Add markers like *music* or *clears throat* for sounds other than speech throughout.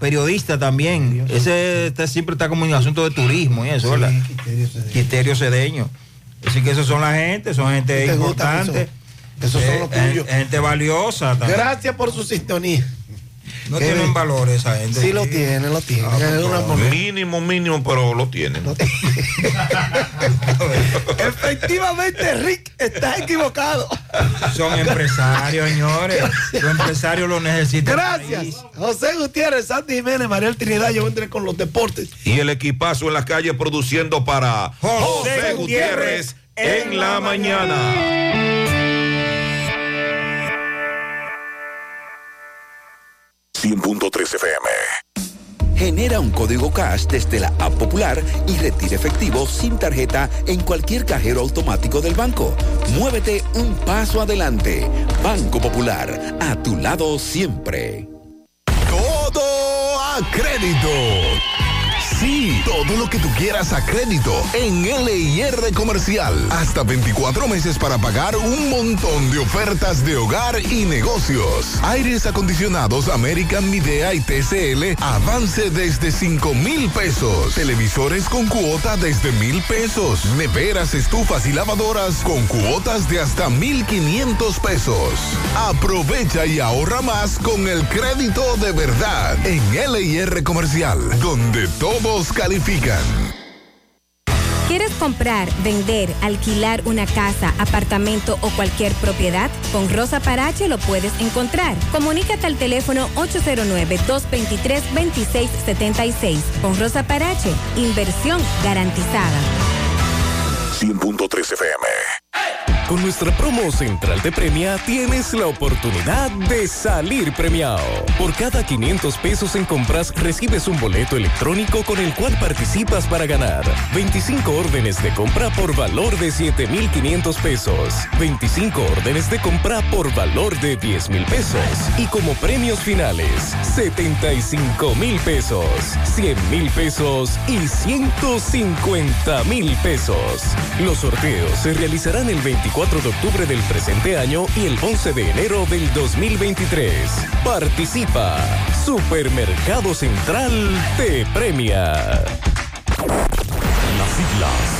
periodista también. Ese este siempre está como en asunto de turismo y eso, ¿verdad? Quiterio Cedeño. Así que esos son la gente, son gente ¿Te gusta importante. Esos son Eh, los tuyos. gen- Gente valiosa. también. Gracias por su sintonía. No tienen valor esa gente. Sí lo tiene, lo tiene. Es una moneda. Mínimo, mínimo, pero lo tienen. *laughs* Efectivamente, Rick, estás equivocado. Son empresarios, señores. Los empresarios lo necesitan. Gracias. José Gutiérrez, Santi Jiménez, María Trinidad, yo entré con los deportes. Y el equipazo en las calles produciendo para José José Gutiérrez en la mañana. 100.3 FM. Genera un código cash desde la app popular y retira efectivo sin tarjeta en cualquier cajero automático del banco. Muévete un paso adelante. Banco Popular, a tu lado siempre. Todo a crédito. Sí, todo lo que tú quieras a crédito en LIR Comercial. Hasta 24 meses para pagar un montón de ofertas de hogar y negocios. Aires acondicionados American Midea y TCL avance desde 5 mil pesos. Televisores con cuota desde mil pesos. Neveras, estufas y lavadoras con cuotas de hasta 1,500 pesos. Aprovecha y ahorra más con el crédito de verdad en LIR Comercial, donde todos califican. ¿Quieres comprar, vender, alquilar una casa, apartamento o cualquier propiedad? Con Rosa Parache lo puedes encontrar. Comunícate al teléfono 809-223-2676. Con Rosa Parache, inversión garantizada. 100.3 FM. Con nuestra promo central de premia tienes la oportunidad de salir premiado. Por cada 500 pesos en compras recibes un boleto electrónico con el cual participas para ganar 25 órdenes de compra por valor de 7,500 pesos, 25 órdenes de compra por valor de 10 mil pesos y como premios finales 75 mil pesos, 100 mil pesos y 150 mil pesos. Los sorteos se realizarán el 24 de octubre del presente año y el 11 de enero del 2023. Participa. Supermercado Central te premia. Las siglas.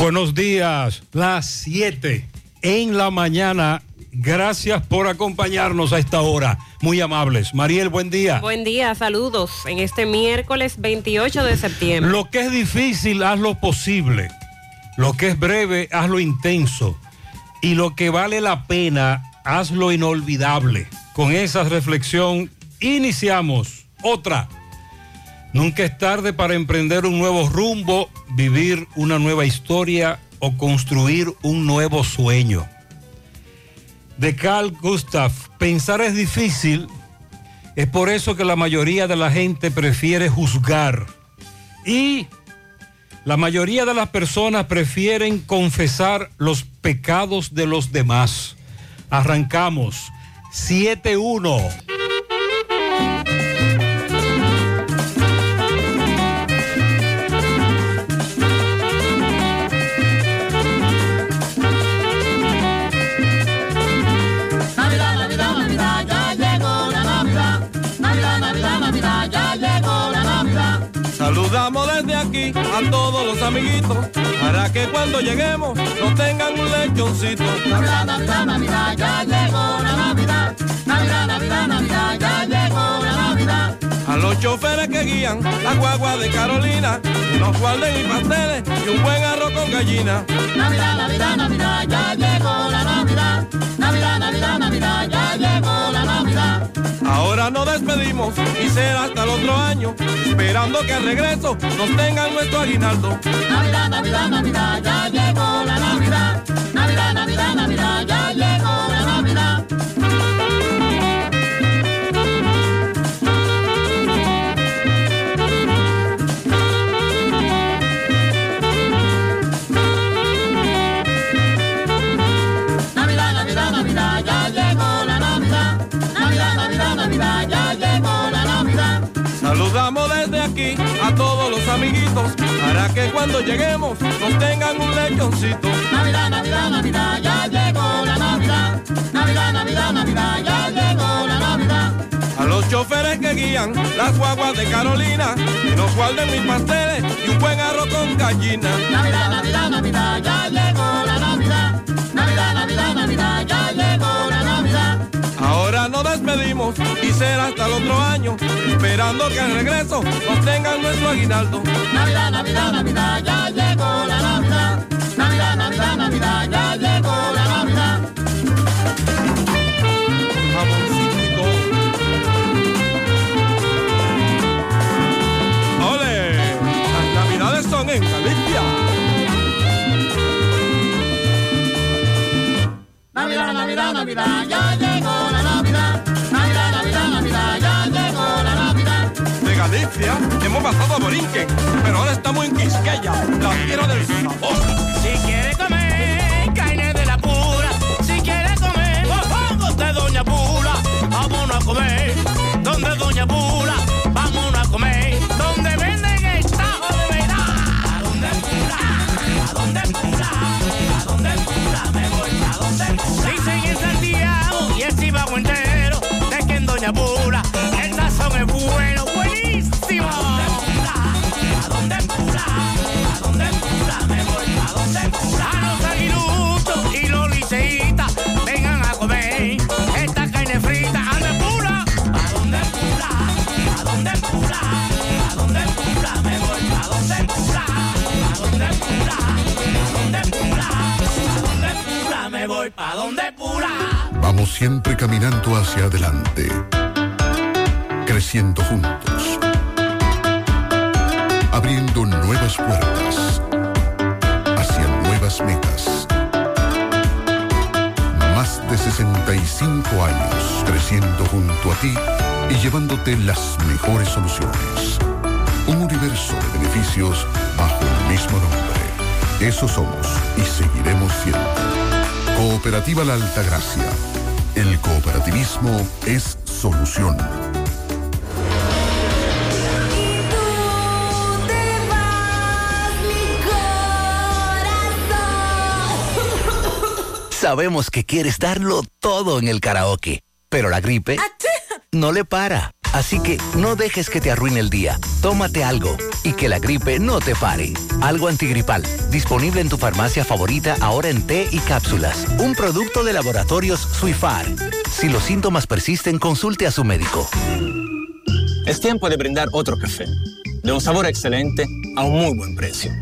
Buenos días, las 7 en la mañana. Gracias por acompañarnos a esta hora. Muy amables. Mariel, buen día. Buen día, saludos en este miércoles 28 de septiembre. Lo que es difícil, hazlo posible. Lo que es breve, hazlo intenso. Y lo que vale la pena, hazlo inolvidable. Con esa reflexión, iniciamos otra. Nunca es tarde para emprender un nuevo rumbo, vivir una nueva historia o construir un nuevo sueño. De Carl Gustav, pensar es difícil, es por eso que la mayoría de la gente prefiere juzgar. Y la mayoría de las personas prefieren confesar los pecados de los demás. Arrancamos. 7-1. A todos los amiguitos para que cuando lleguemos nos tengan un lechoncito. Navidad, Navidad, Navidad, ya llegó la Navidad. Navidad, Navidad, Navidad, ya llegó la Navidad. A los choferes que guían la guagua de Carolina, unos guarden y pasteles y un buen arroz con gallina. Navidad, Navidad, Navidad, ya llegó la Navidad. Navidad, Navidad, Navidad, ya llegó la Navidad. Ahora nos despedimos y será hasta el otro año, esperando que al regreso nos tengan nuestro aguinaldo. Navidad, Navidad, Navidad, ya llegó la Navidad. Navidad, Navidad, Navidad, ya llegó la Navidad. Aquí a todos los amiguitos para que cuando lleguemos nos tengan un lechoncito. Navidad, Navidad, Navidad, ya llegó la Navidad. Navidad, Navidad, Navidad, ya llegó la Navidad. A los choferes que guían las guaguas de Carolina, que nos guarden mis pasteles y un buen arroz con gallina. Navidad, Navidad, Navidad, ya llegó la Navidad. Navidad, Navidad, Navidad, ya llegó la Navidad. Nos despedimos y será hasta el otro año, esperando que al regreso nos tengan nuestro aguinaldo. Navidad, Navidad, Navidad, ya llegó la Navidad. Navidad, Navidad, Navidad, ya llegó la Navidad. ¡Ole! Las navidades son en Galicia. Navidad, Navidad, Navidad, ya llegó Hemos pasado a Borinquen, pero ahora estamos en Quisqueya, la tierra del sabor. Si quiere comer carne de la pura, si quiere comer mofongo de Doña Pula, vámonos a comer. Donde Doña Pula, vámonos a comer. Donde venden el tajo. ¿A dónde Pula? ¿A dónde Pula? ¿A dónde Pula? Me voy a donde Pula. Dicen en Santiago y el Chivago entero, de que en Doña Pula Vamos siempre caminando hacia adelante, creciendo juntos, abriendo nuevas puertas hacia nuevas metas. Más de 65 años creciendo junto a ti y llevándote las mejores soluciones. Un universo de beneficios bajo el mismo nombre. Eso somos y seguiremos siendo. Cooperativa La Altagracia. El cooperativismo es solución. Sabemos que quieres darlo todo en el karaoke, pero la gripe no le para. Así que no dejes que te arruine el día. Tómate algo y que la gripe no te pare. Algo antigripal, disponible en tu farmacia favorita ahora en té y cápsulas. Un producto de laboratorios Suifar. Si los síntomas persisten, consulte a su médico. Es tiempo de brindar otro café, de un sabor excelente a un muy buen precio.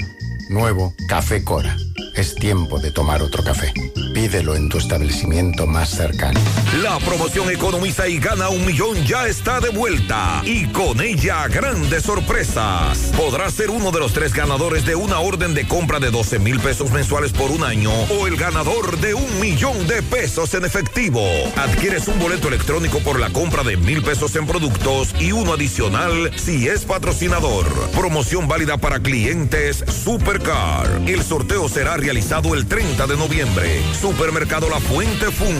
Nuevo Café Cora. Es tiempo de tomar otro café. Pídelo en tu establecimiento más cercano. La promoción Economiza y gana un millón ya está de vuelta y con ella grandes sorpresas. Podrás ser uno de los tres ganadores de una orden de compra de 12 mil pesos mensuales por un año o el ganador de un millón de pesos en efectivo. Adquieres un boleto electrónico por la compra de mil pesos en productos y uno adicional si es patrocinador. Promoción válida para clientes Supercar. El sorteo será realizado el 30 de noviembre. Supermercado La Fuente Fun,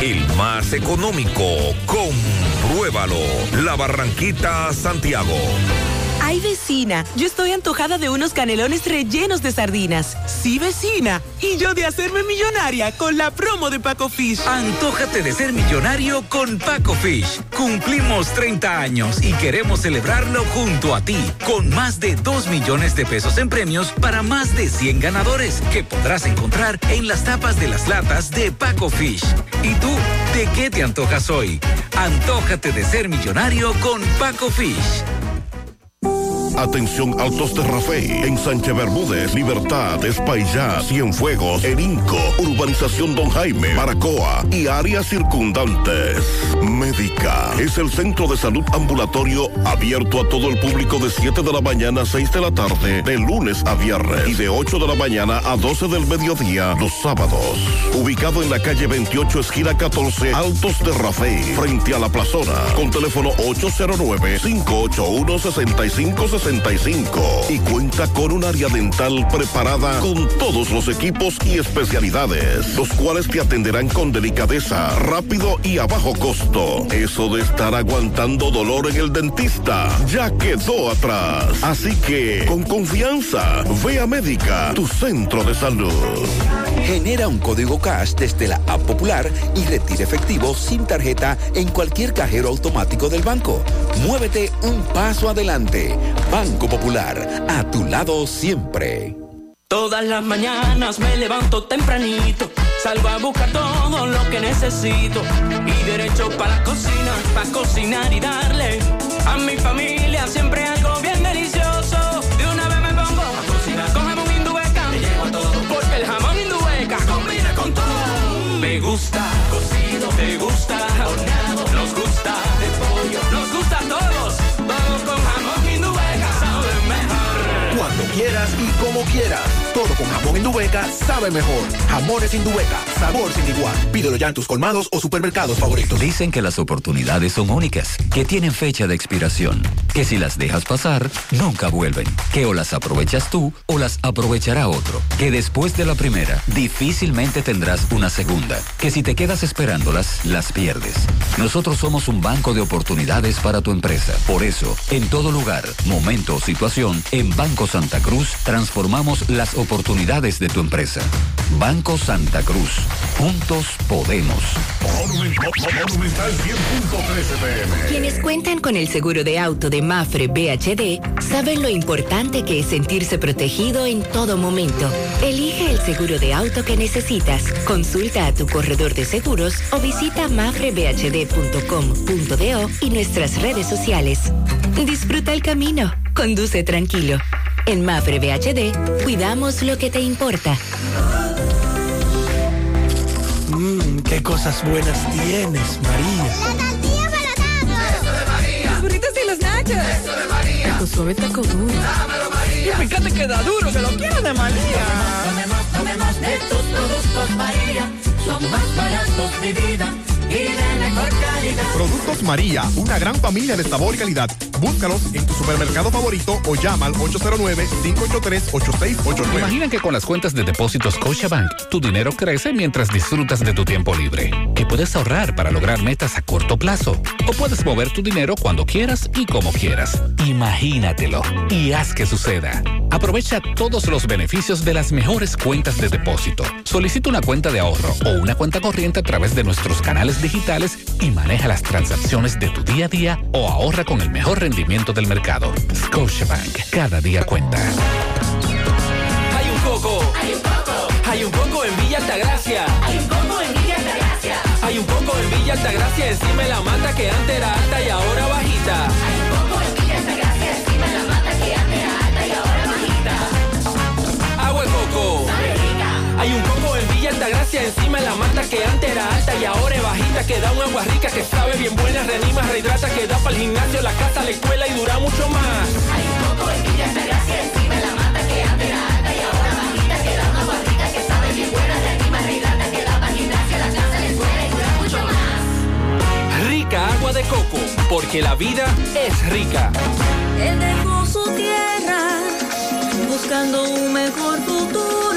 el más económico. Compruébalo. La Barranquita, Santiago. Ay, vecina, yo estoy antojada de unos canelones rellenos de sardinas. Sí, vecina. Y yo de hacerme millonaria con la promo de Paco Fish. Antójate de ser millonario con Paco Fish. Cumplimos 30 años y queremos celebrarlo junto a ti, con más de 2 millones de pesos en premios para más de 100 ganadores que podrás encontrar en las tapas de las latas de Paco Fish. ¿Y tú, de qué te antojas hoy? Antójate de ser millonario con Paco Fish. Atención Altos de Rafey, en Sánchez Bermúdez, Libertad, Espaillá, Cienfuegos, Erinco, Urbanización Don Jaime, Maracoa y áreas circundantes. Médica es el centro de salud ambulatorio abierto a todo el público de 7 de la mañana a 6 de la tarde, de lunes a viernes y de 8 de la mañana a 12 del mediodía los sábados. Ubicado en la calle 28, esquina 14, Altos de Rafey, frente a la plazona, con teléfono 809 581 65 65 y cuenta con un área dental preparada con todos los equipos y especialidades, los cuales te atenderán con delicadeza, rápido y a bajo costo. Eso de estar aguantando dolor en el dentista ya quedó atrás. Así que, con confianza, ve a Médica, tu centro de salud. Genera un código cash desde la app popular y retira efectivo sin tarjeta en cualquier cajero automático del banco. Muévete un paso adelante. Banco Popular, a tu lado siempre. Todas las mañanas me levanto tempranito, salgo a buscar todo lo que necesito y derecho para la cocina, para cocinar y darle a mi familia siempre algo bien delicioso. De una vez me pongo a cocinar con jamón indubeca, me llevo todo porque el jamón indubeca combina con todo. Me gusta cocido, me gusta quieras y como quieras. Todo con jamón Indubeca sabe mejor. Jamones Indubeca, sabor sin igual. Pídelo ya en tus colmados o supermercados favoritos. Dicen que las oportunidades son únicas, que tienen fecha de expiración, que si las dejas pasar, nunca vuelven, que o las aprovechas tú o las aprovechará otro, que después de la primera, difícilmente tendrás una segunda, que si te quedas esperándolas, las pierdes. Nosotros somos un banco de oportunidades para tu empresa. Por eso, en todo lugar, momento o situación, en Banco Santa Cruz transformamos las oportunidades de tu empresa. Banco Santa Cruz. Juntos podemos. Monumental 100.13 pm. Quienes cuentan con el seguro de auto de Mafre BHD saben lo importante que es sentirse protegido en todo momento. Elige el seguro de auto que necesitas. Consulta a tu corredor de seguros o visita mafrebhd.com.do y nuestras redes sociales. Disfruta el camino. Conduce tranquilo. En Mafre BHD cuidamos lo que te importa. Mmm, qué cosas buenas tienes, María. La tortilla para Eso de María. Los burritos y los nachos. Eso de María. Tu suave taco duro. Dámelo, María. Y fíjate que da duro, que lo quiero de María. Tomemos, tomemos de tus productos, María. Son más baratos de vida de. Productos María, una gran familia de sabor y calidad. Búscalos en tu supermercado favorito o llama al 809-583-8689. Imagina que con las cuentas de depósitos Scotiabank, tu dinero crece mientras disfrutas de tu tiempo libre. Que puedes ahorrar para lograr metas a corto plazo. O puedes mover tu dinero cuando quieras y como quieras. Imagínatelo y haz que suceda. Aprovecha todos los beneficios de las mejores cuentas de depósito. Solicita una cuenta de ahorro o una cuenta corriente a través de nuestros canales digitales y maneja las transacciones de tu día a día o ahorra con el mejor rendimiento del mercado. Scotiabank, cada día cuenta. Hay un coco. Hay un coco. Hay un coco en Villa Altagracia. Hay un coco en Villa Altagracia. Hay un coco en Villa Altagracia encima la mata que antes era alta y ahora bajita. Hay un coco en Villa Altagracia encima la mata que antes era alta y ahora bajita. Agua de coco. Hay un coco en Villa Altagracia encima de la mata que antes era alta y ahora es bajita que da un agua rica que sabe bien buena, reanima, rehidrata, que da para el gimnasio, la casa, la escuela y dura mucho más. Hay un coco en Villa Altagracia encima de la mata que antes era alta y ahora bajita que da una agua rica que sabe bien buena, reanima, rehidrata, que da para el gimnasio, la casa, la escuela y dura mucho más. Rica agua de coco, porque la vida es rica. Él dejó su tierra buscando un mejor futuro.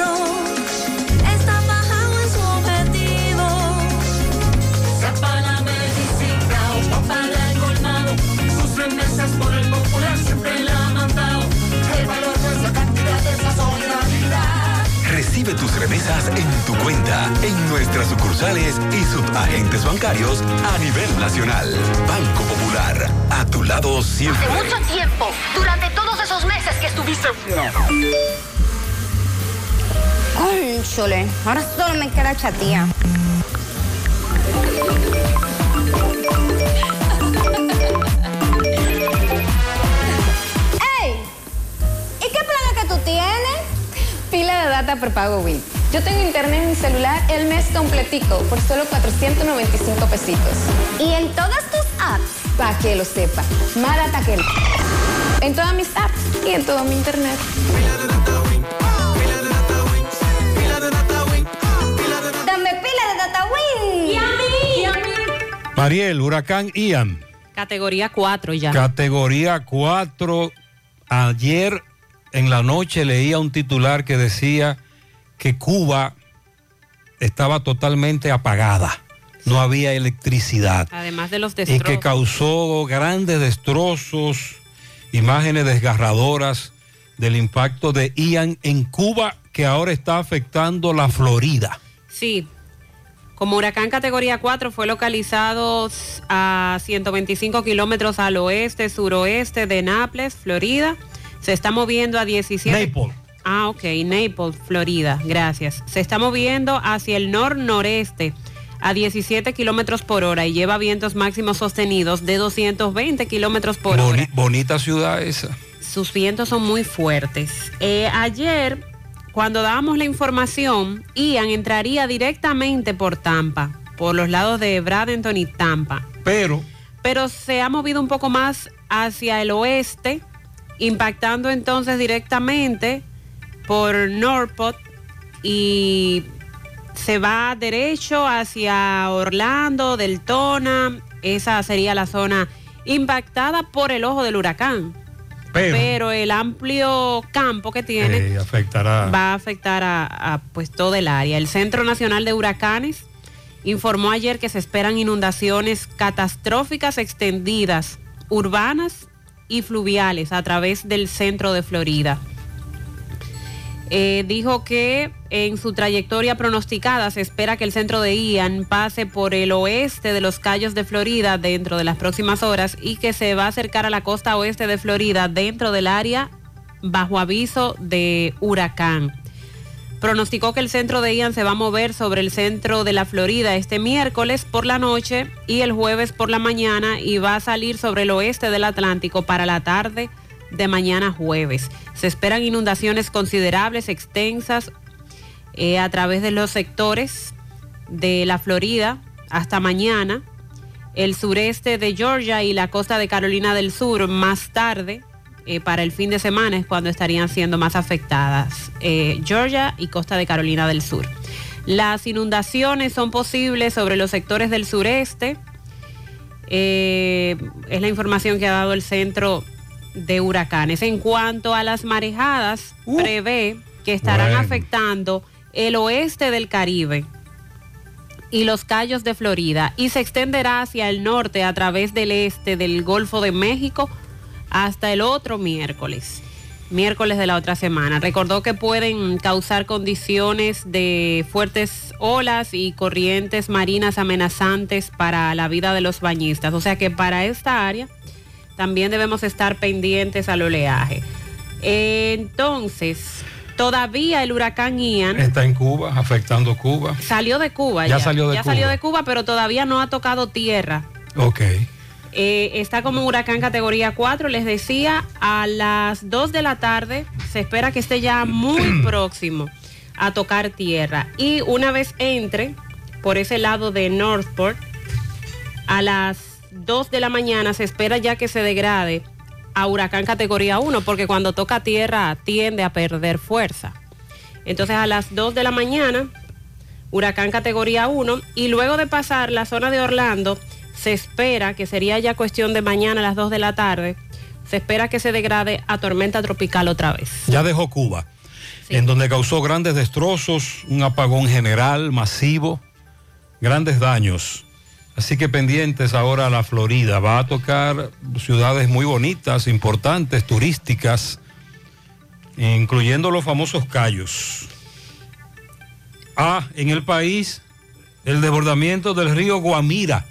Recibe tus remesas en tu cuenta, en nuestras sucursales y subagentes bancarios a nivel nacional. Banco Popular, a tu lado siempre. Hace mucho tiempo, durante todos esos meses que estuviste. Cónchole, ahora solo me queda chatía. Tienes? Pila de data por pago Win. Yo tengo internet en mi celular el mes completico por solo 495 pesitos. ¿Y en todas tus apps? Para que lo sepa. Más data que no. En todas mis apps y en todo mi internet. Dame pila de data Win. ¿Y a mí? ¿Y a mí? Mariel, huracán Ian, Categoría 4 ya. categoría 4, Ayer en la noche leía un titular que decía que Cuba estaba totalmente apagada. No había electricidad. Además de los y destrozos. que causó grandes destrozos, imágenes desgarradoras del impacto de Ian en Cuba que ahora está afectando la Florida. Sí. Como huracán categoría 4 fue localizado a 125 kilómetros al oeste, suroeste de Naples, Florida. Se está moviendo a 17. Naples. Ah, ok, Naples, Florida, gracias. Se está moviendo hacia el nor-noreste a 17 kilómetros por hora y lleva vientos máximos sostenidos de 220 kilómetros por hora. Boni- bonita ciudad esa. sus vientos son muy fuertes. Eh, ayer, cuando dábamos la información, Ian entraría directamente por Tampa, por los lados de Bradenton y Tampa. Pero Pero se ha movido un poco más hacia el oeste, impactando entonces directamente por Norpot y se va derecho hacia Orlando, Deltona. Esa sería la zona impactada por el ojo del huracán. Pero- Pero, el amplio campo que tiene eh, afectará. va a afectar a, a, pues todo el área. El Centro Nacional de Huracanes informó ayer que se esperan inundaciones catastróficas extendidas, urbanas y fluviales a través del centro de Florida. Eh, dijo que en su trayectoria pronosticada se espera que el centro de Ian pase por el oeste de los Cayos de Florida dentro de las próximas horas y que se va a acercar a la costa oeste de Florida dentro del área bajo aviso de huracán. Pronosticó que el centro de Ian se va a mover sobre el centro de la Florida este miércoles por la noche y el jueves por la mañana y va a salir sobre el oeste del Atlántico para la tarde de mañana jueves. Se esperan inundaciones considerables, extensas, eh, a través de los sectores de la Florida hasta mañana, el sureste de Georgia y la costa de Carolina del Sur más tarde. Eh, para el fin de semana es cuando estarían siendo más afectadas eh, Georgia y costa de Carolina del Sur. Las inundaciones son posibles sobre los sectores del sureste. Eh, es la información que ha dado el centro de huracanes. En cuanto a las marejadas, prevé que estarán Bueno. afectando el oeste del Caribe y los Cayos de Florida y se extenderá hacia el norte a través del este del Golfo de México hasta el otro miércoles, miércoles de la otra semana. Recordó que pueden causar condiciones de fuertes olas y corrientes marinas amenazantes para la vida de los bañistas. O sea que para esta área también debemos estar pendientes al oleaje. Entonces, todavía el huracán Ian Está en Cuba, afectando Cuba. salió de Cuba. Ya salió de ya Cuba. salió de Cuba, pero todavía no ha tocado tierra. Ok. Eh, está como huracán categoría 4, les decía, a las 2 de la tarde se espera que esté ya muy *clears throat* próximo a tocar tierra. Y una vez entre por ese lado de Northport, a las 2 de la mañana se espera ya que se degrade a huracán categoría 1, porque cuando toca tierra tiende a perder fuerza. Entonces a las 2 de la mañana, huracán categoría 1, y luego de pasar la zona de Orlando, se espera que sería ya cuestión de mañana a las 2 de la tarde, se espera que se degrade a tormenta tropical otra vez. Ya dejó Cuba, en donde causó grandes destrozos, un apagón general masivo, grandes daños. Así que pendientes ahora a la Florida. Va a tocar ciudades muy bonitas, importantes, turísticas, incluyendo los famosos Cayos. Ah, en el país, el desbordamiento del río Guamira.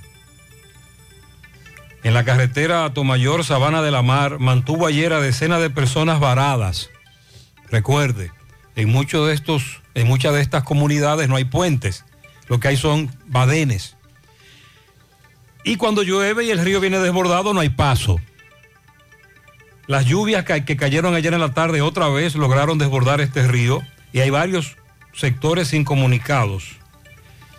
En la carretera Tomayor, Sabana de la Mar, mantuvo ayer a decenas de personas varadas. Recuerde, en muchos de estos, en muchas de estas comunidades no hay puentes, lo que hay son badenes. Y cuando llueve y el río viene desbordado, no hay paso. Las lluvias que, que cayeron ayer en la tarde otra vez lograron desbordar este río y hay varios sectores incomunicados,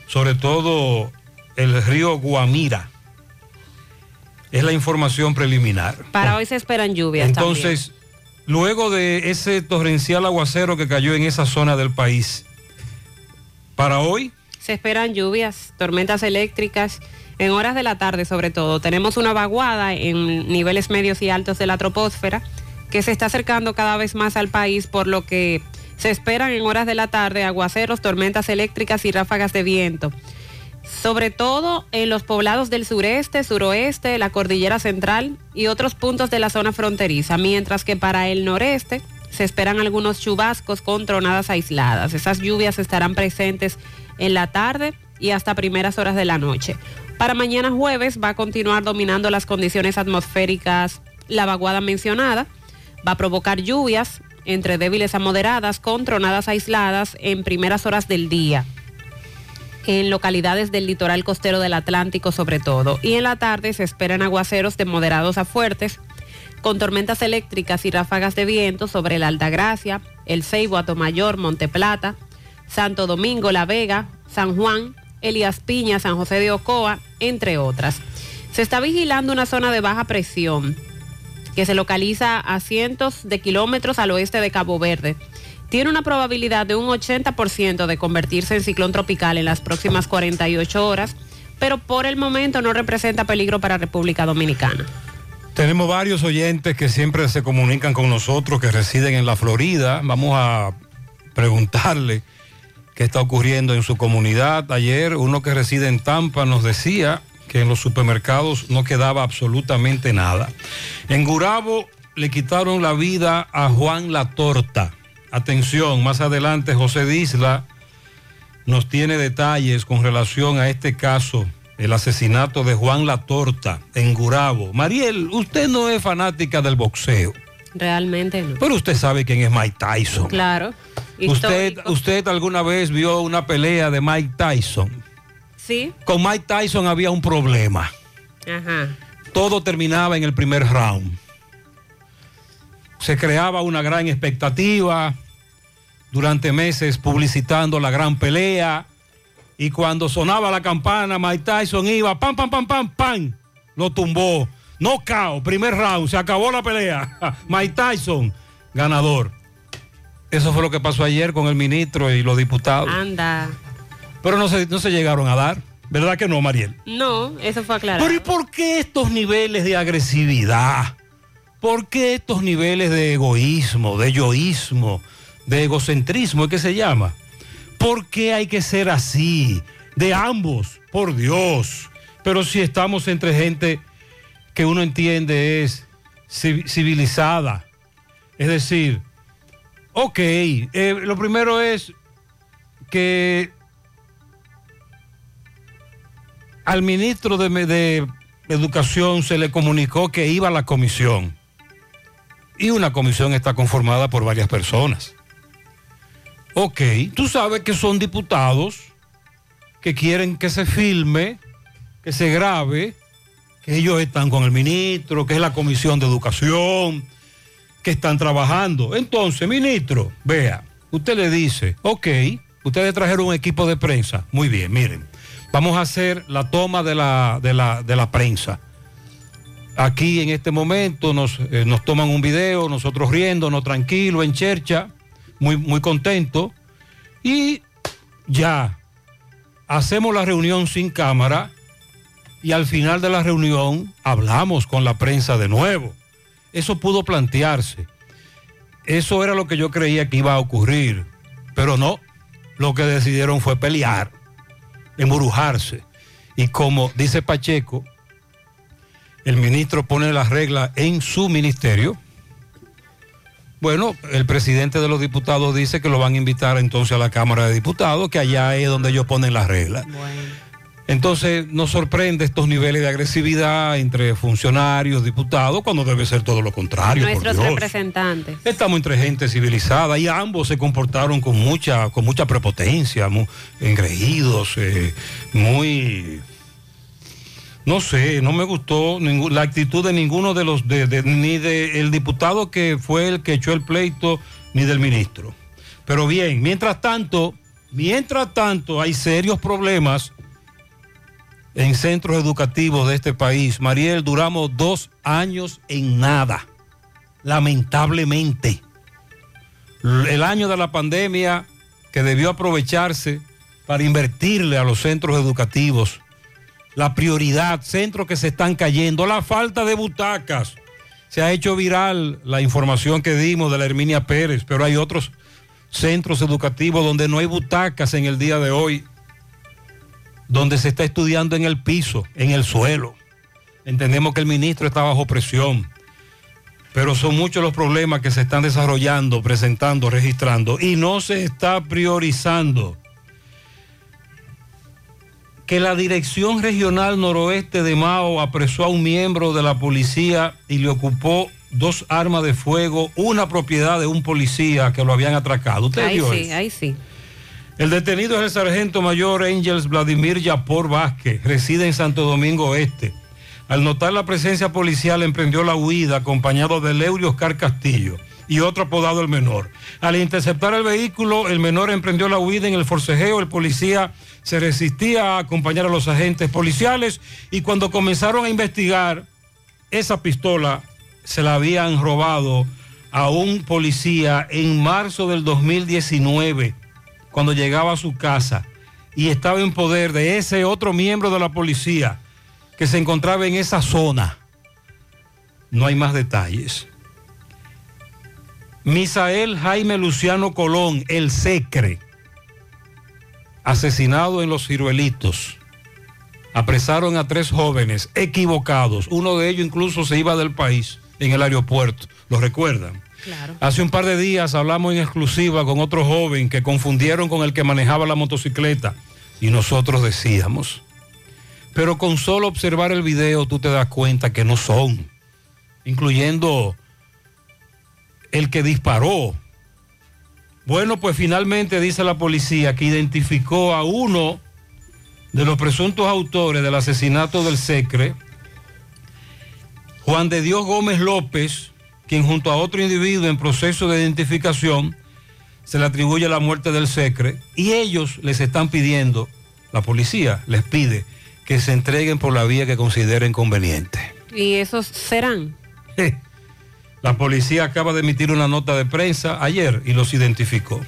sobre todo el río Guamira. Es la información preliminar. Para hoy se esperan lluvias Entonces, luego de ese torrencial aguacero que cayó en esa zona del país, para hoy. Se esperan lluvias, tormentas eléctricas en horas de la tarde sobre todo. Tenemos una vaguada en niveles medios y altos de la troposfera que se está acercando cada vez más al país, por lo que se esperan en horas de la tarde aguaceros, tormentas eléctricas y ráfagas de viento. Sobre todo en los poblados del sureste, suroeste, la cordillera central y otros puntos de la zona fronteriza, mientras que para el noreste se esperan algunos chubascos con tronadas aisladas. Esas lluvias estarán presentes en la tarde y hasta primeras horas de la noche. Para mañana jueves va a continuar dominando las condiciones atmosféricas la vaguada mencionada. Va a provocar lluvias entre débiles a moderadas con tronadas aisladas en primeras horas del día en localidades del litoral costero del Atlántico sobre todo. Y en la tarde se esperan aguaceros de moderados a fuertes, con tormentas eléctricas y ráfagas de viento sobre la Altagracia, El Ceibo, Atomayor, Monte Plata, Santo Domingo, La Vega, San Juan, Elías Piña, San José de Ocoa, entre otras. Se está vigilando una zona de baja presión que se localiza a cientos de kilómetros al oeste de Cabo Verde tiene una probabilidad de un 80% de convertirse en ciclón tropical en las próximas 48 horas, pero por el momento no representa peligro para República Dominicana. Tenemos varios oyentes que siempre se comunican con nosotros, que residen en la Florida. Vamos a preguntarle qué está ocurriendo en su comunidad. Ayer uno que reside en Tampa nos decía que en los supermercados no quedaba absolutamente nada. En Gurabo le quitaron la vida a Juan La Torta. Atención, más adelante José Disla nos tiene detalles con relación a este caso, el asesinato de Juan La Torta en Gurabo. Mariel, usted no es fanática del boxeo, Realmente no. pero usted sabe quién es Mike Tyson. Claro. ¿Usted. ¿Usted alguna vez vio una pelea de Mike Tyson? Sí. Con Mike Tyson había un problema. Ajá. Todo terminaba en el primer round. Se creaba una gran expectativa durante meses publicitando la gran pelea. Y cuando sonaba la campana, Mike Tyson iba, pam, pam, pam, pam, pam, lo tumbó. No cao, primer round, se acabó la pelea. *laughs* Mike Tyson, ganador. Eso fue lo que pasó ayer con el ministro y los diputados. Anda. Pero no se, no se llegaron a dar. ¿Verdad que no, Mariel? No, eso fue aclarado. Pero ¿y por qué estos niveles de agresividad? ¿Por qué estos niveles de egoísmo, de yoísmo, de egocentrismo, ¿qué se llama? ¿Por qué hay que ser así? De ambos, por Dios. Pero si estamos entre gente que uno entiende es ci- civilizada. Es decir, ok, eh, lo primero es que al ministro de, de Educación se le comunicó que iba a la comisión. Y una comisión está conformada por varias personas. Ok, tú sabes que son diputados que quieren que se filme, que se grabe, que ellos están con el ministro, que es la comisión de educación, que están trabajando. Entonces, ministro, vea, usted le dice, ok, ustedes trajeron un equipo de prensa. Muy bien, miren, vamos a hacer la toma de la, de la, de la prensa. Aquí en este momento nos, eh, nos toman un video, nosotros riéndonos tranquilo en chercha, muy, muy contento. Y ya, hacemos la reunión sin cámara y al final de la reunión hablamos con la prensa de nuevo. Eso pudo plantearse. Eso era lo que yo creía que iba a ocurrir. Pero no, lo que decidieron fue pelear, embrujarse. Y como dice Pacheco, el ministro pone las reglas en su ministerio. Bueno, el presidente de los diputados dice que lo van a invitar entonces a la Cámara de Diputados, que allá es donde ellos ponen las reglas. Entonces nos sorprende estos niveles de agresividad entre funcionarios, diputados, cuando debe ser todo lo contrario. por Nuestros Dios. representantes. Estamos entre gente civilizada y ambos se comportaron con mucha, con mucha prepotencia, muy engreídos, eh, muy, no sé, no me gustó la actitud de ninguno de los, de- ni del diputado que fue el que echó el pleito, ni del ministro. Pero bien, mientras tanto, mientras tanto hay serios problemas en centros educativos de este país. Mariel, duramos dos años en nada lamentablemente. El año de la pandemia que debió aprovecharse para invertirle a los centros educativos. La prioridad, centros que se están cayendo, la falta de butacas. Se ha hecho viral la información que dimos de la Herminia Pérez, pero hay otros centros educativos donde no hay butacas en el día de hoy, donde se está estudiando en el piso, en el suelo. Entendemos que el ministro está bajo presión, pero son muchos los problemas que se están desarrollando, presentando, registrando y no se está priorizando que la Dirección Regional Noroeste de Mao apresó a un miembro de la policía y le ocupó dos armas de fuego, una propiedad de un policía que lo habían atracado. ¿Usted Ahí vio sí, eso? ahí sí. El detenido es el sargento mayor Angels Vladimir Yapor Vázquez, reside en Santo Domingo Este. Al notar la presencia policial emprendió la huida acompañado de Leurio Oscar Castillo y otro apodado el menor. Al interceptar el vehículo, el menor emprendió la huida en el forcejeo, el policía se resistía a acompañar a los agentes policiales y cuando comenzaron a investigar, esa pistola se la habían robado a un policía en marzo del 2019, cuando llegaba a su casa y estaba en poder de ese otro miembro de la policía que se encontraba en esa zona. No hay más detalles. Misael Jaime Luciano Colón, el Secre, asesinado en los ciruelitos. Apresaron a tres jóvenes equivocados. Uno de ellos incluso se iba del país en el aeropuerto. ¿Lo recuerdan? Claro. Hace un par de días hablamos en exclusiva con otro joven que confundieron con el que manejaba la motocicleta y nosotros decíamos, pero con solo observar el video tú te das cuenta que no son, incluyendo el que disparó. Bueno, pues finalmente dice la policía que identificó a uno de los presuntos autores del asesinato del Secre, Juan de Dios Gómez López, quien junto a otro individuo en proceso de identificación se le atribuye la muerte del Secre, y ellos les están pidiendo, la policía les pide que se entreguen por la vía que consideren conveniente. ¿Y esos serán? *laughs* La policía acaba de emitir una nota de prensa ayer y los identificó.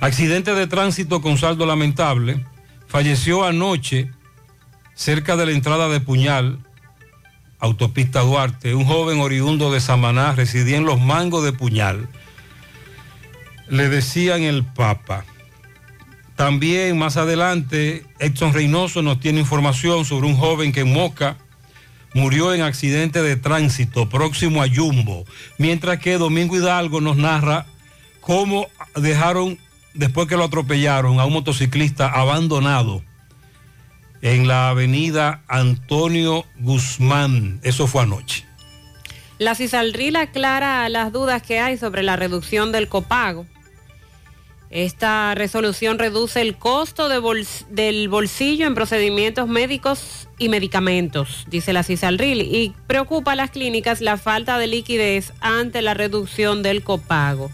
Accidente de tránsito con saldo lamentable. Falleció anoche cerca de la entrada de Puñal, autopista Duarte, un joven oriundo de Samaná, residía en los mangos de Puñal. Le decían el Papa. También más adelante, Edson Reynoso nos tiene información sobre un joven que en Moca murió en accidente de tránsito próximo a Yumbo, mientras que Domingo Hidalgo nos narra cómo dejaron, después que lo atropellaron, a un motociclista abandonado en la avenida Antonio Guzmán. Eso fue anoche. La CISALRIL aclara las dudas que hay sobre la reducción del copago. Esta resolución reduce el costo del bolsillo en procedimientos médicos y medicamentos, dice la CISALRIL, y preocupa a las clínicas la falta de liquidez ante la reducción del copago.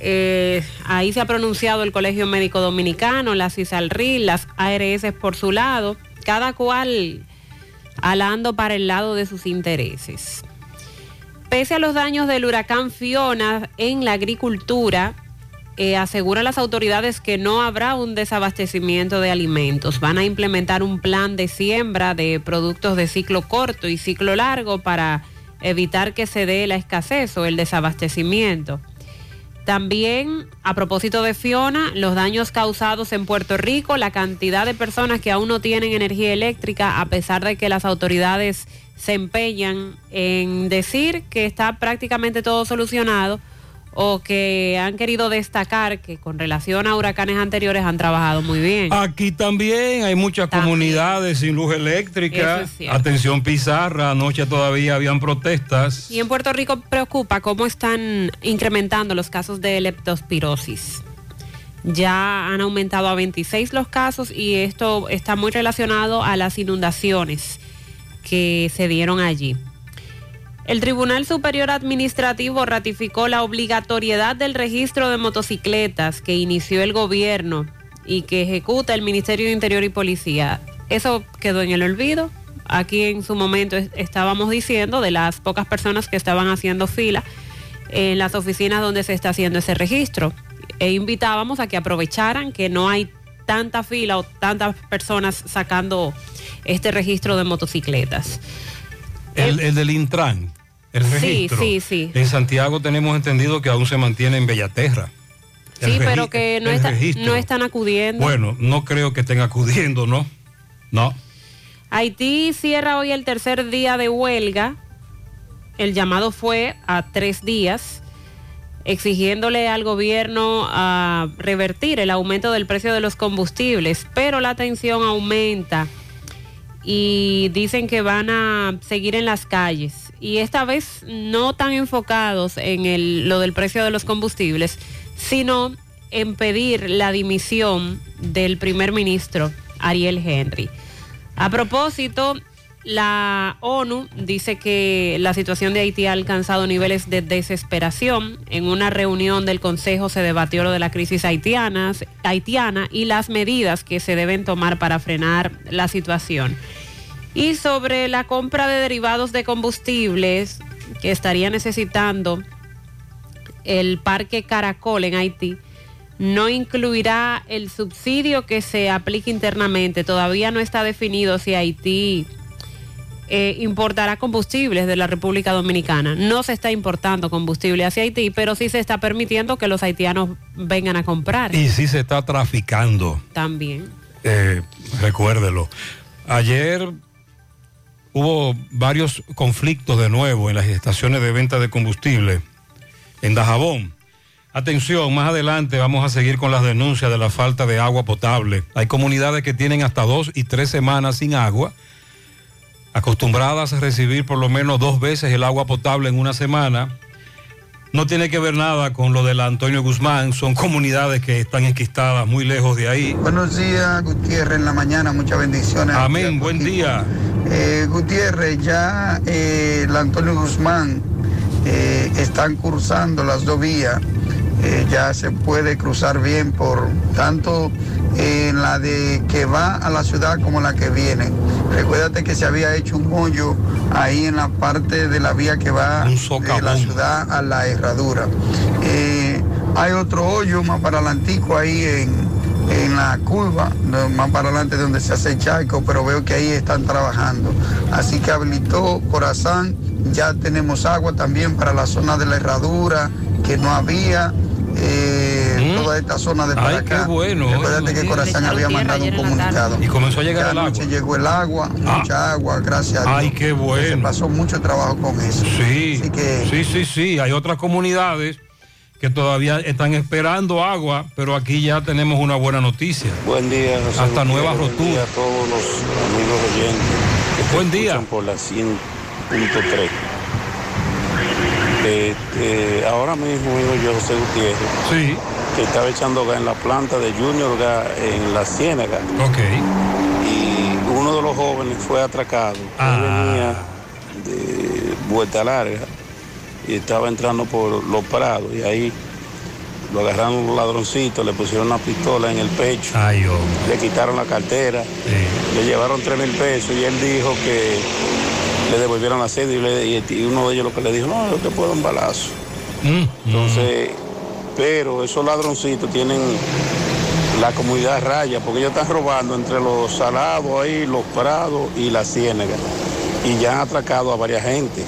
Eh, ahí se ha pronunciado el Colegio Médico Dominicano, la CISALRIL, las ARS por su lado, cada cual alando para el lado de sus intereses. Pese a los daños del huracán Fiona en la agricultura, eh, aseguran las autoridades que no habrá un desabastecimiento de alimentos. Van a implementar un plan de siembra de productos de ciclo corto y ciclo largo para evitar que se dé la escasez o el desabastecimiento. También, a propósito de Fiona, los daños causados en Puerto Rico, la cantidad de personas que aún no tienen energía eléctrica, a pesar de que las autoridades se empeñan en decir que está prácticamente todo solucionado o que han querido destacar que con relación a huracanes anteriores han trabajado muy bien. Aquí también hay muchas comunidades sin luz eléctrica. Es. Atención Pizarra, anoche todavía habían protestas. Y en Puerto Rico preocupa cómo están incrementando los casos de leptospirosis. Ya han aumentado a 26 los casos y esto está muy relacionado a las inundaciones que se dieron allí. El Tribunal Superior Administrativo ratificó la obligatoriedad del registro de motocicletas que inició el gobierno y que ejecuta el Ministerio de Interior y Policía. Eso quedó en el olvido. Aquí en su momento es- estábamos diciendo de las pocas personas que estaban haciendo fila en las oficinas donde se está haciendo ese registro. E invitábamos a que aprovecharan que no hay tanta fila o tantas personas sacando este registro de motocicletas. El, el del Intran, el Sí, registro. sí, sí. En Santiago tenemos entendido que aún se mantiene en Bellaterra. El Sí, pero que no, está- no están acudiendo. Bueno, no creo que estén acudiendo, ¿no? No. Haití cierra hoy el tercer día de huelga. El llamado fue a tres días, exigiéndole al gobierno a revertir el aumento del precio de los combustibles, pero la tensión aumenta y dicen que van a seguir en las calles. Y esta vez no tan enfocados en el- lo del precio de los combustibles, sino en pedir la dimisión del primer ministro Ariel Henry. A propósito, la ONU dice que la situación de Haití ha alcanzado niveles de desesperación. En una reunión del Consejo se debatió lo de la crisis haitiana, haitiana y las medidas que se deben tomar para frenar la situación. Y sobre la compra de derivados de combustibles que estaría necesitando el parque Caracol en Haití, no incluirá el subsidio que se aplique internamente. Todavía no está definido si Haití eh, importará combustibles de la República Dominicana. No se está importando combustible hacia Haití, pero sí se está permitiendo que los haitianos vengan a comprar Y sí se está traficando. también. Eh, recuérdelo. Ayer hubo varios conflictos de nuevo en las estaciones de venta de combustible en Dajabón. Atención, más adelante vamos a seguir con las denuncias de la falta de agua potable. Hay comunidades que tienen hasta dos y tres semanas sin agua, acostumbradas a recibir por lo menos dos veces el agua potable en una semana. No tiene que ver nada con lo de la Antonio Guzmán, son comunidades que están enquistadas muy lejos de ahí. Buenos días, Gutiérrez, en la mañana, muchas bendiciones. Amén, buen día. Eh, Gutiérrez, ya eh, el Antonio Guzmán eh, están cursando las dos vías, Eh, ya se puede cruzar bien por tanto en la de que va a la ciudad como la que viene. Recuérdate que se había hecho un hoyo ahí en la parte de la vía que va de la ciudad a la herradura. Eh, hay otro hoyo más para el antico ahí en, en la curva, no, más para adelante donde se hace el charco, pero veo que ahí están trabajando. Así que habilitó Corazán, ya tenemos agua también para la zona de la herradura, que no había. eh, Toda esta zona de para Mm. Ay, acá. qué bueno. Recuérdate que Corazán había mandado un comunicado. Y comenzó a llegar Ya el agua. llegó el agua, mucha agua, gracias a Dios. Ay, qué bueno. Se pasó mucho trabajo con eso. Sí, sí, sí, sí. Hay otras comunidades que todavía están esperando agua, pero aquí ya tenemos una buena noticia. Buen día, José Hasta Gutiérrez. nueva Buen rotura. día a todos los amigos oyentes. que Buen día. Por la 100.3. Este, ahora mismo digo yo, José Gutiérrez, que estaba echando gas en la planta de Junior Gas en la Ciénaga. Ok. Y uno de los jóvenes fue atracado. Ah. Él venía de vuelta larga y estaba entrando por los prados y ahí lo agarraron los ladroncitos, le pusieron una pistola en el pecho, le quitaron la cartera, le llevaron tres mil pesos y él dijo que le devolvieron la sede y, le- y- y uno de ellos lo que le dijo, no, yo te puedo un balazo. Entonces, pero esos ladroncitos tienen la comunidad raya, porque ellos están robando entre los salados ahí, los prados y la ciénaga. Y ya han atracado a varias gente.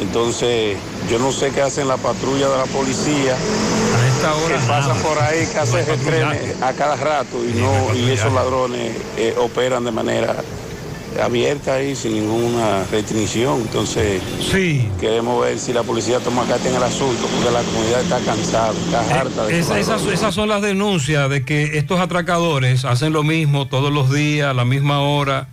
Entonces, yo no sé qué hacen la patrulla de la policía. que pasan por ahí, que hacen trenes a cada rato y no y esos ladrones eh, operan de manera abierta ahí sin ninguna restricción. Entonces, queremos ver si la policía toma carta en el asunto, porque la comunidad está cansada, está harta de Es- esas son las denuncias de que estos atracadores hacen lo mismo todos los días, a la misma hora,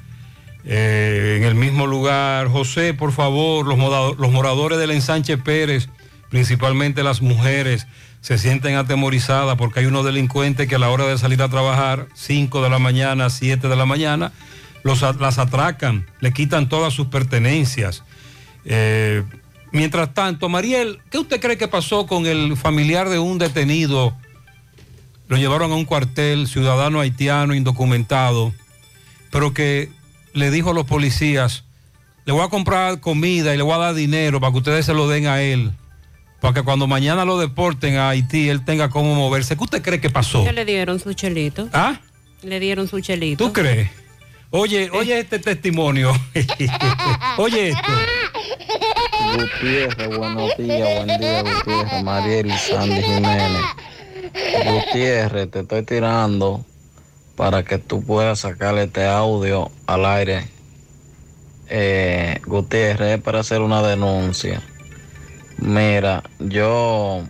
eh, en el mismo lugar. José, por favor, los, moda- los moradores del ensanche Pérez, principalmente las mujeres, se sienten atemorizadas porque hay unos delincuentes que a la hora de salir a trabajar, 5 de la mañana, 7 de la mañana, los, las atracan, le quitan todas sus pertenencias. Eh, mientras tanto, Mariel, ¿qué usted cree que pasó con el familiar de un detenido? Lo llevaron a un cuartel, ciudadano haitiano, indocumentado, pero que le dijo a los policías, le voy a comprar comida y le voy a dar dinero para que ustedes se lo den a él, para que cuando mañana lo deporten a Haití, él tenga cómo moverse. ¿Qué usted cree que pasó? Que le dieron su chelito. ¿Ah? Le dieron su chelito. ¿Tú crees? Oye, oye este testimonio. *laughs* oye esto. Gutiérrez, buenos días, buen día, Gutiérrez, Mariel y Sandy Jiménez. Gutiérrez, te estoy tirando para que tú puedas sacarle este audio al aire. Eh, Gutiérrez, para hacer una denuncia. Mira, yo,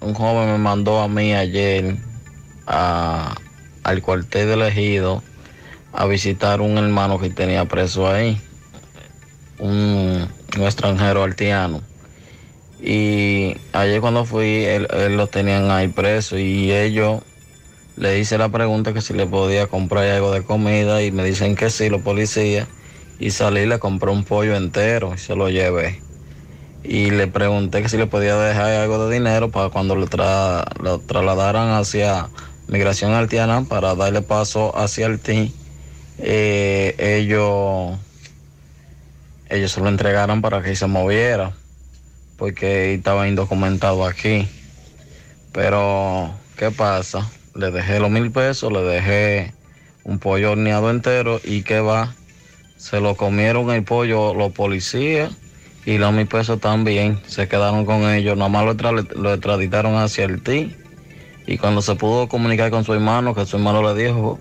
un joven me mandó a mí ayer a- al cuartel de elegido a visitar un hermano que tenía preso ahí, un, extranjero haitiano. Y ayer cuando fui, él, él lo tenían ahí preso y ellos le hice la pregunta que si le podía comprar algo de comida y me dicen que sí, los policías. Y salí le compré un pollo entero y se lo llevé. Y le pregunté que si le podía dejar algo de dinero para cuando lo, lo trasladaran hacia migración haitiana para darle paso hacia Haití. Eh, ellos, ellos se lo entregaron para que se moviera porque estaba indocumentado aquí. Pero, ¿qué pasa? Le dejé los mil pesos, le dejé un pollo horneado entero y ¿qué va? Se lo comieron el pollo los policías y los mil pesos también. Se quedaron con ellos, nada más lo, tra- lo extraditaron hacia el TI. Y cuando se pudo comunicar con su hermano, que su hermano le dijo,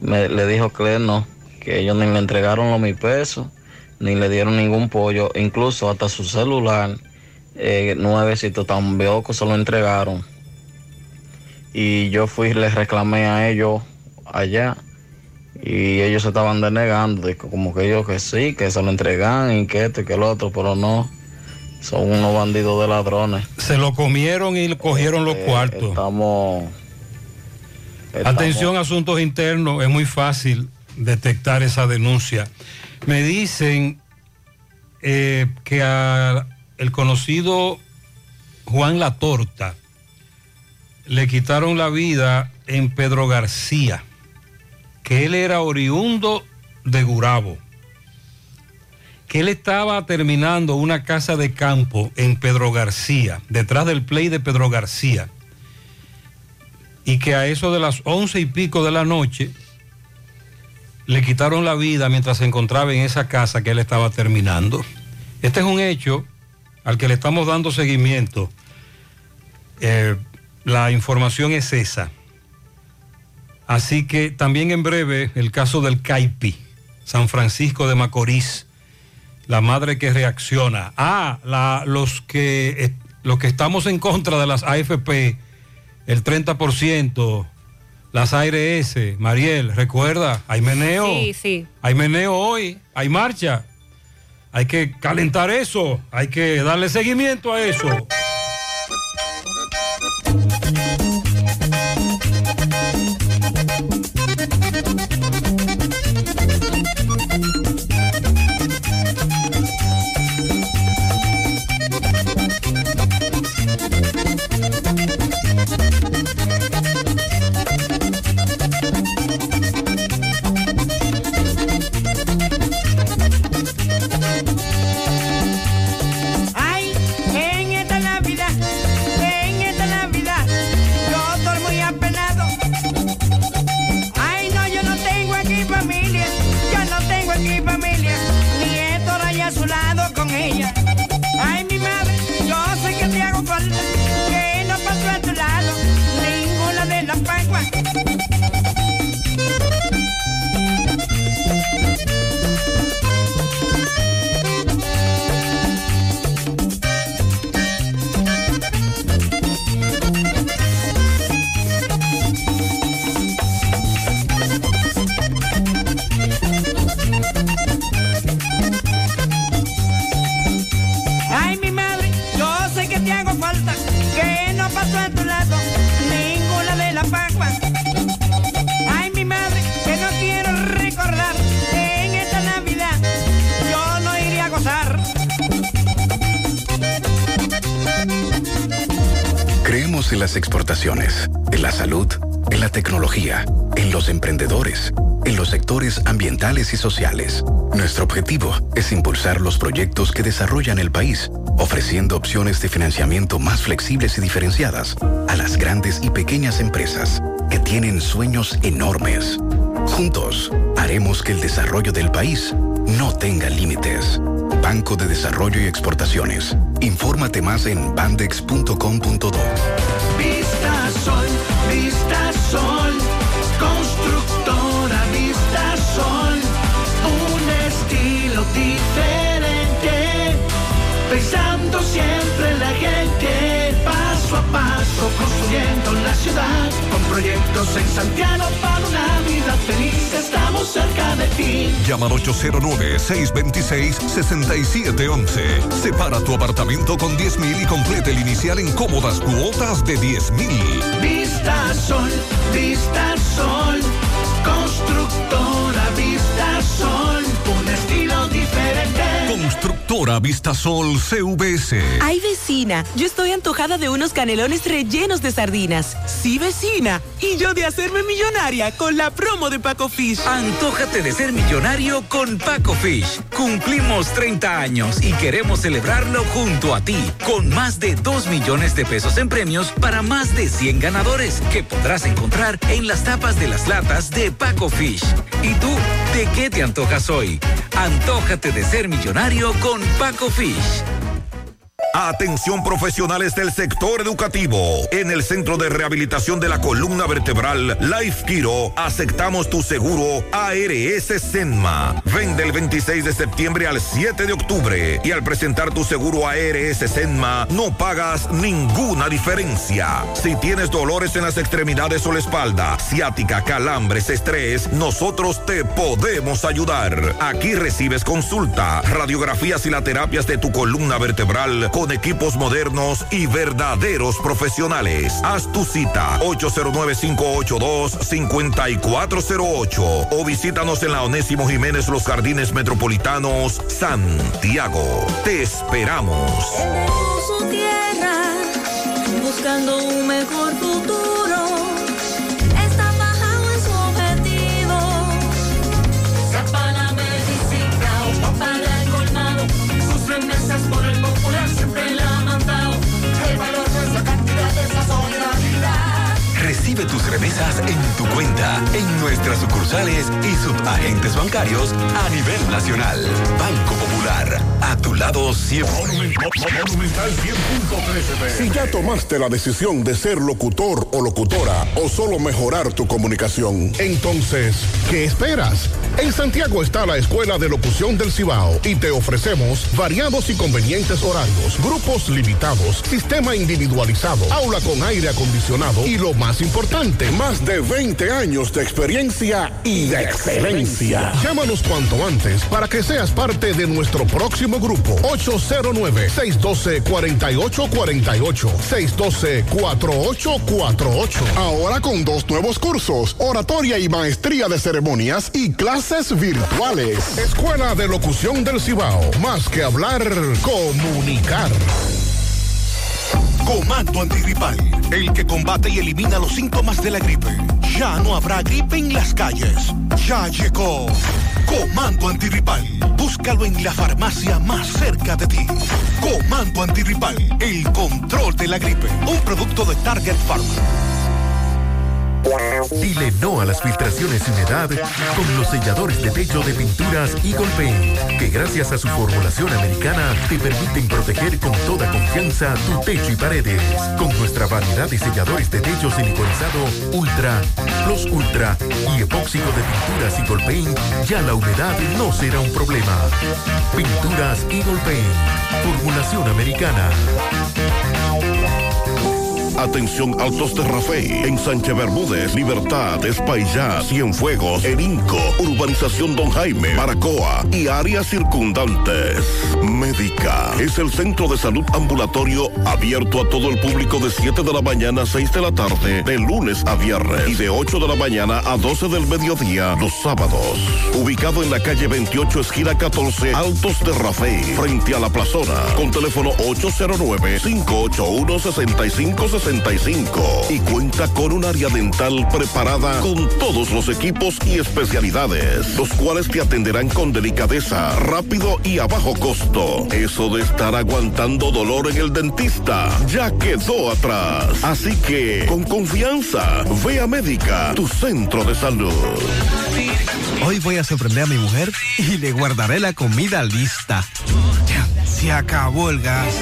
me- le dijo que no, que ellos ni le entregaron los mil pesos, ni le dieron ningún pollo, incluso hasta su celular, eh, nuevecito tan veo que se lo entregaron. Y yo fui y les reclamé a ellos allá. Y ellos se estaban denegando, como que ellos que sí, que se lo entregan y que esto y que el otro, pero no. Son unos bandidos de ladrones. Se lo comieron y cogieron los Eh, cuartos. Estamos. Atención, asuntos internos, es muy fácil detectar esa denuncia. Me dicen eh, que a el conocido Juan Latorta le quitaron la vida en Pedro García, que él era oriundo de Gurabo, que él estaba terminando una casa de campo en Pedro García, detrás del play de Pedro García y que a eso de las once y pico de la noche le quitaron la vida mientras se encontraba en esa casa que él estaba terminando. Este es un hecho al que le estamos dando seguimiento. Eh, la información es esa. Así que también en breve el caso del Caipi, San Francisco de Macorís, la madre que reacciona. Ah, la- los, que, eh, los que estamos en contra de las AFP, el 30%, las ARS, Mariel, recuerda, hay meneo. Sí, sí. Hay meneo hoy, hay marcha. Hay que calentar eso, hay que darle seguimiento a eso. En las exportaciones, en la salud, en la tecnología, en los emprendedores, en los sectores ambientales y sociales. Nuestro objetivo es impulsar los proyectos que desarrollan el país, ofreciendo opciones de financiamiento más flexibles y diferenciadas a las grandes y pequeñas empresas que tienen sueños enormes. Juntos, haremos que el desarrollo del país no tenga límites. Banco de Desarrollo y Exportaciones. Infórmate más en bandex.com.do. construyendo la ciudad, con proyectos en Santiago para una vida feliz, estamos cerca de ti. Llama al 809-626-6711. Separa tu apartamento con 10 mil y complete el inicial en cómodas cuotas de 10 mil. Vista Sol, Vista Sol, constructora Vista Sol. Constructora Vistasol CVS. Ay, vecina, yo estoy antojada de unos canelones rellenos de sardinas. Sí, vecina. Y yo de hacerme millonaria con la promo de Paco Fish. Antójate de ser millonario con Paco Fish. Cumplimos 30 años y queremos celebrarlo junto a ti, con más de 2 millones de pesos en premios para más de 100 ganadores que podrás encontrar en las tapas de las latas de Paco Fish. ¿Y tú, de qué te antojas hoy? Antójate de ser millonario con Paco Fish. Atención profesionales del sector educativo. En el Centro de Rehabilitación de la Columna Vertebral Life Kiro aceptamos tu seguro ARS Senma. Vende el 26 de septiembre al 7 de octubre y al presentar tu seguro ARS Senma no pagas ninguna diferencia. Si tienes dolores en las extremidades o la espalda, ciática, calambres, estrés, nosotros te podemos ayudar. Aquí recibes consulta, radiografías y las terapias de tu columna vertebral con equipos modernos y verdaderos profesionales. Haz tu cita 809-582-5408 o visítanos en la Onésimo Jiménez Los Jardines Metropolitanos, Santiago. Te esperamos. Buscando un mejor futuro. Recibe tus remesas en tu cuenta, en nuestras sucursales y subagentes bancarios a nivel nacional. Banco Popular, a tu lado siempre. Si ya tomaste la decisión de ser locutor o locutora o solo mejorar tu comunicación, entonces, ¿qué esperas? En Santiago está la Escuela de Locución del Cibao y te ofrecemos variados y convenientes horarios, grupos limitados, sistema individualizado, aula con aire acondicionado y lo más importante, más de 20 años de experiencia y de excelencia. Llámanos cuanto antes para que seas parte de nuestro próximo grupo 809-612-4848 612-4848 Ahora con dos nuevos cursos, oratoria y maestría de ceremonias y clases virtuales. Escuela de Locución del Cibao. Más que hablar, comunicar. Comando antigripal, el que combate y elimina los síntomas de la gripe. Ya no habrá gripe en las calles. Ya llegó. Comando antigripal. Búscalo en la farmacia más cerca de ti. Comando antigripal, el control de la gripe. Un producto de Target Pharma. Dile no a las filtraciones y humedad con los selladores de techo de pinturas Eagle Paint, que gracias a su formulación americana te permiten proteger con toda confianza tu techo y paredes. Con nuestra variedad de selladores de techo siliconizado Ultra, Plus Ultra y epóxico de pinturas Eagle Paint, ya la humedad no será un problema. Pinturas Eagle Paint, formulación americana. Atención Altos de Rafey, en Sánchez Bermúdez, Libertad, Espaillá, Cienfuegos, Erinco, Urbanización Don Jaime, Maracoa y áreas circundantes. Médica es el centro de salud ambulatorio abierto a todo el público de 7 de la mañana a 6 de la tarde, de lunes a viernes y de 8 de la mañana a 12 del mediodía los sábados. Ubicado en la calle 28, esquina 14, Altos de Rafey, frente a la plazona, con teléfono 809 581 6560 65 y cuenta con un área dental preparada con todos los equipos y especialidades, los cuales te atenderán con delicadeza, rápido y a bajo costo. Eso de estar aguantando dolor en el dentista ya quedó atrás. Así que, con confianza, ve a Médica, tu centro de salud. Hoy voy a sorprender a mi mujer y le guardaré la comida lista. Ya, se acabó el gas.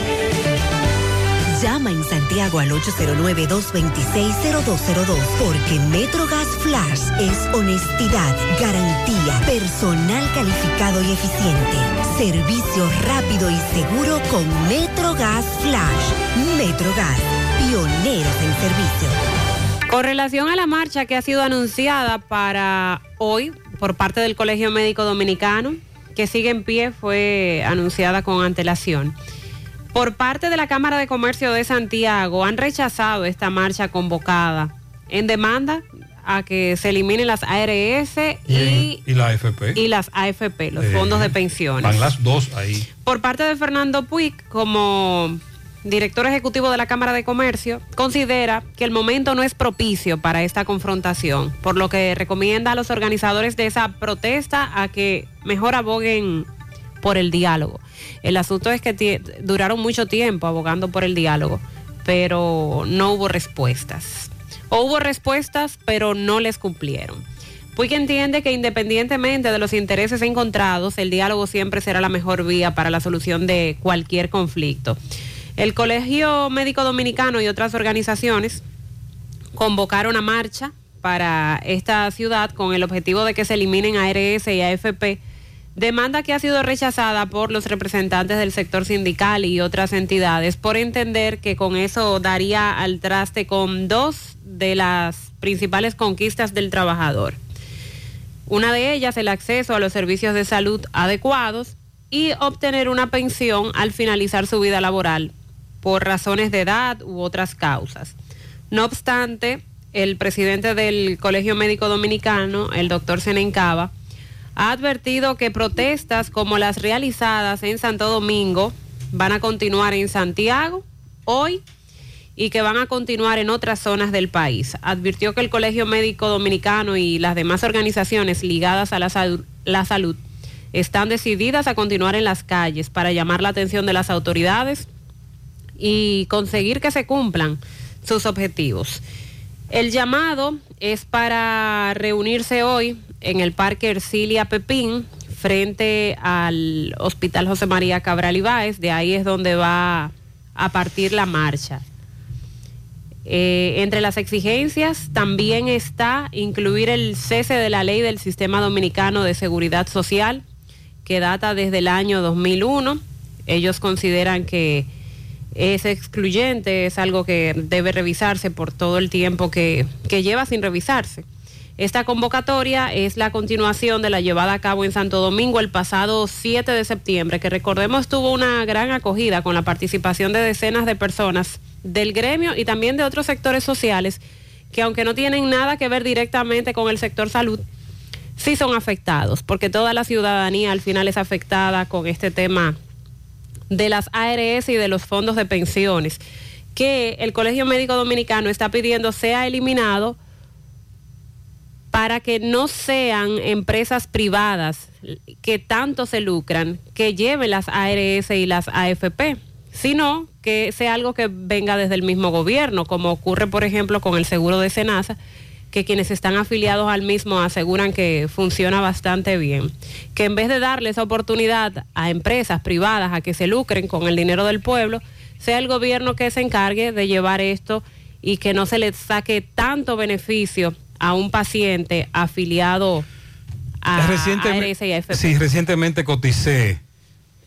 Llama en Santiago al 809-226-0202 porque MetroGas Flash es honestidad, garantía, personal calificado y eficiente, servicio rápido y seguro con MetroGas Flash. MetroGas, pioneros en servicio. Con relación a la marcha que ha sido anunciada para hoy por parte del Colegio Médico Dominicano, que sigue en pie, fue anunciada con antelación. Por parte de la Cámara de Comercio de Santiago han rechazado esta marcha convocada en demanda a que se eliminen las ARS y, Y la AFP. y las AFP, los Eh, fondos de pensiones. Van las dos ahí. Por parte de Fernando Puig, como director ejecutivo de la Cámara de Comercio, considera que el momento no es propicio para esta confrontación, por lo que recomienda a los organizadores de esa protesta a que mejor aboguen por el diálogo. El asunto es que duraron mucho tiempo abogando por el diálogo, pero no hubo respuestas. O hubo respuestas, pero no les cumplieron. Puig entiende que independientemente de los intereses encontrados, el diálogo siempre será la mejor vía para la solución de cualquier conflicto. El Colegio Médico Dominicano y otras organizaciones convocaron a marcha para esta ciudad con el objetivo de que se eliminen ARS y AFP, demanda que ha sido rechazada por los representantes del sector sindical y otras entidades por entender que con eso daría al traste con dos de las principales conquistas del trabajador. Una de ellas, el acceso a los servicios de salud adecuados y obtener una pensión al finalizar su vida laboral por razones de edad u otras causas. No obstante, el presidente del Colegio Médico Dominicano, el doctor Senencaba, ha advertido que protestas como las realizadas en Santo Domingo van a continuar en Santiago hoy y que van a continuar en otras zonas del país. Advirtió que el Colegio Médico Dominicano y las demás organizaciones ligadas a la la salud están decididas a continuar en las calles para llamar la atención de las autoridades y conseguir que se cumplan sus objetivos. El llamado es para reunirse hoy en el Parque Ercilia Pepín, frente al Hospital José María Cabral Ibáez. De ahí es donde va a partir la marcha. Eh, entre las exigencias también está incluir el cese de la ley del Sistema Dominicano de Seguridad Social, que data desde el año 2001. Ellos consideran que es excluyente, es algo que debe revisarse por todo el tiempo que, que lleva sin revisarse. Esta convocatoria es la continuación de la llevada a cabo en Santo Domingo el pasado 7 de septiembre, que recordemos tuvo una gran acogida con la participación de decenas de personas del gremio y también de otros sectores sociales que aunque no tienen nada que ver directamente con el sector salud, sí son afectados, porque toda la ciudadanía al final es afectada con este tema de las ARS y de los fondos de pensiones, que el Colegio Médico Dominicano está pidiendo sea eliminado para que no sean empresas privadas que tanto se lucran que lleven las ARS y las AFP, sino que sea algo que venga desde el mismo gobierno, como ocurre por ejemplo con el seguro de Senasa, que quienes están afiliados al mismo aseguran que funciona bastante bien. Que en vez de darle esa oportunidad a empresas privadas a que se lucren con el dinero del pueblo, sea el gobierno que se encargue de llevar esto y que no se le saque tanto beneficio a un paciente afiliado a Recientemente- ARS y AFP. Sí, recientemente coticé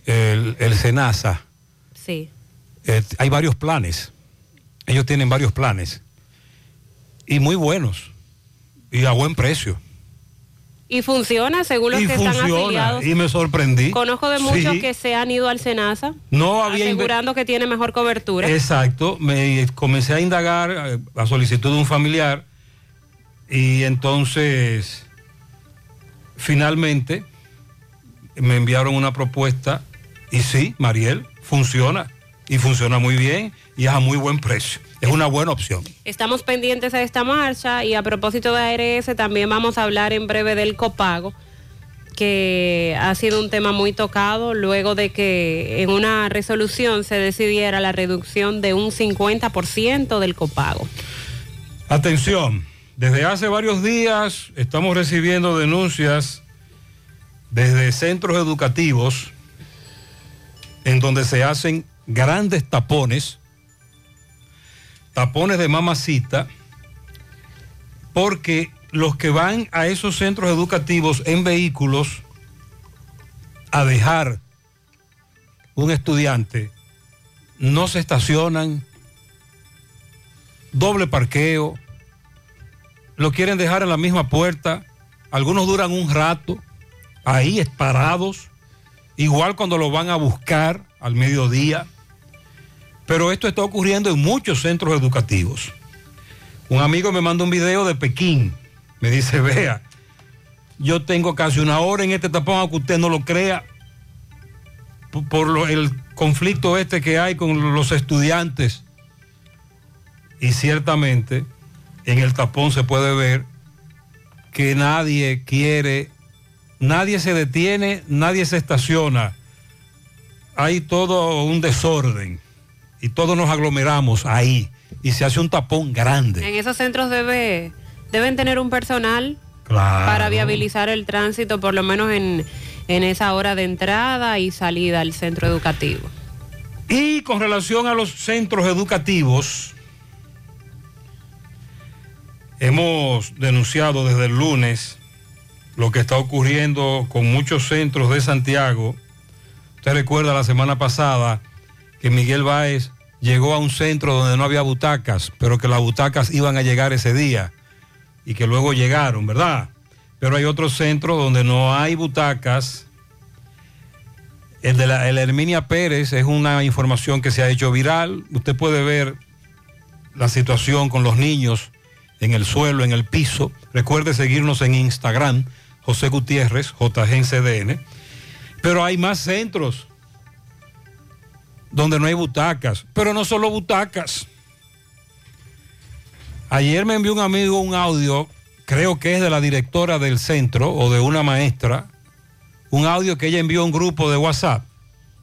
el, el SENASA. Sí. Eh, hay varios planes. Ellos tienen varios planes. Y muy buenos. Y a buen precio. Y funciona según los y que están funciona. afiliados. Y me sorprendí. Conozco de muchos Sí. que se han ido al SENASA No había asegurando que tiene mejor cobertura. Exacto, me comencé a indagar eh, a solicitud de un familiar y entonces finalmente me enviaron una propuesta y sí, Mariel, funciona y funciona muy bien y es a muy buen precio. es una buena opción. Estamos pendientes a esta marcha y a propósito de ARS también vamos a hablar en breve del copago, que ha sido un tema muy tocado luego de que en una resolución se decidiera la reducción de un 50% del copago. Atención, desde hace varios días estamos recibiendo denuncias desde centros educativos en donde se hacen grandes tapones, tapones de mamacita, porque los que van a esos centros educativos en vehículos a dejar un estudiante no se estacionan, doble parqueo, lo quieren dejar en la misma puerta, algunos duran un rato ahí parados, igual cuando lo van a buscar al mediodía, pero esto está ocurriendo en muchos centros educativos. Un amigo me mandó un video de Pekín, me dice, vea, yo tengo casi una hora en este tapón, aunque usted no lo crea, por lo- el conflicto este que hay con los estudiantes. Y ciertamente en el tapón se puede ver que nadie quiere, nadie se detiene, nadie se estaciona. Hay todo un desorden y todos nos aglomeramos ahí y se hace un tapón grande. En esos centros debe, deben tener un personal Claro. para viabilizar el tránsito, por lo menos en, en esa hora de entrada y salida al centro educativo. Y con relación a los centros educativos, hemos denunciado desde el lunes lo que está ocurriendo con muchos centros de Santiago. Usted recuerda la semana pasada que Miguel Báez llegó a un centro donde no había butacas, pero que las butacas iban a llegar ese día y que luego llegaron, ¿verdad? Pero hay otros centros donde no hay butacas. El de la el Herminia Pérez es una información que se ha hecho viral. Usted puede ver la situación con los niños en el suelo, en el piso. Recuerde seguirnos en Instagram, José Gutiérrez, JGNCDN. Pero hay más centros donde no hay butacas. Pero no solo butacas. Ayer me envió un amigo un audio, creo que es de la directora del centro o de una maestra, un audio que ella envió a un grupo de WhatsApp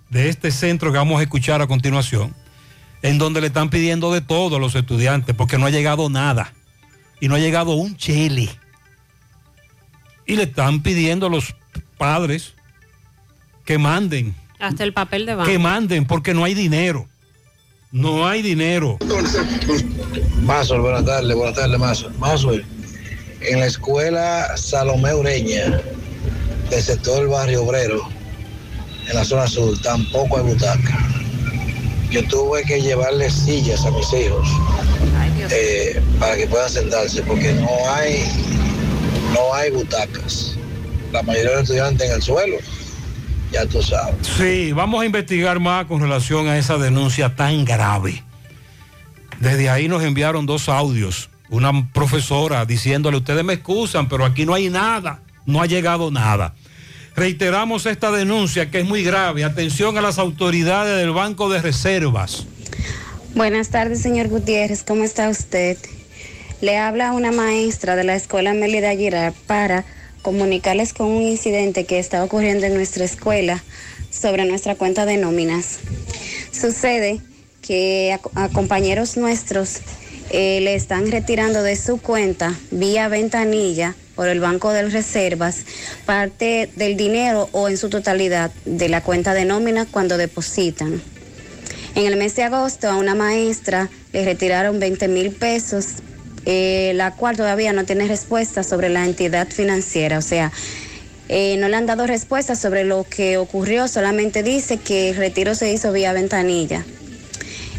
de este centro que vamos a escuchar a continuación, en donde le están pidiendo de todo a los estudiantes, porque no ha llegado nada. Y no ha llegado un chile. Y le están pidiendo a los padres que manden, Hasta el papel de baño. que manden, porque no hay dinero. No hay dinero. Mazo, buenas tardes, buenas tardes, Mazo. Mazo, en la escuela Salomé Ureña, del sector Barrio Obrero, en la zona sur, tampoco hay butaca. Yo tuve que llevarle sillas a mis hijos eh, para que puedan sentarse, porque no hay, no hay butacas. La mayoría de los estudiantes en el suelo, ya tú sabes. Sí, vamos a investigar más con relación a esa denuncia tan grave. Desde ahí nos enviaron dos audios. Una profesora diciéndole, ustedes me excusan, pero aquí no hay nada, no ha llegado nada. Reiteramos esta denuncia que es muy grave. Atención a las autoridades del Banco de Reservas. Buenas tardes, señor Gutiérrez. ¿Cómo está usted? Le habla una maestra de la escuela Melida Girard para comunicarles con un incidente que está ocurriendo en nuestra escuela sobre nuestra cuenta de nóminas. Sucede que a, compañeros nuestros eh, le están retirando de su cuenta vía ventanilla por el Banco de Reservas parte del dinero o en su totalidad de la cuenta de nómina cuando depositan. En el mes de agosto a una maestra le retiraron 20 mil pesos, eh, la cual todavía no tiene respuesta sobre la entidad financiera. O sea, eh, no le han dado respuesta sobre lo que ocurrió, solamente dice que el retiro se hizo vía ventanilla.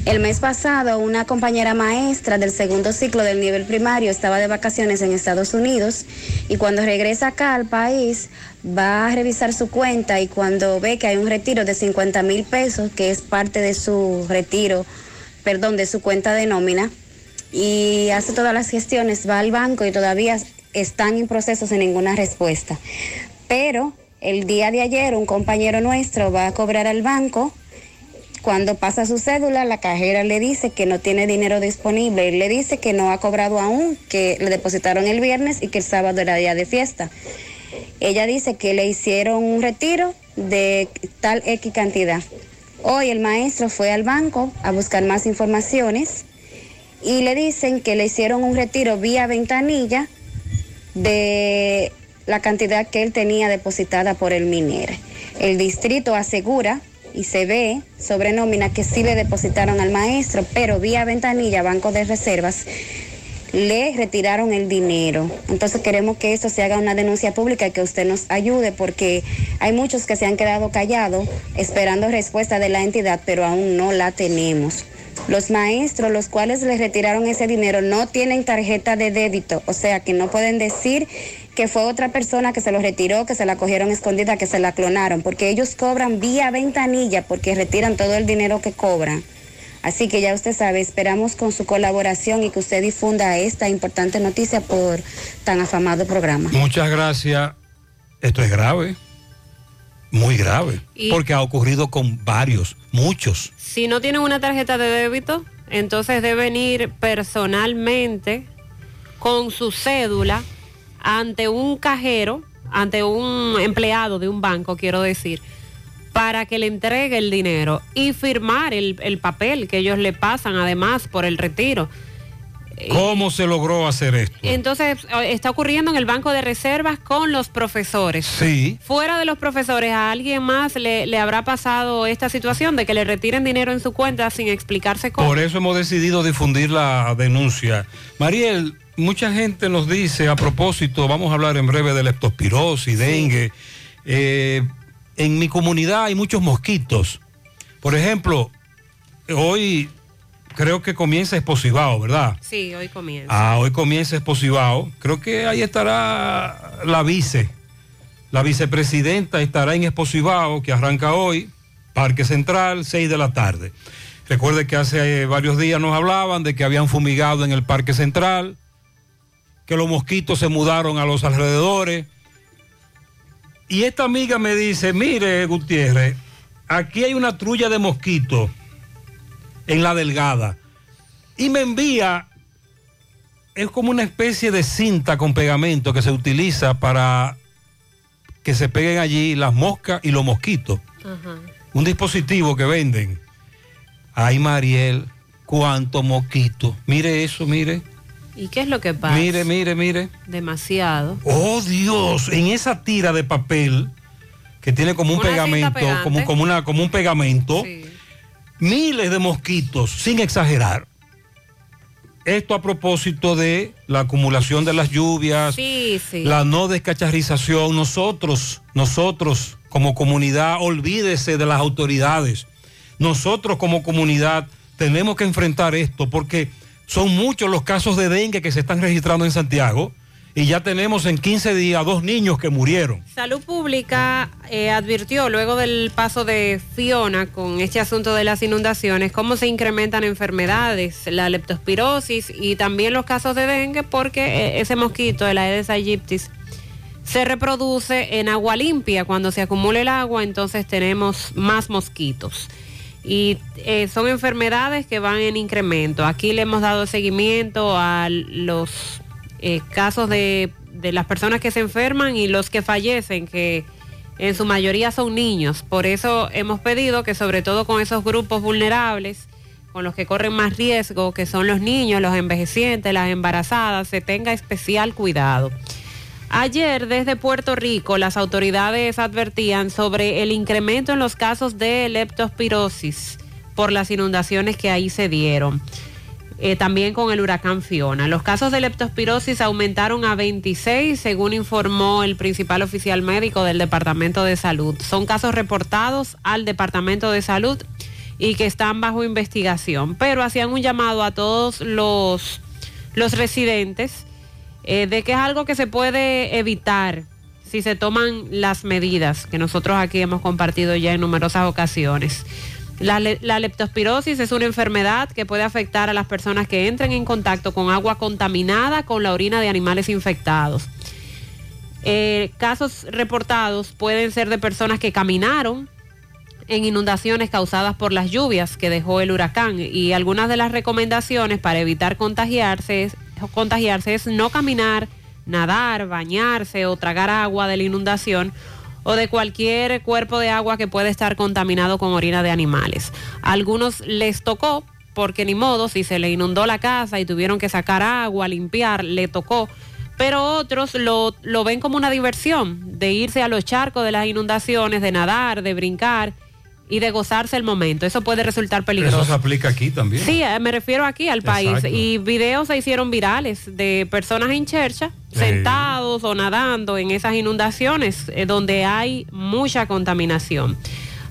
El mes pasado, una compañera maestra del segundo ciclo del nivel primario estaba de vacaciones en Estados Unidos y cuando regresa acá al país va a revisar su cuenta y cuando ve que hay un retiro de 50 mil pesos, que es parte de su retiro, perdón, de su cuenta de nómina, y hace todas las gestiones, va al banco y todavía están en proceso sin ninguna respuesta. Pero el día de ayer un compañero nuestro va a cobrar al banco Cuando pasa su cédula, la cajera le dice que no tiene dinero disponible. Le dice que no ha cobrado aún, que le depositaron el viernes y que el sábado era día de fiesta. Ella dice que le hicieron un retiro de tal X cantidad. Hoy el maestro fue al banco a buscar más informaciones y le dicen que le hicieron un retiro vía ventanilla de la cantidad que él tenía depositada por el minero. El distrito asegura y se ve sobre nómina que sí le depositaron al maestro, pero vía ventanilla, Banco de Reservas, le retiraron el dinero. Entonces queremos que esto se haga una denuncia pública y que usted nos ayude porque hay muchos que se han quedado callados esperando respuesta de la entidad, pero aún no la tenemos. Los maestros, los cuales le retiraron ese dinero, no tienen tarjeta de débito, o sea que no pueden decir que fue otra persona que se lo retiró, que se la cogieron escondida, que se la clonaron, porque ellos cobran vía ventanilla, porque retiran todo el dinero que cobran. Así que ya usted sabe, esperamos con su colaboración y que usted difunda esta importante noticia por tan afamado programa. Muchas gracias. Esto es grave, muy grave, Y- porque ha ocurrido con varios, muchos. Si no tienen una tarjeta de débito, entonces deben ir personalmente con su cédula ante un cajero, ante un empleado de un banco, quiero decir, para que le entregue el dinero y firmar el, el papel que ellos le pasan además por el retiro. ¿Cómo se logró hacer esto? Entonces, eh, está ocurriendo en el banco de reservas con los profesores. Sí. Fuera de los profesores, ¿a alguien más le, le habrá pasado esta situación de que le retiren dinero en su cuenta sin explicarse cómo? Por eso hemos decidido difundir la denuncia. Mariel, mucha gente nos dice, a propósito, vamos a hablar en breve de leptospirosis, dengue. Eh, en mi comunidad hay muchos mosquitos. Por ejemplo, hoy creo que comienza Esposivao, ¿verdad? Sí, hoy comienza. Ah, hoy comienza Esposivao. Creo que ahí estará la vice. La vicepresidenta estará en Esposivao, que arranca hoy, Parque Central, 6 de la tarde. Recuerde que hace eh, varios días nos hablaban de que habían fumigado en el Parque Central, que los mosquitos se mudaron a los alrededores. Y esta amiga me dice, mire Gutiérrez, aquí hay una trulla de mosquitos en la delgada. Y me envía, es como una especie de cinta con pegamento que se utiliza para que se peguen allí las moscas y los mosquitos. Un dispositivo que venden. Ay, Mariel, cuánto mosquito. Mire eso, mire. ¿Y qué es lo que pasa? Mire, mire, mire. Demasiado. Oh Dios, en esa tira de papel que tiene como un Una pegamento, como, como, una, como un pegamento, miles de mosquitos, sin exagerar. Esto a propósito de la acumulación de las lluvias, Sí, sí. la no descacharización. Nosotros, nosotros como comunidad, olvídese de las autoridades. Nosotros como comunidad tenemos que enfrentar esto porque son muchos los casos de dengue que se están registrando en Santiago y ya tenemos en 15 días dos niños que murieron. Salud Pública eh, advirtió luego del paso de Fiona con este asunto de las inundaciones cómo se incrementan enfermedades, la leptospirosis y también los casos de dengue porque eh, ese mosquito, el Aedes aegyptis, se reproduce en agua limpia. Cuando se acumula el agua, entonces tenemos más mosquitos. Y eh, son enfermedades que van en incremento. Aquí le hemos dado seguimiento a los eh, casos de, de las personas que se enferman y los que fallecen, que en su mayoría son niños. Por eso hemos pedido que sobre todo con esos grupos vulnerables, con los que corren más riesgo, que son los niños, los envejecientes, las embarazadas, se tenga especial cuidado. Ayer desde Puerto Rico las autoridades advertían sobre el incremento en los casos de leptospirosis por las inundaciones que ahí se dieron. Eh, también con el huracán Fiona. Los casos de leptospirosis aumentaron a 26, según informó el principal oficial médico del Departamento de Salud. Son casos reportados al Departamento de Salud y que están bajo investigación, pero hacían un llamado a todos los, los residentes eh, de que es algo que se puede evitar si se toman las medidas que nosotros aquí hemos compartido ya en numerosas ocasiones. La, le- la leptospirosis es una enfermedad que puede afectar a las personas que entren en contacto con agua contaminada con la orina de animales infectados. Eh, casos reportados pueden ser de personas que caminaron en inundaciones causadas por las lluvias que dejó el huracán y algunas de las recomendaciones para evitar contagiarse es, contagiarse es no caminar, nadar, bañarse o tragar agua de la inundación o de cualquier cuerpo de agua que pueda estar contaminado con orina de animales. Algunos les tocó porque ni modo, si se le inundó la casa y tuvieron que sacar agua, limpiar, le tocó. Pero otros lo, lo ven como una diversión, de irse a los charcos de las inundaciones, de nadar, de brincar y de gozarse el momento. Eso puede resultar peligroso. Eso se aplica aquí también. Sí, eh, me refiero aquí al país. Exacto. Y videos se hicieron virales de personas en chercha, sentados o nadando en esas inundaciones eh, donde hay mucha contaminación.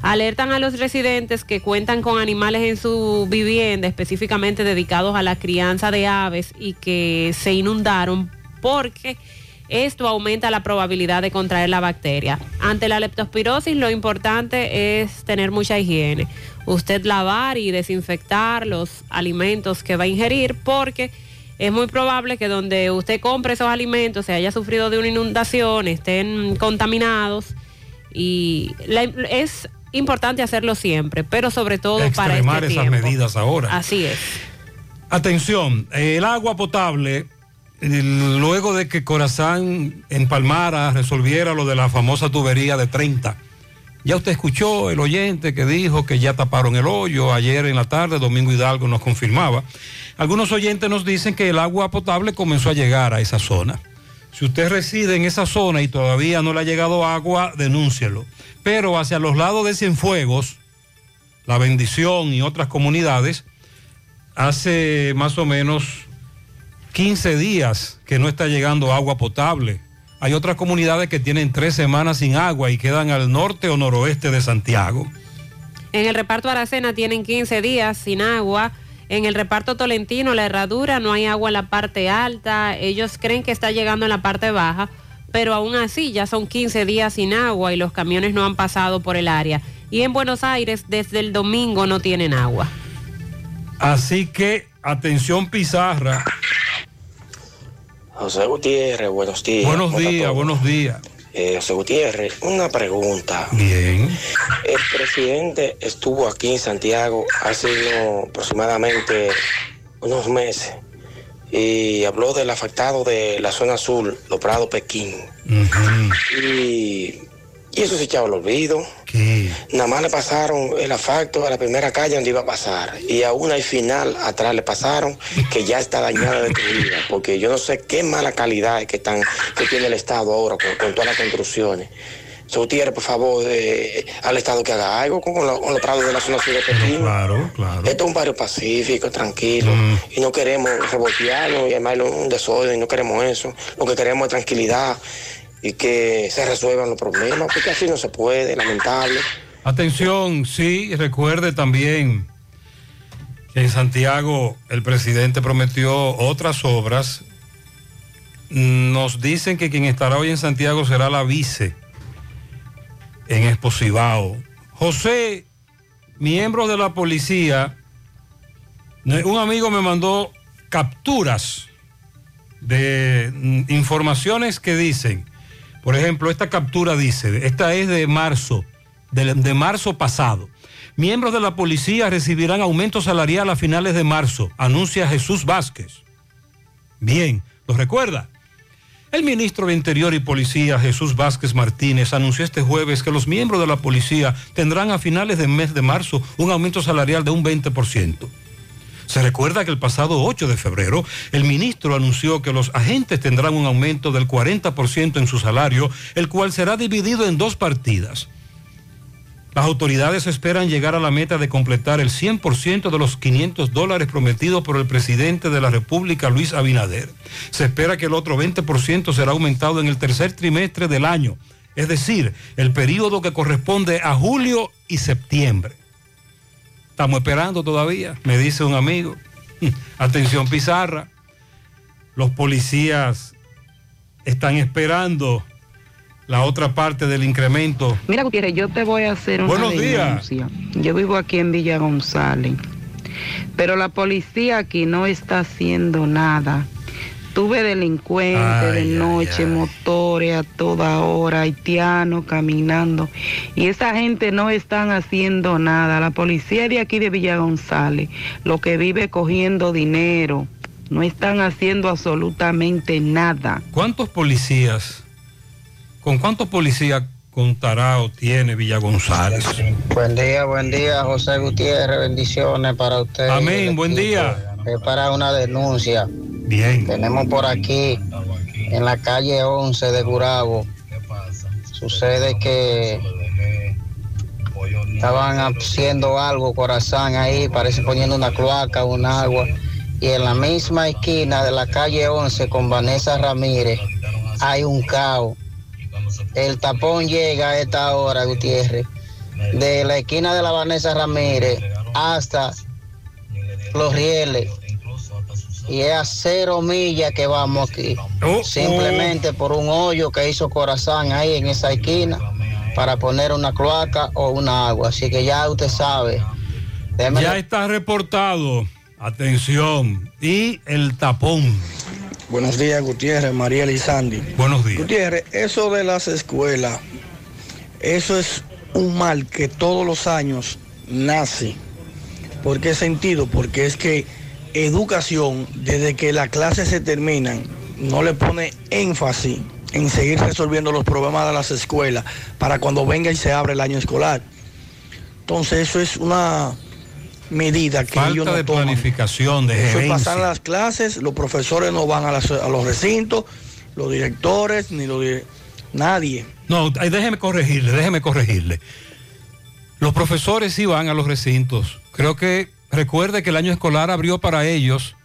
Alertan a los residentes que cuentan con animales en su vivienda, específicamente dedicados a la crianza de aves y que se inundaron porque esto aumenta la probabilidad de contraer la bacteria. Ante la leptospirosis lo importante es tener mucha higiene. Usted lavar y desinfectar los alimentos que va a ingerir porque es muy probable que donde usted compre esos alimentos se haya sufrido de una inundación, estén contaminados y la- es importante hacerlo siempre, pero sobre todo para este esas tiempo. medidas ahora. Así es. Atención, el agua potable, luego de que Corazán en Palmara resolviera lo de la famosa tubería de 30. Ya usted escuchó el oyente que dijo que ya taparon el hoyo. Ayer en la tarde, Domingo Hidalgo nos confirmaba. Algunos oyentes nos dicen que el agua potable comenzó a llegar a esa zona. Si usted reside en esa zona y todavía no le ha llegado agua, denúncielo. Pero hacia los lados de Cienfuegos, La Bendición y otras comunidades, hace más o menos 15 días que no está llegando agua potable. Hay otras comunidades que tienen tres semanas sin agua y quedan al norte o noroeste de Santiago. En el reparto Aracena tienen 15 días sin agua. En el reparto Tolentino, la herradura, no hay agua en la parte alta. Ellos creen que está llegando en la parte baja, pero aún así ya son 15 días sin agua y los camiones no han pasado por el área. Y en Buenos Aires, desde el domingo no tienen agua. Así que, atención Pizarra. José Gutiérrez, buenos días. Buenos ¿Cómo está días, buenos días. Eh, José Gutiérrez, una pregunta. Bien. El presidente estuvo aquí en Santiago hace aproximadamente unos meses y habló del afectado de la zona sur, Los Prados, Pekín. Y, y eso se echaba al olvido. Nada más le pasaron el asfalto a la primera calle donde iba a pasar. Y a una y final atrás le pasaron que ya está dañada, destruida. Porque yo no sé qué mala calidad que, están, que tiene el Estado ahora con, con todas las construcciones. Gutiérrez, por favor, eh, al Estado que haga algo con, con lo- con los prados de la zona sur de Pekín. Claro, claro. Esto es un barrio pacífico, tranquilo. Y no queremos revoltearnos y armar un desorden, no queremos eso. Lo que queremos es tranquilidad y que se resuelvan los problemas, porque así no se puede, lamentable. Atención, sí, recuerde también que en Santiago el presidente prometió otras obras. Nos dicen que quien estará hoy en Santiago será la vice en Esposibao. José, miembros de la policía, un amigo me mandó capturas de mm, informaciones que dicen, por ejemplo, esta captura dice, esta es de marzo, de, de marzo pasado. Miembros de la policía recibirán aumento salarial a finales de marzo, anuncia Jesús Vázquez. Bien, ¿lo recuerda? El ministro de Interior y Policía, Jesús Vázquez Martínez, anunció este jueves que los miembros de la policía tendrán a finales del mes de marzo un aumento salarial de un 20%. Se recuerda que el pasado 8 de febrero el ministro anunció que los agentes tendrán un aumento del 40% en su salario, el cual será dividido en dos partidas. Las autoridades esperan llegar a la meta de completar el 100% de los 500 dólares prometidos por el presidente de la República, Luis Abinader. Se espera que el otro 20% será aumentado en el tercer trimestre del año, es decir, el periodo que corresponde a julio y septiembre. Estamos esperando todavía, me dice un amigo. *laughs* Atención Pizarra, los policías están esperando la otra parte del incremento. Mira, Gutiérrez, yo te voy a hacer una Buenos días. Yo vivo aquí en Villa González, pero la policía aquí no está haciendo nada. Tuve delincuentes de noche, motores a toda hora, haitianos caminando. Y esa gente no están haciendo nada. La policía de aquí de Villa González, lo que vive cogiendo dinero, no están haciendo absolutamente nada. ¿Cuántos policías, con cuántos policías contará o tiene Villa González? Buen día, buen día, José Gutiérrez. Bendiciones para usted. Amén, buen día. Es para una denuncia. Tenemos por aquí, en la calle 11 de Gurabo. Sucede que estaban haciendo algo, corazón ahí, parece poniendo una cloaca, un agua. Y en la misma esquina de la calle 11 con Vanessa Ramírez hay un caos. El tapón llega a esta hora, Gutiérrez, de la esquina de la Vanessa Ramírez hasta los rieles. Y es a cero millas que vamos aquí. Simplemente por un hoyo que hizo Corazán ahí en esa esquina para poner una cloaca o una agua. Así que ya usted sabe. Démele- Ya está reportado. Atención. Y el tapón. Buenos días, Gutiérrez, Mariel y Sandy. Buenos días. Gutiérrez, eso de las escuelas, eso es un mal que todos los años nace. ¿Por qué sentido? Porque es que educación, desde que las clases se terminan, no le pone énfasis en seguir resolviendo los problemas de las escuelas para cuando venga y se abre el año escolar. Entonces eso es una medida que ellos Falta no de toman. planificación, de Eso gerencia. pasar las clases, los profesores no van a, las- a los recintos, los directores, ni los nadie. No, déjeme corregirle, déjeme corregirle. Los profesores sí van a los recintos. Creo que recuerde que el año escolar abrió para ellos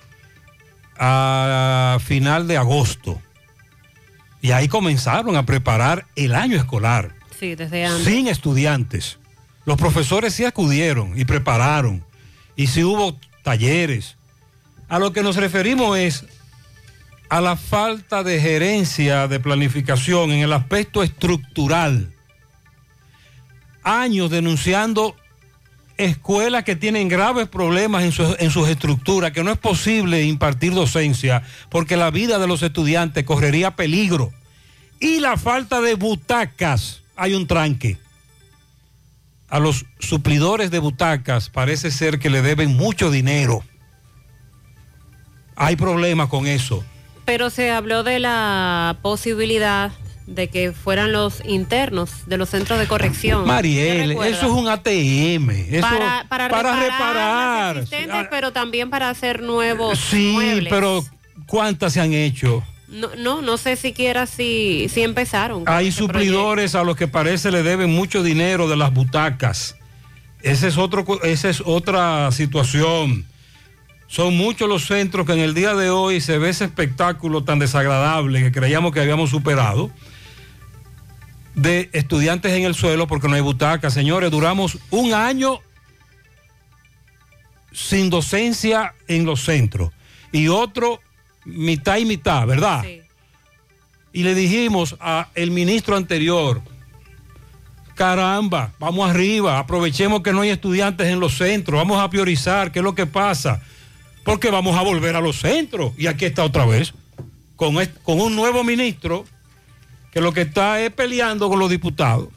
a final de agosto. Y ahí comenzaron a preparar el año escolar Sí, desde antes. sin estudiantes. Los profesores sí acudieron y prepararon. Y sí hubo talleres. A lo que nos referimos es a la falta de gerencia, de planificación en el aspecto estructural. Años denunciando escuelas que tienen graves problemas en, su- en sus estructuras, que no es posible impartir docencia porque la vida de los estudiantes correría peligro. Y la falta de butacas, hay un tranque. A los suplidores de butacas parece ser que le deben mucho dinero. Hay problemas con eso. Pero se habló de la posibilidad de que fueran los internos de los centros de corrección. Mariel, eso es un ATM. Eso, para, para, reparar, reparar. las existentes, pero también para hacer nuevos Sí, muebles. pero ¿cuántas se han hecho? No, no, no sé siquiera si, si empezaron. Hay ese suplidores a los que parece le deben mucho dinero de las butacas. Esa es, otro, esa es otra situación. Son muchos los centros que en el día de hoy se ve ese espectáculo tan desagradable que creíamos que habíamos superado de estudiantes en el suelo porque no hay butacas. Señores, duramos un año sin docencia en los centros y otro mitad y mitad, ¿verdad? Y le dijimos al ministro anterior, caramba, vamos arriba, aprovechemos que no hay estudiantes en los centros, vamos a priorizar qué es lo que pasa, porque vamos a volver a los centros. Y aquí está otra vez, con, con un nuevo ministro que lo que está es peleando con los diputados.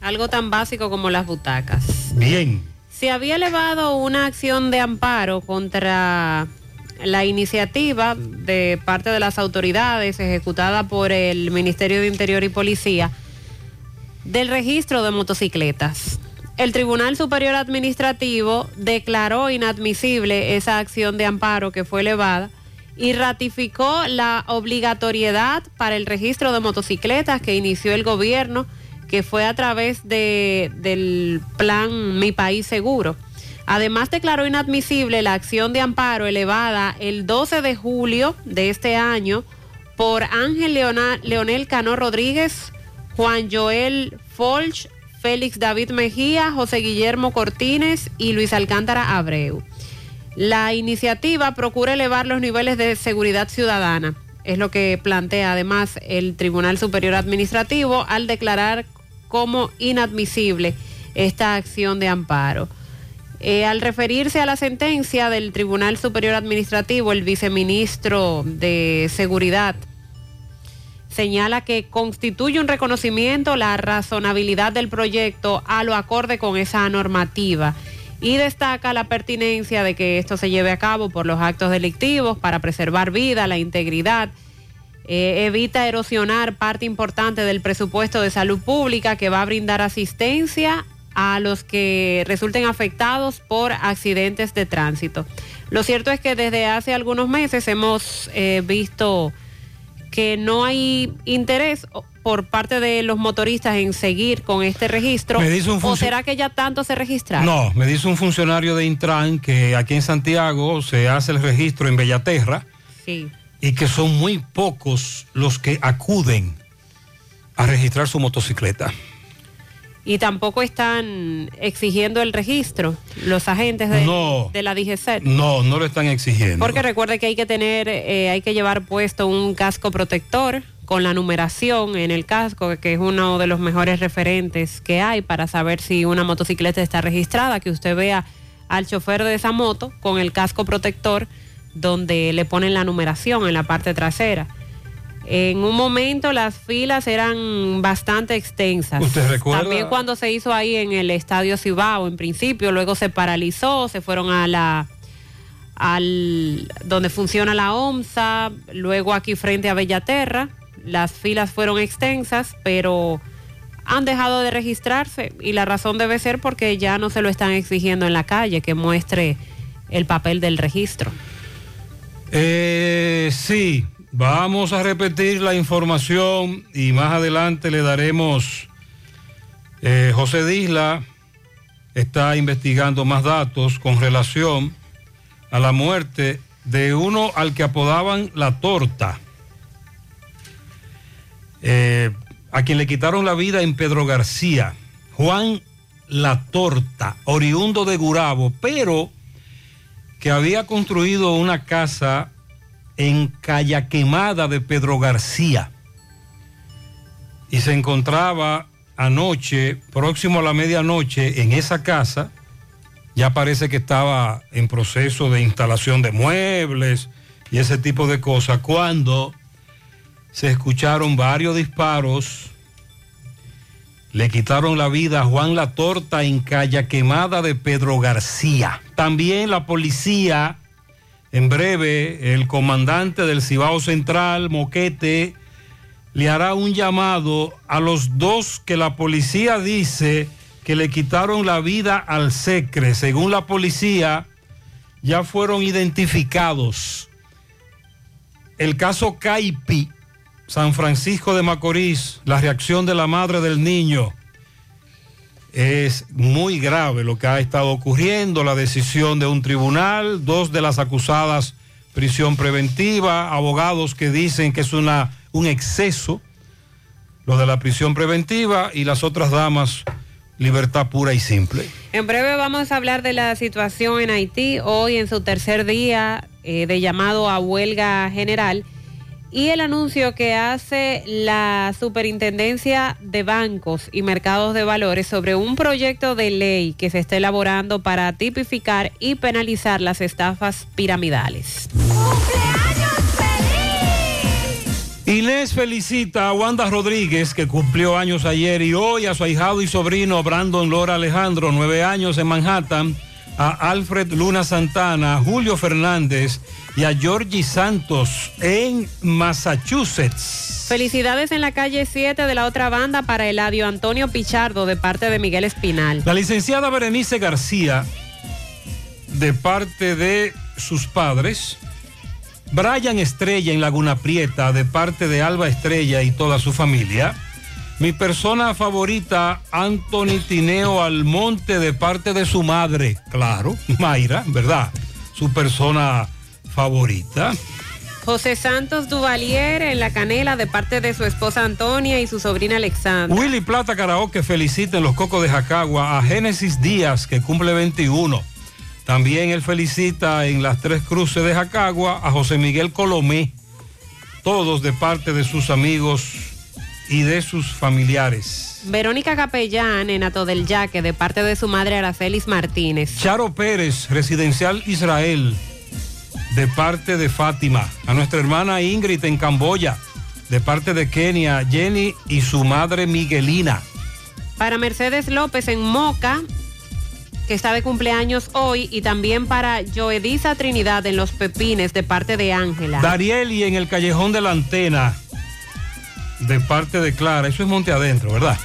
Algo tan básico como las butacas. Bien. Se había elevado una acción de amparo contra la iniciativa de parte de las autoridades ejecutada por el Ministerio de Interior y Policía del registro de motocicletas. El Tribunal Superior Administrativo declaró inadmisible esa acción de amparo que fue elevada y ratificó la obligatoriedad para el registro de motocicletas que inició el gobierno, que fue a través de, del plan Mi País Seguro. Además declaró inadmisible la acción de amparo elevada el 12 de julio de este año por Ángel Leona- Leonel Cano Rodríguez, Juan Joel Folch, Félix David Mejía, José Guillermo Cortines y Luis Alcántara Abreu. La iniciativa procura elevar los niveles de seguridad ciudadana, es lo que plantea además el Tribunal Superior Administrativo al declarar como inadmisible esta acción de amparo. Eh, al referirse a la sentencia del Tribunal Superior Administrativo, el viceministro de Seguridad señala que constituye un reconocimiento la razonabilidad del proyecto a lo acorde con esa normativa y destaca la pertinencia de que esto se lleve a cabo por los actos delictivos para preservar vida, la integridad, eh, evita erosionar parte importante del presupuesto de salud pública que va a brindar asistencia a los que resulten afectados por accidentes de tránsito. Lo cierto es que desde hace algunos meses hemos eh, visto que no hay interés por parte de los motoristas en seguir con este registro. Me dice un ¿O será que ya tanto se registraron? No, me dice un funcionario de Intran que aquí en Santiago se hace el registro en Bellaterra Sí. y que son muy pocos los que acuden a registrar su motocicleta. Y tampoco están exigiendo el registro los agentes de, No. de la DGCET. No, no lo están exigiendo. Porque recuerde que hay que tener, eh, hay que llevar puesto un casco protector con la numeración en el casco, que es uno de los mejores referentes que hay para saber si una motocicleta está registrada, que usted vea al chofer de esa moto con el casco protector donde le ponen la numeración en la parte trasera. En un momento las filas eran bastante extensas. ¿Usted recuerda? También cuando se hizo ahí en el Estadio Cibao, en principio, luego se paralizó, se fueron a la al donde funciona la OMSA, luego aquí frente a Bellaterra, las filas fueron extensas, pero han dejado de registrarse y la razón debe ser porque ya no se lo están exigiendo en la calle que muestre el papel del registro. Eh, sí, vamos a repetir la información y más adelante le daremos. eh, José Disla está investigando más datos con relación a la muerte de uno al que apodaban la torta, eh, a quien le quitaron la vida en Pedro García, Juan La Torta, oriundo de Gurabo, pero que había construido una casa en Calla Quemada de Pedro García y se encontraba anoche, próximo a la medianoche, en esa casa. Ya parece que estaba en proceso de instalación de muebles y ese tipo de cosas, cuando se escucharon varios disparos. Le quitaron la vida a Juan La Torta en Calla Quemada de Pedro García. También la policía, en breve, el comandante del Cibao Central, Moquete, le hará un llamado a los dos que la policía dice que le quitaron la vida al SECRE. Según la policía, ya fueron identificados. El caso Caipi, San Francisco de Macorís, la reacción de la madre del niño. Es muy grave lo que ha estado ocurriendo, la decisión de un tribunal, dos de las acusadas prisión preventiva, abogados que dicen que es una, un exceso lo de la prisión preventiva y las otras damas libertad pura y simple. En breve vamos a hablar de la situación en Haití, hoy en su tercer día eh, de llamado a huelga general y el anuncio que hace la Superintendencia de Bancos y Mercados de Valores sobre un proyecto de ley que se está elaborando para tipificar y penalizar las estafas piramidales. Inés felicita a Wanda Rodríguez, que cumplió años ayer, y hoy a su ahijado y sobrino Brandon Lora Alejandro, nueve años en Manhattan, a Alfred Luna Santana, a Julio Fernández y a Georgie Santos en Massachusetts. Felicidades en la calle 7 de la otra banda para Eladio Antonio Pichardo de parte de Miguel Espinal. La licenciada Berenice García, de parte de sus padres, Brian Estrella en Laguna Prieta, de parte de Alba Estrella y toda su familia. Mi persona favorita, Anthony Tineo Almonte, de parte de su madre, claro, Mayra, ¿verdad? Su persona favorita. José Santos Duvalier en La Canela de parte de su esposa Antonia y su sobrina Alexandra. Willy Plata Karaoke felicita en los Cocos de Jacagua a Génesis Díaz, que cumple 21. También él felicita en las Tres Cruces de Jacagua a José Miguel Colomé, todos de parte de sus amigos y de sus familiares. Verónica Capellán en Ato del Yaque de parte de su madre Aracelis Martínez. Charo Pérez, residencial Israel, de parte de Fátima. A nuestra hermana Ingrid en Camboya, de parte de Kenia, Jenny y su madre Miguelina. Para Mercedes López en Moca, que está de cumpleaños hoy, y también para Joedisa Trinidad en Los Pepines de parte de Ángela. Darieli en el Callejón de la Antena, de parte de Clara. Eso es Monte Adentro, ¿verdad?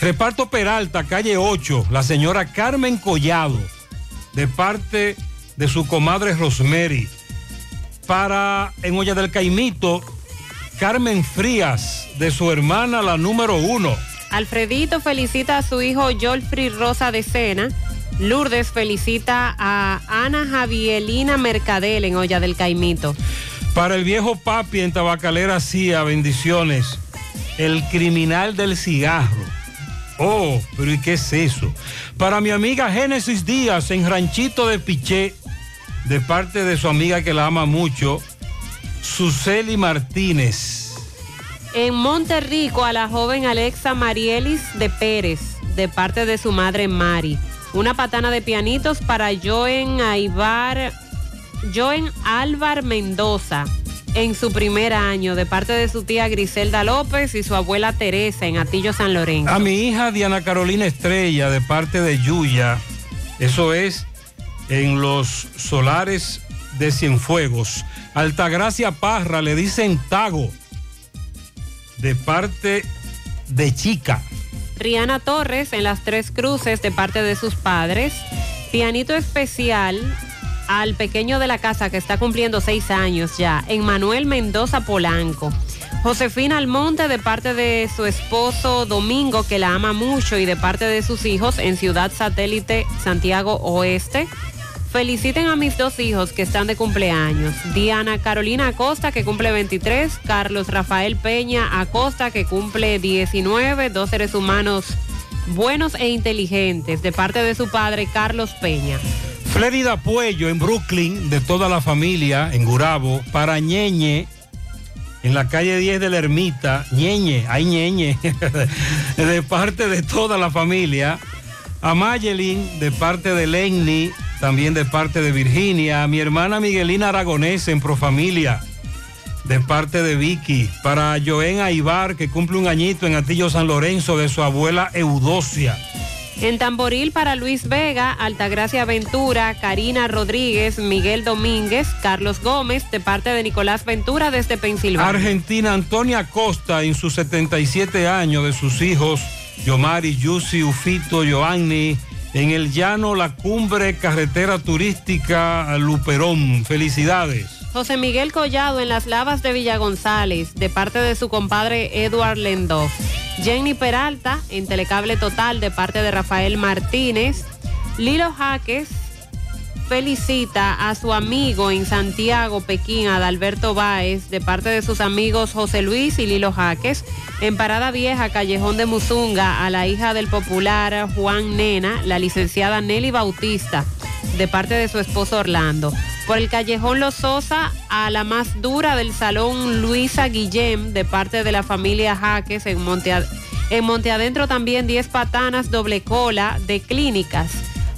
Reparto Peralta, calle 8, la señora Carmen Collado, de parte de su comadre Rosemary. Para en Olla del Caimito, Carmen Frías, de su hermana la número uno. Alfredito felicita a su hijo Jolfrey Rosa de Sena. Lourdes felicita a Ana Javielina Mercadel en Olla del Caimito. Para el viejo papi en Tabacalera Cia, bendiciones. El criminal del cigarro. Oh, pero ¿y qué es eso? Para mi amiga Génesis Díaz en Ranchito de Piché, de parte de su amiga que la ama mucho, Suseli Martínez. En Monterrico a la joven Alexa Marielis de Pérez, de parte de su madre Mari. Una patana de pianitos para Joen Aibar, Joen Álvar Mendoza en su primer año, de parte de su tía Griselda López y su abuela Teresa en Atillo San Lorenzo. A mi hija Diana Carolina Estrella, de parte de Yuya, eso es en los solares de Cienfuegos. Altagracia Parra le dicen Tago, de parte de Chica. Rihanna Torres en las Tres Cruces de parte de sus padres. Pianito especial al pequeño de la casa que está cumpliendo seis años ya, en Manuel Mendoza Polanco. Josefina Almonte de parte de su esposo Domingo, que la ama mucho, y de parte de sus hijos en Ciudad Satélite Santiago Oeste. Feliciten a mis dos hijos que están de cumpleaños. Diana Carolina Acosta, que cumple 23. Carlos Rafael Peña Acosta, que cumple 19. Dos seres humanos buenos e inteligentes, de parte de su padre Carlos Peña. Flérida Puello en Brooklyn, de toda la familia, en Gurabo. Para Ñeñe, en la calle 10 de la Ermita. Ñeñe, ay Ñeñe, *laughs* de parte de toda la familia. A Mayelin, de parte de Lenny, también de parte de Virginia. A mi hermana Miguelina Aragonés en Profamilia, de parte de Vicky. Para Joen Aibar, que cumple un añito en Atillo San Lorenzo, de su abuela Eudosia. En Tamboril para Luis Vega, Altagracia Ventura, Karina Rodríguez, Miguel Domínguez, Carlos Gómez, de parte de Nicolás Ventura desde Pensilvania. Argentina, Antonia Costa, en sus 77 años, de sus hijos, Yomari, Yusi, Ufito, Joanny, en el llano La Cumbre, carretera turística Luperón. Felicidades. José Miguel Collado en las lavas de Villa González, de parte de su compadre Edward Lendoff. Jenny Peralta en Telecable Total, de parte de Rafael Martínez. Lilo Jaques felicita a su amigo en Santiago, Pekín, Adalberto Báez, de parte de sus amigos José Luis y Lilo Jaques. En Parada Vieja, Callejón de Muzunga, a la hija del popular Juan Nena, la licenciada Nelly Bautista, de parte de su esposo Orlando. Por el Callejón Los Sosa, a la más dura del salón Luisa Guillem, de parte de la familia Jaques en Monte, en Monte Adentro también 10 patanas doble cola de clínicas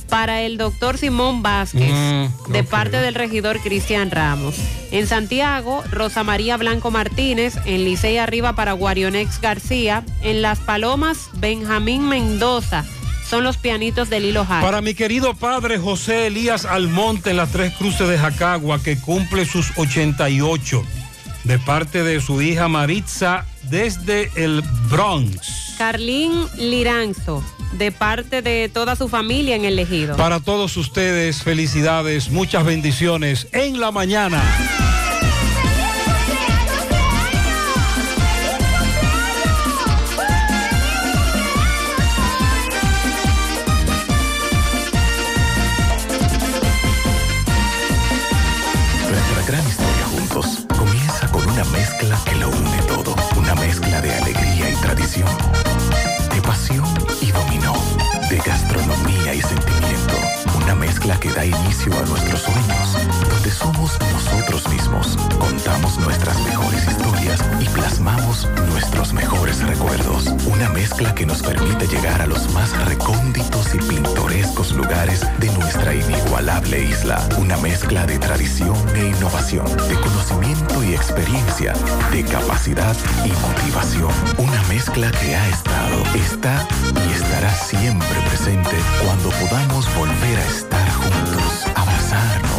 para el doctor Simón Vázquez, Mm, de parte del regidor Cristian Ramos. En Santiago, Rosa María Blanco Martínez, en Licey Arriba para Guarionex García, en Las Palomas, Benjamín Mendoza. Son los pianitos del hilo Jaque. Para mi querido padre José Elías Almonte en las Tres Cruces de Jacagua, que cumple sus 88, de parte de su hija Maritza desde el Bronx. Carlín Liranzo, de parte de toda su familia en el Ejido. Para todos ustedes, felicidades, muchas bendiciones en la mañana. Nuestros mejores recuerdos. Una mezcla que nos permite llegar a los más recónditos y pintorescos lugares de nuestra inigualable isla. Una mezcla de tradición e innovación, de conocimiento y experiencia, de capacidad y motivación. Una mezcla que ha estado, está y estará siempre presente cuando podamos volver a estar juntos, abrazarnos,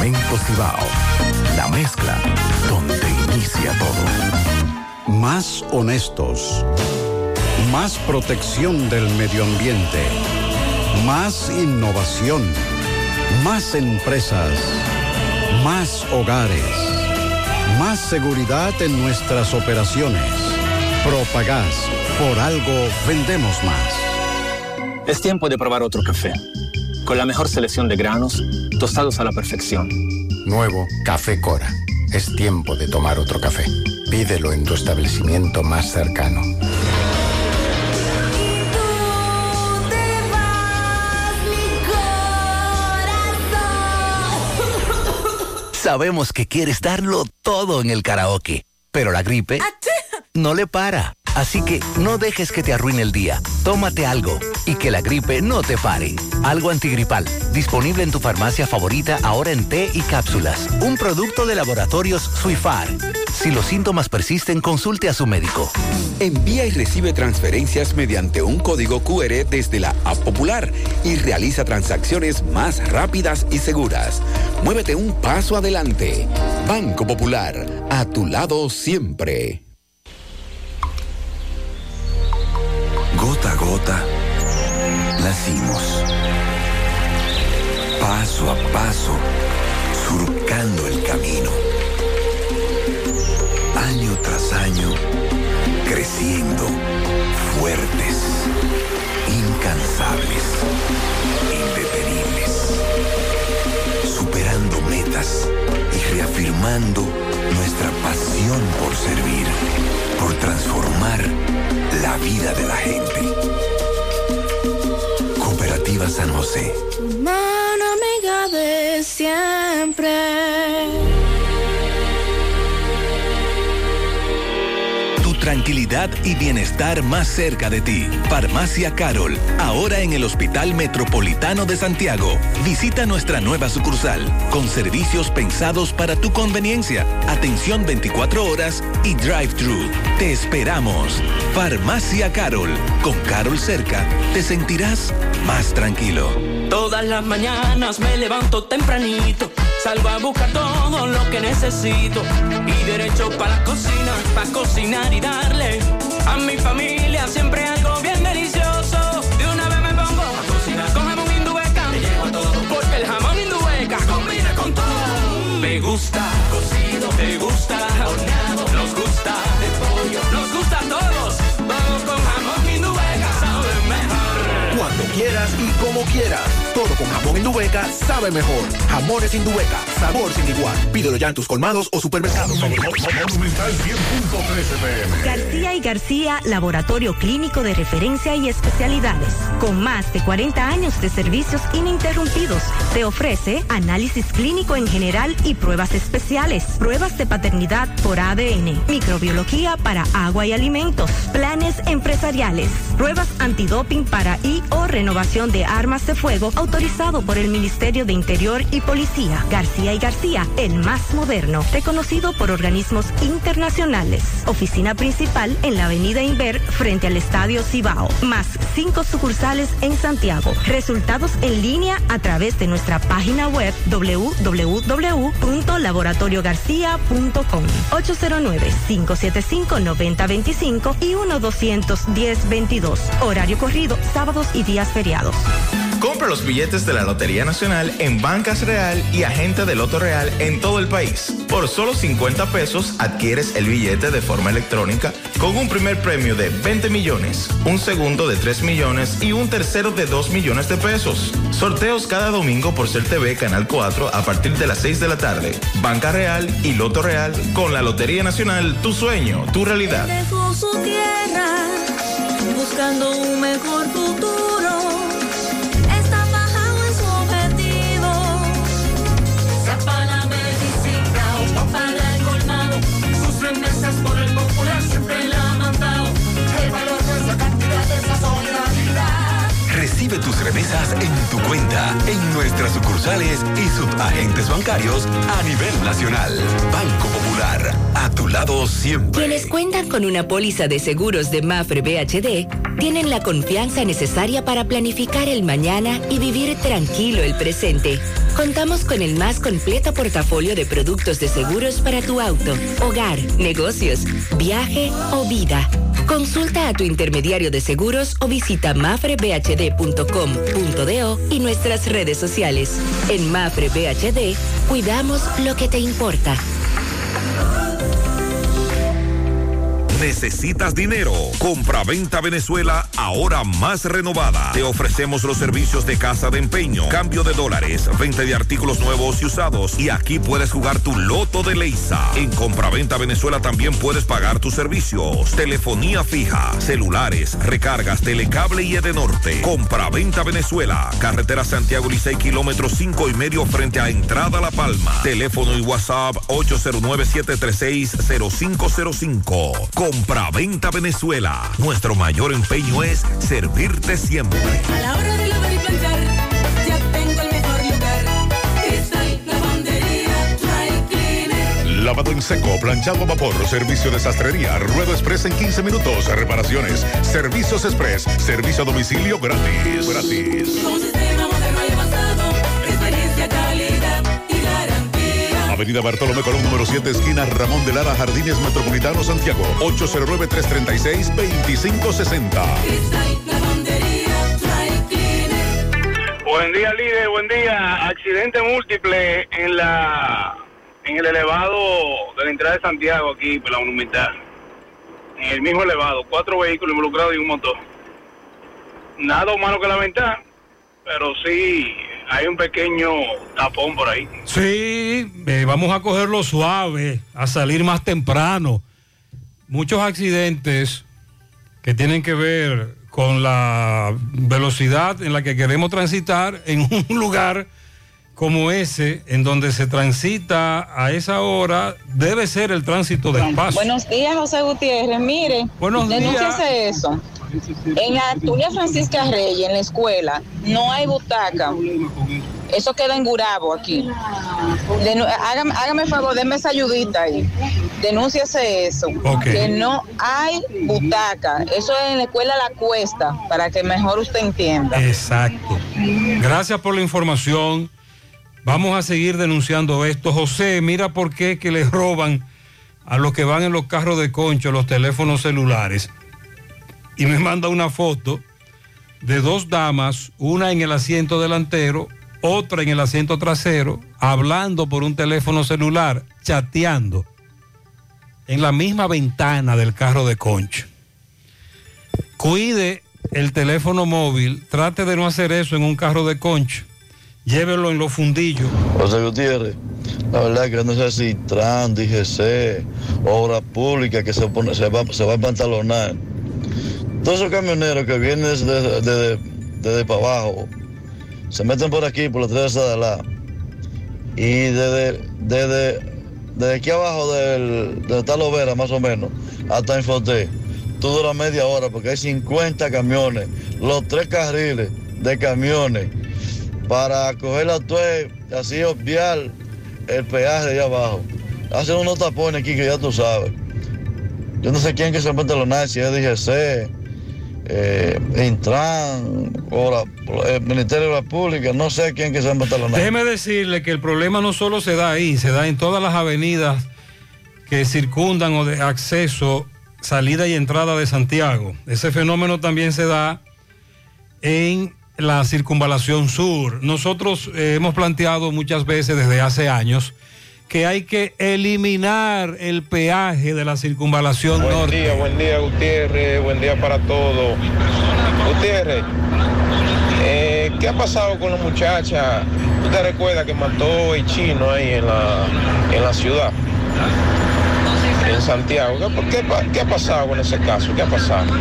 Cemento Cibao, la mezcla donde inicia todo. Más honestos. Más protección del medio ambiente. Más innovación. Más empresas. Más hogares. Más seguridad en nuestras operaciones. Propagás. Por algo vendemos más. Es tiempo de probar otro café. Con la mejor selección de granos, tostados a la perfección. Nuevo Café Cora. Es tiempo de tomar otro café. Pídelo en tu establecimiento más cercano. Sabemos que quieres darlo todo en el karaoke, pero la gripe no le para. Así que no dejes que te arruine el día. Tómate algo y que la gripe no te pare. Algo antigripal, disponible en tu farmacia favorita ahora en té y cápsulas. Un producto de laboratorios Suifar. Si los síntomas persisten, consulte a su médico. Envía y recibe transferencias mediante un código QR desde la App Popular y realiza transacciones más rápidas y seguras. Muévete un paso adelante. Banco Popular, a tu lado siempre. Gota nacimos. Paso a paso, surcando el camino. Año tras año, creciendo, fuertes, incansables, indetenibles. Metas y reafirmando nuestra pasión por servir, por transformar la vida de la gente. Cooperativa San José. Mano amiga de siempre. Tranquilidad y bienestar más cerca de ti. Farmacia Carol, ahora en el Hospital Metropolitano de Santiago. Visita nuestra nueva sucursal, con servicios pensados para tu conveniencia, atención 24 horas y drive-thru. Te esperamos. Farmacia Carol, con Carol cerca, te sentirás más tranquilo. Todas las mañanas me levanto tempranito, salgo a buscar todo lo que necesito y derecho para la cocina, para cocinar y darle a mi familia siempre algo bien delicioso. De una vez me pongo a cocinar con jamón indubeca, me llevo a todo porque el jamón indubeca combina con todo. Me gusta cocido, me gusta horneado, nos gusta de pollo, nos gusta a todos. Vamos con jamón indubeca, sabe mejor. Cuando quieras y como quieras. Todo con jamón Indubeca sabe mejor. Jamones Indubeca, sabor sin igual. Pídelo ya en tus colmados o supermercados. García y García, laboratorio clínico de referencia y especialidades. Con más de 40 años de servicios ininterrumpidos, te ofrece análisis clínico en general y pruebas especiales, pruebas de paternidad por ADN, microbiología para agua y alimentos, planes empresariales, pruebas antidoping para y o renovación de armas de fuego autorizado por el Ministerio de Interior y Policía. García y García, el más moderno, reconocido por organismos internacionales. Oficina principal en la avenida Inver frente al Estadio Cibao. Más cinco sucursales en Santiago. Resultados en línea a través de nuestra página web www.laboratoriogarcia.com 809-575-9025 y 1-210-22. Horario corrido, sábados y días feriados. Compra los billetes de la Lotería Nacional en Bancas Real y Agente de Loto Real en todo el país. Por solo 50 pesos adquieres el billete de forma electrónica con un primer premio de 20 millones, un segundo de 3 millones y un tercero de 2 millones de pesos. Sorteos cada domingo por Ser TV Canal 4 a partir de las 6 de la tarde. Banca Real y Loto Real con la Lotería Nacional, tu sueño, tu realidad. Buscando un mejor futuro. Recibe tus remesas en tu cuenta, en nuestras sucursales y subagentes bancarios a nivel nacional. Banco Popular, a tu lado siempre. Quienes cuentan con una póliza de seguros de Mafre BHD tienen la confianza necesaria para planificar el mañana y vivir tranquilo el presente. Contamos con el más completo portafolio de productos de seguros para tu auto, hogar, negocios, viaje o vida. Consulta a tu intermediario de seguros o visita mafrebhd.com.do y nuestras redes sociales. En Mafre BHD, cuidamos lo que te importa. ¿Necesitas dinero? Compra-venta Venezuela ahora más renovada. Te ofrecemos los servicios de casa de empeño, cambio de dólares, venta de artículos nuevos y usados. Y aquí puedes jugar tu loto de Leisa. En Compra-venta Venezuela también puedes pagar tus servicios. Telefonía fija, celulares, recargas, telecable y Edenorte. Compra-venta Venezuela. Carretera Santiago Licey, kilómetro 5 y medio frente a Entrada La Palma. Teléfono y WhatsApp 809-736-0505. Compra-venta Venezuela. Nuestro mayor empeño es servirte siempre. A la hora de lavar y planchar, ya tengo el mejor lugar. Cristal Lavandería Dry Cleaner. Lavado en seco, planchado a vapor, servicio de sastrería, ruedo express en 15 minutos, reparaciones, servicios express, servicio a domicilio gratis. Gratis. Con un sistema Avenida Bartolomé Colón, número 7, esquina Ramón de Lara, Jardines Metropolitano, Santiago. 809-336-2560. Cristal Lavandería Dry Cleaner. Buen día, líder. Buen día. Accidente múltiple en la en el elevado de la entrada de Santiago aquí por la monumental. En el mismo elevado, cuatro vehículos involucrados y un motor. Nada humano que lamentar, pero sí hay un pequeño tapón por ahí. Sí, eh, vamos a cogerlo suave, a salir más temprano. Muchos accidentes que tienen que ver con la velocidad en la que queremos transitar en *laughs* un lugar como ese, en donde se transita a esa hora, debe ser el tránsito despacio. Buenos días, José Gutiérrez. Mire, Buenos días. denúnciase eso. En la Tulia Francisca Reyes, en la escuela, no hay butaca. Eso queda en Gurabo aquí. Denu- hágame, hágame favor, denme esa ayudita ahí. Denúnciase eso. Que no hay butaca. Eso es en la escuela La Cuesta, para que mejor usted entienda. Exacto. Gracias por la información. Vamos a seguir denunciando esto. José, mira por qué que le roban a los que van en los carros de concho los teléfonos celulares. Y me manda una foto de dos damas, una en el asiento delantero, otra en el asiento trasero, hablando por un teléfono celular, chateando en la misma ventana del carro de concho. Cuide el teléfono móvil, trate de no hacer eso en un carro de concho. Llévelo en los fundillos. José Gutiérrez, la verdad que no sé si Tran, DGC, obra pública que se va a pantalonar. Todos esos camioneros que vienen desde, desde, desde para abajo, se meten por aquí, por la tres de la y desde, desde, desde aquí abajo del, de tal Lovera, más o menos, hasta Infoté, tú duras media hora porque hay 50 camiones, los tres carriles de camiones para coger la tué, así obviar el peaje de allá abajo. Hacen unos tapones aquí que ya tú sabes. Yo no sé quién que se mete los nazis, es DGC, eh, Intran, o el Ministerio de la Pública, no sé quién que se los nazis. Déjeme decirle que el problema no solo se da ahí, se da en todas las avenidas que circundan o de acceso, salida y entrada de Santiago. Ese fenómeno también se da en la circunvalación sur. Nosotros eh, hemos planteado muchas veces desde hace años que hay que eliminar el peaje de la circunvalación Buen norte. día, buen día Gutiérrez, buen día para todos. Gutiérrez, eh, ¿qué ha pasado con la muchacha? ¿Tú te recuerdas que mató el chino ahí en la, en la ciudad? En Santiago. ¿Qué, qué pa- qué ha pasado con ese caso? ¿Qué ha pasado?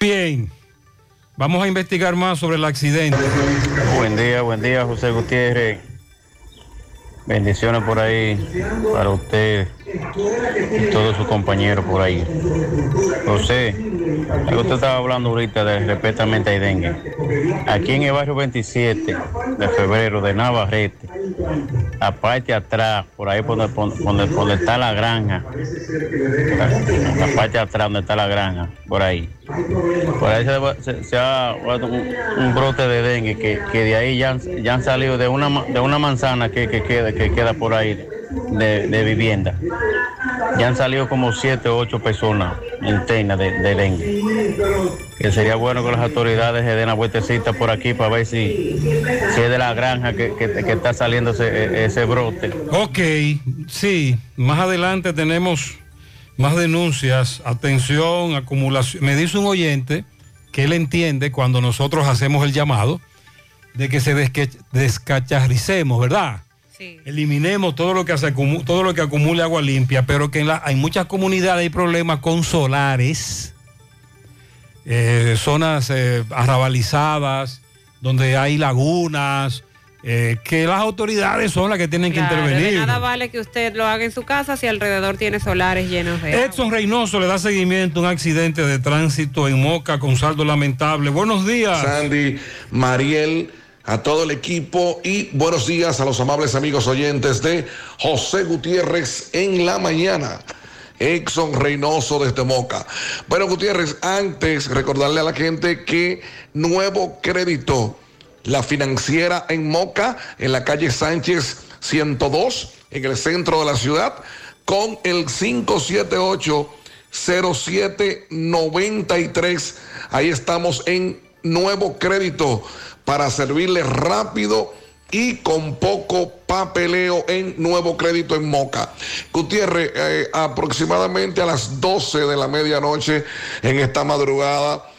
Bien, vamos a investigar más sobre el accidente. Buen día, buen día, José Gutiérrez. Bendiciones por ahí para usted y todos sus compañeros por ahí. José, usted estaba hablando ahorita de respetamente a dengue. Aquí en el barrio 27 de febrero de Navarrete, aparte atrás, por ahí donde, donde- donde está la granja, la parte atrás donde está la granja, por ahí. Por ahí se, ha un, un brote de dengue que, que de ahí ya, han- ya han salido de una, de una manzana que, que queda, que queda por ahí de, vivienda. Ya han salido como siete o ocho personas internas de, de dengue. Que sería bueno que las autoridades se den una vueltecita por aquí para ver si, si es de la granja que, que- está saliendo ese, ese brote. Ok, sí, más adelante tenemos más denuncias. Atención, acumulación. Me dice un oyente que él entiende cuando nosotros hacemos el llamado de que se descacharricemos, ¿verdad? Eliminemos todo lo que se acumu- todo lo que acumule agua limpia, pero que en la- hay muchas comunidades hay problemas con solares, eh, zonas eh, arrabalizadas, donde hay lagunas, eh, que las autoridades son las que tienen Claro, que de intervenir. nada vale que usted lo haga en su casa si alrededor tiene solares llenos de agua. Edson Reynoso le da seguimiento a un accidente de tránsito en Moca con saldo lamentable. Buenos días. Sandy, Mariel, a todo el equipo y buenos días a los amables amigos oyentes de José Gutiérrez en la mañana. Exxon Reynoso desde Moca. Bueno, Gutiérrez, antes recordarle a la gente que nuevo crédito, la financiera en Moca, en la calle Sánchez 102, en el centro de la ciudad, con el 578 0793. Ahí estamos en nuevo crédito para servirle rápido y con poco papeleo en nuevo crédito en Moca. Gutiérrez, eh, aproximadamente a las 12 de la medianoche en esta madrugada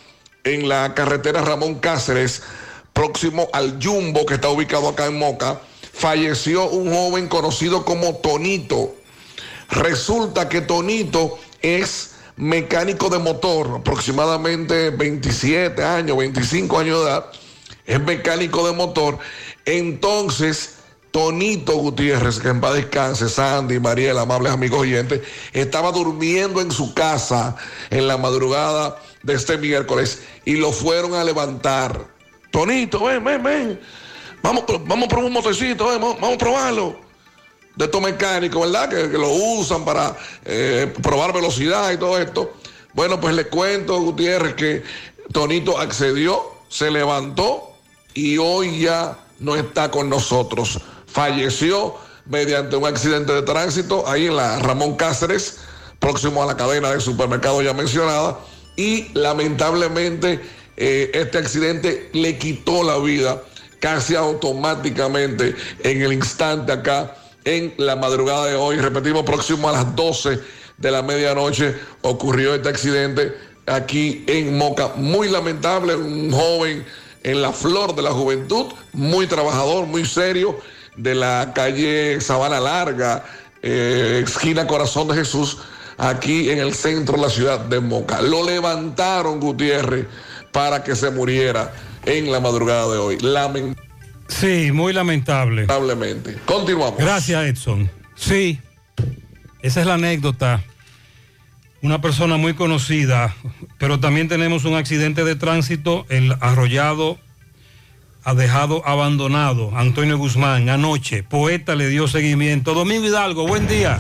en la carretera Ramón Cáceres, próximo al Jumbo que está ubicado acá en Moca, falleció un joven conocido como Tonito. Resulta que Tonito es mecánico de motor, aproximadamente 27 años, 25 años de edad, es mecánico de motor. Entonces, Tonito Gutiérrez, que en paz descanse, Sandy, Mariela, amables amigos oyentes, estaba durmiendo en su casa en la madrugada de este miércoles y lo fueron a levantar. Tonito, ven, ven, ven. Vamos, vamos a probar un motecito, ven, vamos, vamos a probarlo de estos mecánicos, ¿verdad? Que, lo usan para eh, probar velocidad y todo esto. Bueno, pues le cuento, Gutiérrez, que Tonito accedió, se levantó y hoy ya no está con nosotros. Falleció mediante un accidente de tránsito ahí en la Ramón Cáceres, próximo a la cadena de supermercados ya mencionada. Y lamentablemente eh, este accidente le quitó la vida casi automáticamente en el instante acá en la madrugada de hoy. Repetimos, próximo a las 12 de la medianoche ocurrió este accidente aquí en Moca. Muy lamentable, un joven en la flor de la juventud, muy trabajador, muy serio, de la calle Sabana Larga, eh, esquina Corazón de Jesús, aquí en el centro de la ciudad de Moca. Lo levantaron, Gutiérrez, para que se muriera en la madrugada de hoy. Lamentablemente. Sí, muy lamentable. Lamentablemente. Continuamos. Gracias, Edson. Sí, esa es la anécdota. Una persona muy conocida, pero también tenemos un accidente de tránsito. El arrollado ha dejado abandonado Antonio Guzmán anoche. Poeta le dio seguimiento. Domingo Hidalgo, buen día.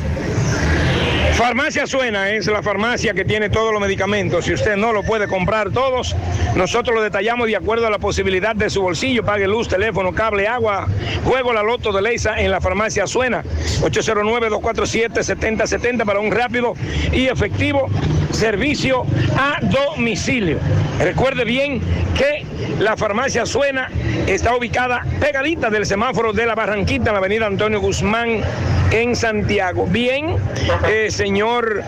Farmacia Suena es la farmacia que tiene todos los medicamentos. Si usted no lo puede comprar todos, nosotros lo detallamos de acuerdo a la posibilidad de su bolsillo. Pague luz, teléfono, cable, agua. Juego la loto de Leisa en la farmacia Suena. 809-247-7070 para un rápido y efectivo servicio a domicilio. Recuerde bien que la farmacia Suena está ubicada pegadita del semáforo de la Barranquita en la avenida Antonio Guzmán en Santiago. Bien, eh, señor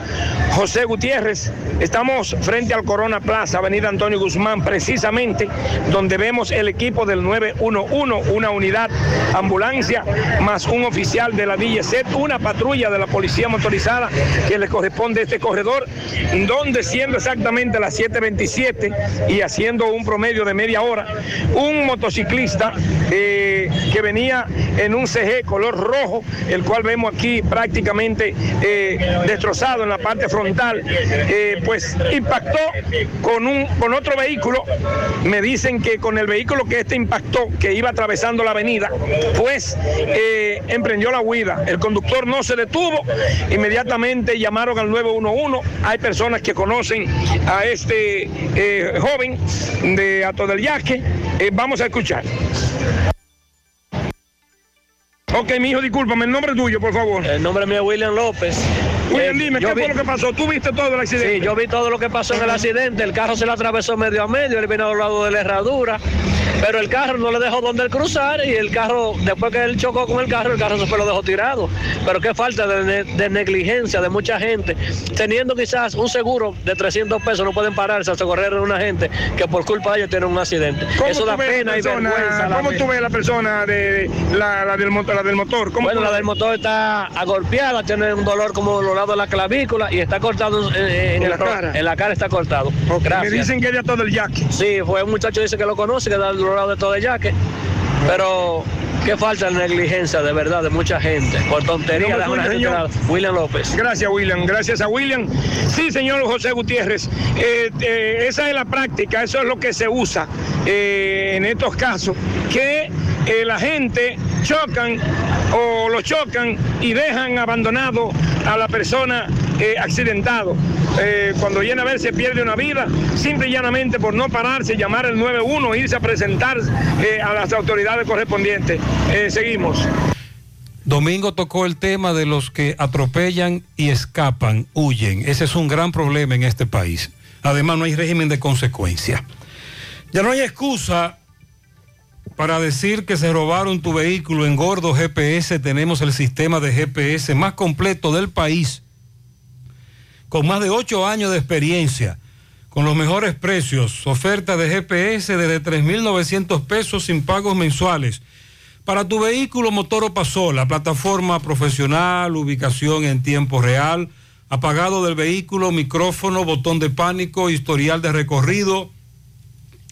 José Gutiérrez, estamos frente al Corona Plaza, avenida Antonio Guzmán, precisamente donde vemos el equipo del 911, una unidad ambulancia, más un oficial de la DGC, una patrulla de la policía motorizada que le corresponde este corredor. donde siendo exactamente las 7.27 y haciendo un promedio de media hora, un motociclista eh, que venía en un CG color rojo, el cual vemos aquí prácticamente eh, destrozado en la parte frontal, eh, pues impactó con, un, con otro vehículo. Me dicen que con el vehículo que este impactó, que iba atravesando la avenida, pues emprendió la huida. El conductor no se detuvo, inmediatamente llamaron al 911. Hay personas que conocen a este joven de Ato del Yaque. Eh, vamos a escuchar. Ok, mi hijo, discúlpame, el nombre tuyo, por favor. El nombre mío es William López. William, Eh, dime, ¿qué vi- fue lo que pasó? ¿Tú viste todo el accidente? Sí, yo vi todo lo que pasó en el accidente. El carro se le atravesó medio a medio, él vino al lado de la herradura. Pero el carro no le dejó donde él cruzar y el carro, después que él chocó con el carro, el carro se fue lo dejó tirado. Pero qué falta de, ne- de negligencia de mucha gente. Teniendo quizás un seguro de 300 pesos, no pueden pararse a socorrer a una gente que por culpa de ellos tiene un accidente. ¿Cómo Eso da pena y persona- vergüenza. ¿Cómo la tú ves la persona de la, la del? La del motor? ¿Cómo bueno, la del motor está agolpeada, tiene un dolor como los lados de la clavícula y está cortado en, en ¿En el la cara? En la cara está cortado. Gracias. Me dicen que es de todo el yaque. Sí, fue un muchacho dice que lo conoce, que da el lado de todo el yaque. Pero qué falta de negligencia de verdad de mucha gente. Por tontería ¿Cómo de una gente William López. Gracias, William. Gracias a William. Sí, señor José Gutiérrez. eh, eh, esa es la práctica, eso es lo que se usa eh, en estos casos. Que la gente chocan o lo chocan y dejan abandonado a la persona eh, accidentado. Eh, cuando viene a ver se pierde una vida, simple y llanamente por no pararse, llamar al 91, irse a presentar eh, a las autoridades correspondientes. Seguimos. Domingo tocó el tema de los que atropellan y escapan, huyen. Ese es un gran problema en este país. Además, no hay régimen de consecuencia. Ya no hay excusa para decir que se robaron tu vehículo en Gordo GPS. Tenemos el sistema de GPS más completo del país, con más de ocho años de experiencia, con los mejores precios. Oferta de GPS desde 3.900 pesos sin pagos mensuales. Para tu vehículo, motor o pasola, plataforma profesional, ubicación en tiempo real, apagado del vehículo, micrófono, botón de pánico, historial de recorrido,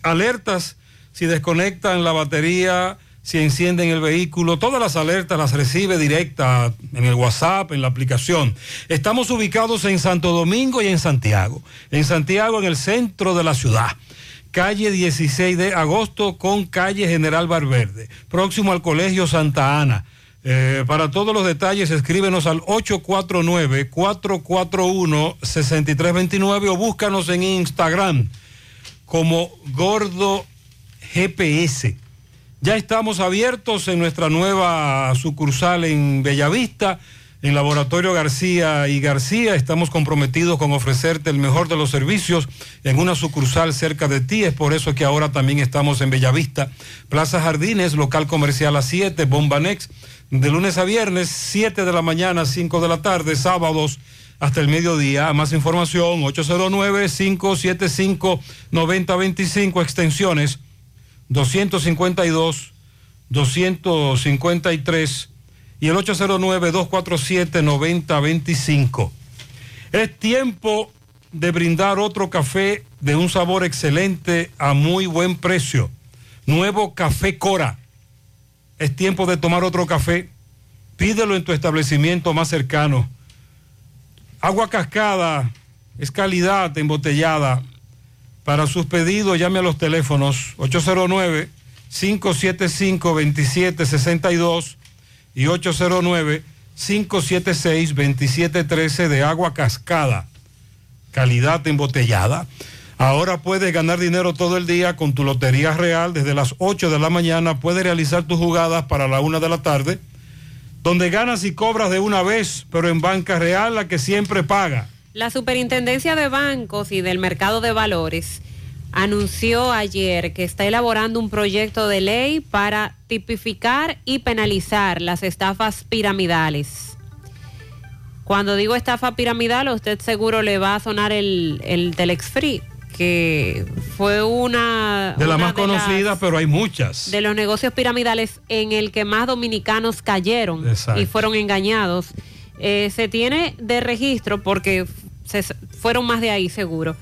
alertas si desconectan la batería, si encienden el vehículo, todas las alertas las recibe directa en el WhatsApp, en la aplicación. Estamos ubicados en Santo Domingo y en Santiago. En Santiago, en el centro de la ciudad calle 16 de agosto con calle General Barverde, próximo al Colegio Santa Ana. Eh, para todos los detalles, escríbenos al 849-441-6329 o búscanos en Instagram como Gordo GPS. Ya estamos abiertos en nuestra nueva sucursal en Bellavista, en Laboratorio García y García. Estamos comprometidos con ofrecerte el mejor de los servicios en una sucursal cerca de ti. Es por eso que ahora también estamos en Bellavista. Plaza Jardines, local comercial a 7, Bombanex, de lunes a viernes, 7 de la mañana, 5 de la tarde, sábados hasta el mediodía. Más información, 809-575-9025, extensiones 252, 253 y el 809-247-9025. Es tiempo de brindar otro café de un sabor excelente a muy buen precio. Nuevo Café Cora. Es tiempo de tomar otro café. Pídelo en tu establecimiento más cercano. Agua cascada es calidad embotellada. Para sus pedidos llame a los teléfonos 809-575-2762 y 809-576-2713 de agua cascada. Calidad embotellada. Ahora puedes ganar dinero todo el día con tu Lotería Real. Desde las 8 de la mañana puedes realizar tus jugadas para la 1 de la tarde, donde ganas y cobras de una vez, pero en Banca Real la que siempre paga. La Superintendencia de Bancos y del Mercado de Valores anunció ayer que está elaborando un proyecto de ley para tipificar y penalizar las estafas piramidales. Cuando digo estafa piramidal, a usted seguro le va a sonar el, el Telex Free, que fue una De la una más conocida, pero hay muchas. de los negocios piramidales en el que más dominicanos cayeron Exacto. y fueron engañados. Eh, se tiene de registro porque fueron más de ahí seguro,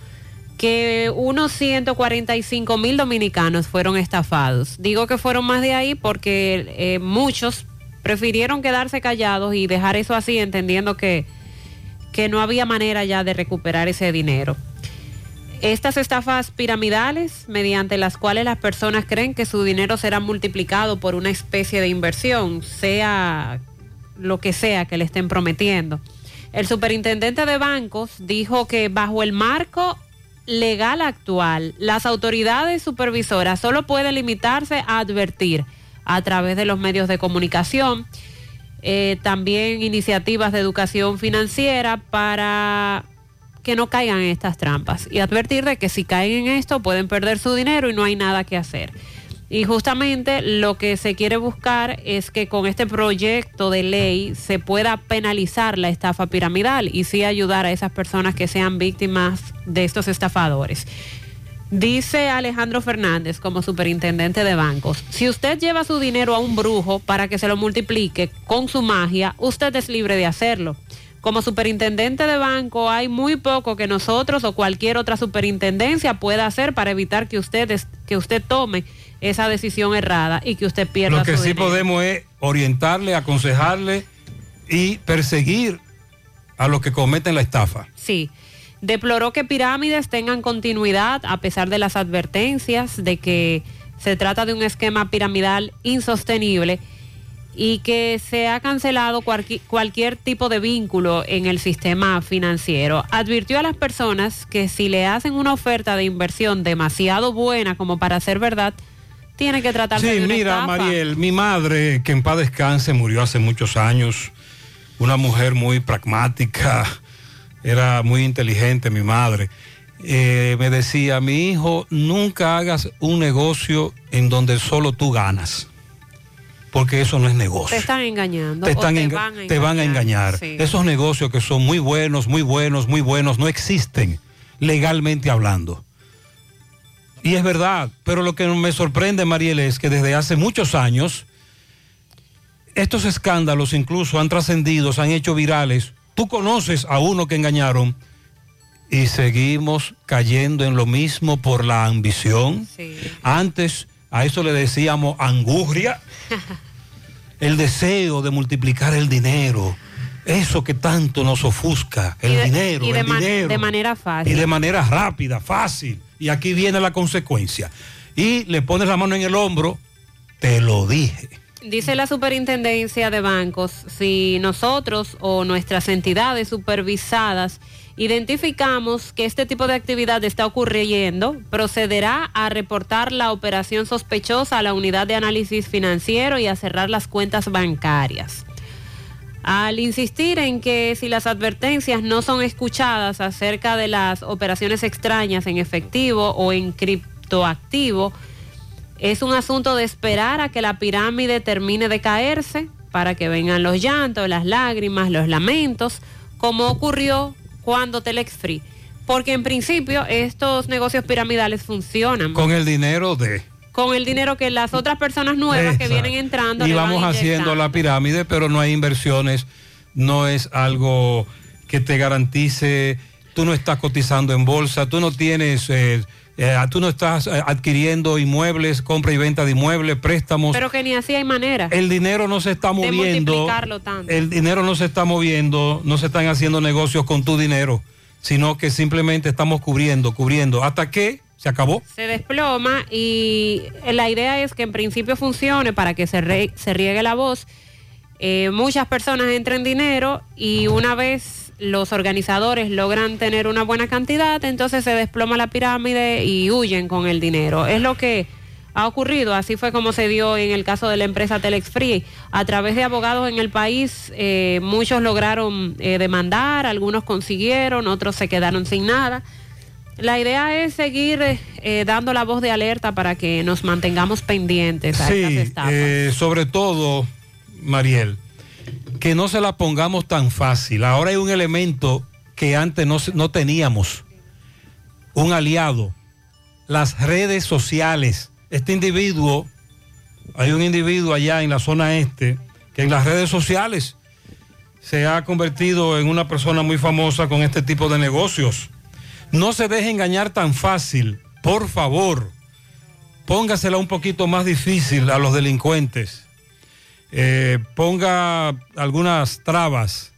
que unos 145 mil dominicanos fueron estafados. Digo que fueron más de ahí porque eh, muchos prefirieron quedarse callados y dejar eso así, entendiendo que, que no había manera ya de recuperar ese dinero. Estas estafas piramidales, mediante las cuales las personas creen que su dinero será multiplicado por una especie de inversión, sea lo que sea que le estén prometiendo. El superintendente de bancos dijo que bajo el marco legal actual, las autoridades supervisoras solo pueden limitarse a advertir a través de los medios de comunicación, eh, también iniciativas de educación financiera para que no caigan en estas trampas y advertir de que si caen en esto pueden perder su dinero y no hay nada que hacer. Y justamente lo que se quiere buscar es que con este proyecto de ley se pueda penalizar la estafa piramidal y sí ayudar a esas personas que sean víctimas de estos estafadores. Dice Alejandro Fernández como superintendente de bancos, si usted lleva su dinero a un brujo para que se lo multiplique con su magia, usted es libre de hacerlo. Como superintendente de banco hay muy poco que nosotros o cualquier otra superintendencia pueda hacer para evitar que usted, que usted tome esa decisión errada y que usted pierda Lo que su sí dinero. podemos es orientarle, aconsejarle y perseguir a los que cometen la estafa. Sí. Deploró que pirámides tengan continuidad a pesar de las advertencias de que se trata de un esquema piramidal insostenible y que se ha cancelado cualqui- cualquier tipo de vínculo en el sistema financiero. Advirtió a las personas que si le hacen una oferta de inversión demasiado buena como para ser verdad, tiene que tratarse Sí, de una mira, estafa. Mariel, mi madre, que en paz descanse, murió hace muchos años. Una mujer muy pragmática, era muy inteligente mi madre. Eh, me decía, mi hijo, nunca hagas un negocio en donde solo tú ganas, porque eso no es negocio. Te están engañando. Te, están te enga- van a te van a engañar. Sí. Esos negocios que son muy buenos, muy buenos, muy buenos, no existen legalmente hablando. Y es verdad, pero lo que me sorprende, Mariel, es que desde hace muchos años estos escándalos incluso han trascendido, se han hecho virales. Tú conoces a uno que engañaron y seguimos cayendo en lo mismo por la ambición. Antes a eso le decíamos angurria, *laughs* el deseo de multiplicar el dinero, eso que tanto nos ofusca, el Y de- dinero, el dinero. de manera fácil. Y de manera rápida, fácil. Y aquí viene la consecuencia. Y le pones la mano en el hombro, te lo dije. Dice la superintendencia de bancos, si nosotros o nuestras entidades supervisadas identificamos que este tipo de actividad está ocurriendo, procederá a reportar la operación sospechosa a la unidad de análisis financiero y a cerrar las cuentas bancarias. Al insistir en que si las advertencias no son escuchadas acerca de las operaciones extrañas en efectivo o en criptoactivo, es un asunto de esperar a que la pirámide termine de caerse para que vengan los llantos, las lágrimas, los lamentos, como ocurrió cuando Telex Free. Porque en principio estos negocios piramidales funcionan Con el dinero de... con el dinero que las otras personas nuevas que vienen entrando Y le vamos haciendo la pirámide, pero no hay inversiones, no es algo que te garantice, tú no estás cotizando en bolsa, tú no tienes, eh, eh, tú no estás eh, adquiriendo inmuebles, compra y venta de inmuebles, préstamos. Pero que ni así hay manera. el dinero no se está de moviendo. multiplicarlo tanto. El dinero no se está moviendo, no se están haciendo negocios con tu dinero, sino que simplemente estamos cubriendo, cubriendo, hasta que se acabó. se desploma y la idea es que en principio funcione para que se, re- se riegue la voz. Eh, muchas personas entren dinero y una vez los organizadores logran tener una buena cantidad, entonces se desploma la pirámide y huyen con el dinero. Es lo que ha ocurrido, así fue como se dio en el caso de la empresa Telex Free. A través de abogados en el país, eh, muchos lograron eh, demandar, algunos consiguieron, otros se quedaron sin nada. La idea es seguir eh, dando la voz de alerta para que nos mantengamos pendientes a estas estafas. eh, sobre todo, Mariel, que no se la pongamos tan fácil. Ahora hay un elemento que antes no, no teníamos, un aliado, las redes sociales. Este individuo, hay un individuo allá en la zona este, que en las redes sociales se ha convertido en una persona muy famosa con este tipo de negocios. No se deje engañar tan fácil, por favor. Póngasela un poquito más difícil a los delincuentes. Eh, ponga algunas trabas.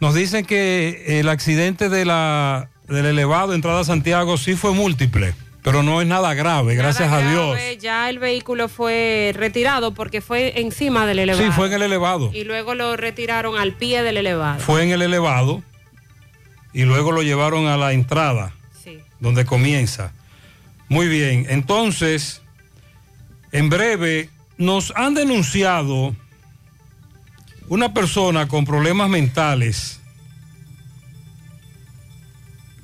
Nos dicen que el accidente de la, del elevado entrada a Santiago sí fue múltiple, pero no es nada grave, gracias a Dios. Ya el vehículo fue retirado porque fue encima del elevado. Sí, fue en el elevado. Y luego lo retiraron al pie del elevado. Fue en el elevado y luego lo llevaron a la entrada, Sí. donde comienza. Muy bien, entonces, en breve, nos han denunciado una persona con problemas mentales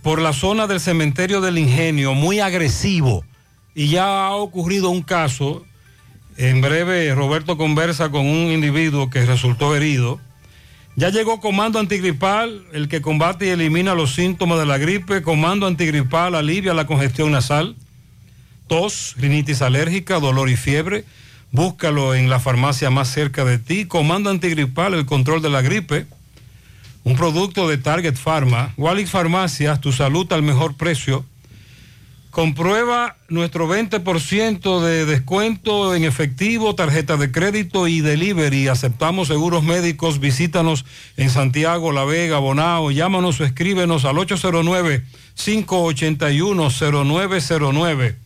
por la zona del cementerio del ingenio, muy agresivo, y ya ha ocurrido un caso. En breve, Roberto conversa con un individuo que resultó herido. Ya llegó Comando Antigripal, el que combate y elimina los síntomas de la gripe. Comando Antigripal alivia la congestión nasal, tos, rinitis alérgica, dolor y fiebre. Búscalo en la farmacia más cerca de ti. Comando Antigripal, el control de la gripe. Un producto de Target Pharma. Walix Farmacias, tu salud al mejor precio. Comprueba nuestro 20% de descuento en efectivo, tarjeta de crédito y delivery. Aceptamos seguros médicos. Visítanos en Santiago, La Vega, Bonao. Llámanos o escríbenos al 809-581-0909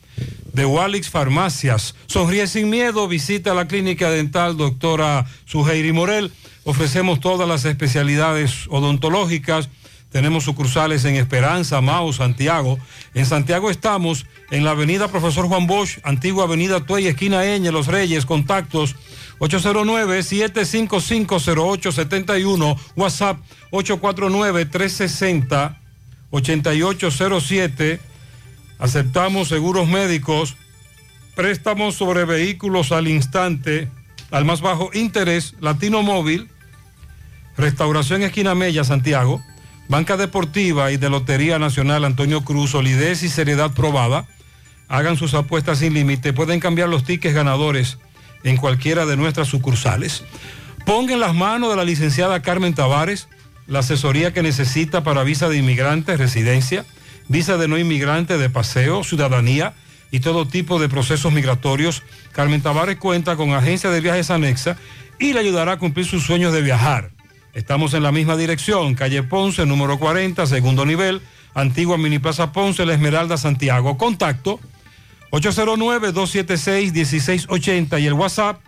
de Walix Farmacias. Sonríe sin miedo. Visita la clínica dental doctora Suheiri Morel. Ofrecemos todas las especialidades odontológicas. Tenemos sucursales en Esperanza, Mao, Santiago. En Santiago estamos en la avenida Profesor Juan Bosch, antigua avenida Tuey, esquina Eñe, Los Reyes, contactos 809-755-0871, WhatsApp 849-360-8807. Aceptamos seguros médicos, préstamos sobre vehículos al instante, al más bajo interés, Latino Móvil, Restauración Esquina Mella, Santiago. Banca Deportiva y de Lotería Nacional Antonio Cruz, solidez y seriedad probada. Hagan sus apuestas sin límite. Pueden cambiar los tickets ganadores en cualquiera de nuestras sucursales. Ponga en las manos de la licenciada Carmen Tavares la asesoría que necesita para visa de inmigrante, residencia, visa de no inmigrante, de paseo, ciudadanía y todo tipo de procesos migratorios. Carmen Tavares cuenta con agencia de viajes anexa y le ayudará a cumplir sus sueños de viajar. Estamos en la misma dirección, calle Ponce, número 40, segundo nivel, antigua Mini Plaza Ponce, La Esmeralda, Santiago. Contacto 809-276-1680 y el WhatsApp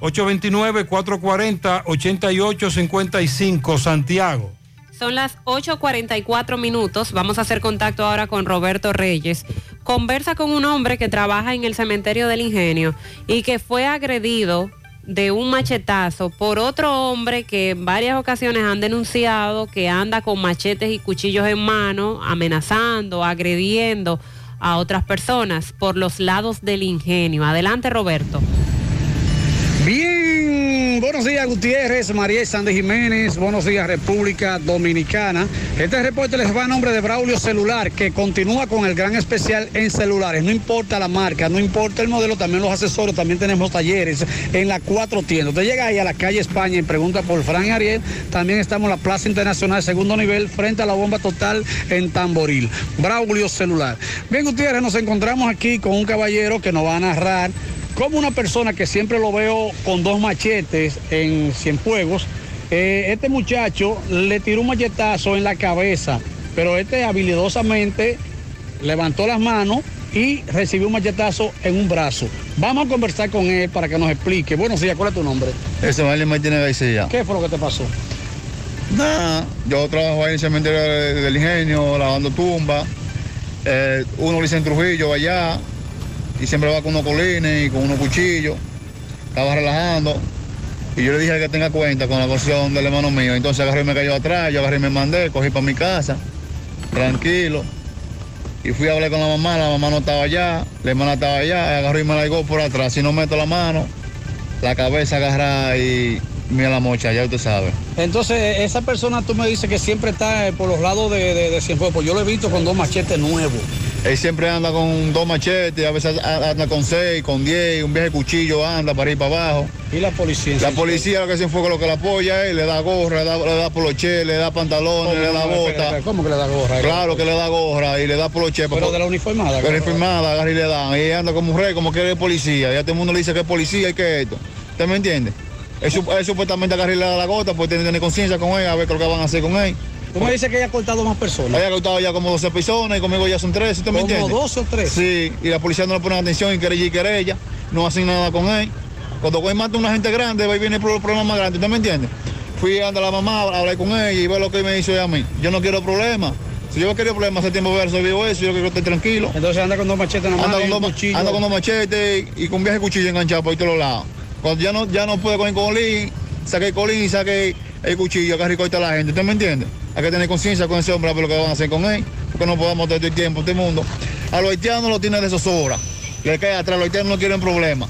829-440-8855, Santiago. Son las 8.44 minutos. Vamos a hacer contacto ahora con Roberto Reyes. Conversa con un hombre que trabaja en el cementerio del ingenio y que fue agredido de un machetazo por otro hombre que en varias ocasiones han denunciado que anda con machetes y cuchillos en mano, amenazando, agrediendo a otras personas por los lados del ingenio. Adelante, Roberto. Buenos días Gutiérrez, María Sandy Jiménez, buenos días República Dominicana. Este reporte les va a nombre de Braulio Celular, que continúa con el gran especial en celulares. No importa la marca, no importa el modelo, también los accesorios, también tenemos talleres en las cuatro tiendas. Usted llega ahí a la calle España y pregunta por Fran Ariel. También estamos en la Plaza Internacional, segundo nivel, frente a la bomba total en Tamboril. Braulio Celular. Bien, Gutiérrez, nos encontramos aquí con un caballero que nos va a narrar como una persona que siempre lo veo con dos machetes en Cienfuegos, eh, este muchacho le tiró un machetazo en la cabeza, pero este habilidosamente levantó las manos y recibió un machetazo en un brazo. Vamos a conversar con él para que nos explique. Buenos días, ¿cuál es tu nombre? Ese Marlene Martínez García. ¿Qué fue lo que te pasó? Nada, yo trabajo ahí en el cementerio de- del ingenio, lavando tumbas. Eh, uno dice en Trujillo allá, y siempre va con unos colines y con unos cuchillos. Estaba relajando. Y yo le dije que tenga cuenta con la cuestión del hermano mío. Entonces agarré y me cayó atrás, yo agarré y me mandé, cogí para mi casa, tranquilo. Y fui a hablar con la mamá, la mamá no estaba allá, la hermana estaba allá, agarró y me largó por atrás. Si no meto la mano, la cabeza agarra y mira la mocha, ya usted sabe. Entonces, esa persona tú me dices que siempre está eh, por los lados de, de, de Cienfuegos. Pues yo lo he visto con dos machetes nuevos. Él siempre anda con dos machetes, a veces anda con seis, con diez, un viaje cuchillo anda para ir para abajo. ¿Y la policía? La policía lo que se fue lo que le apoya es, le da gorra, le da, le da poloche, le da pantalones, le da bota. ¿Cómo que le da gorra? Claro que le da gorra y le da poloche. Pero de la uniformada. La uniformada, agarra y le dan. Y anda como un rey, como que es policía. Ya todo el mundo le dice que es policía y que es esto. ¿Usted me entiende? Él, sup- él supuestamente y da la gota porque tiene que tener conciencia con él, a ver qué es lo que van a hacer con él. Tú me dices que ella ha cortado más personas. Ella ha cortado ya como 12 personas y conmigo ya son 13, ¿usted me ¿Como entiende? 12 o 13? Sí, y la policía no le pone atención y querella y querella, no hacen nada con él. Cuando él mata a una gente grande, ahí viene el pro- problema más grande, ¿usted me entiende? Fui a la mamá, hablé con ella y ve lo que me hizo ella a mí. Yo no quiero problemas. Si yo quería problemas hace tiempo haber resolvido eso, yo quiero estar tranquilo. Entonces anda con dos machetes nomás. Anda y con, dos, anda con dos machetes y con viaje cuchillo enganchado por todos los lados. Cuando ya no, ya no puede con el colín, saque el colín y saque el cuchillo, agarra y corta a la gente. ¿Usted me entiende? Hay que tener conciencia con ese hombre a ver lo que van a hacer con él, porque no podemos tener todo el tiempo, este mundo. A los haitianos lo tiene de zozobra, le cae atrás, los haitianos no quieren problemas.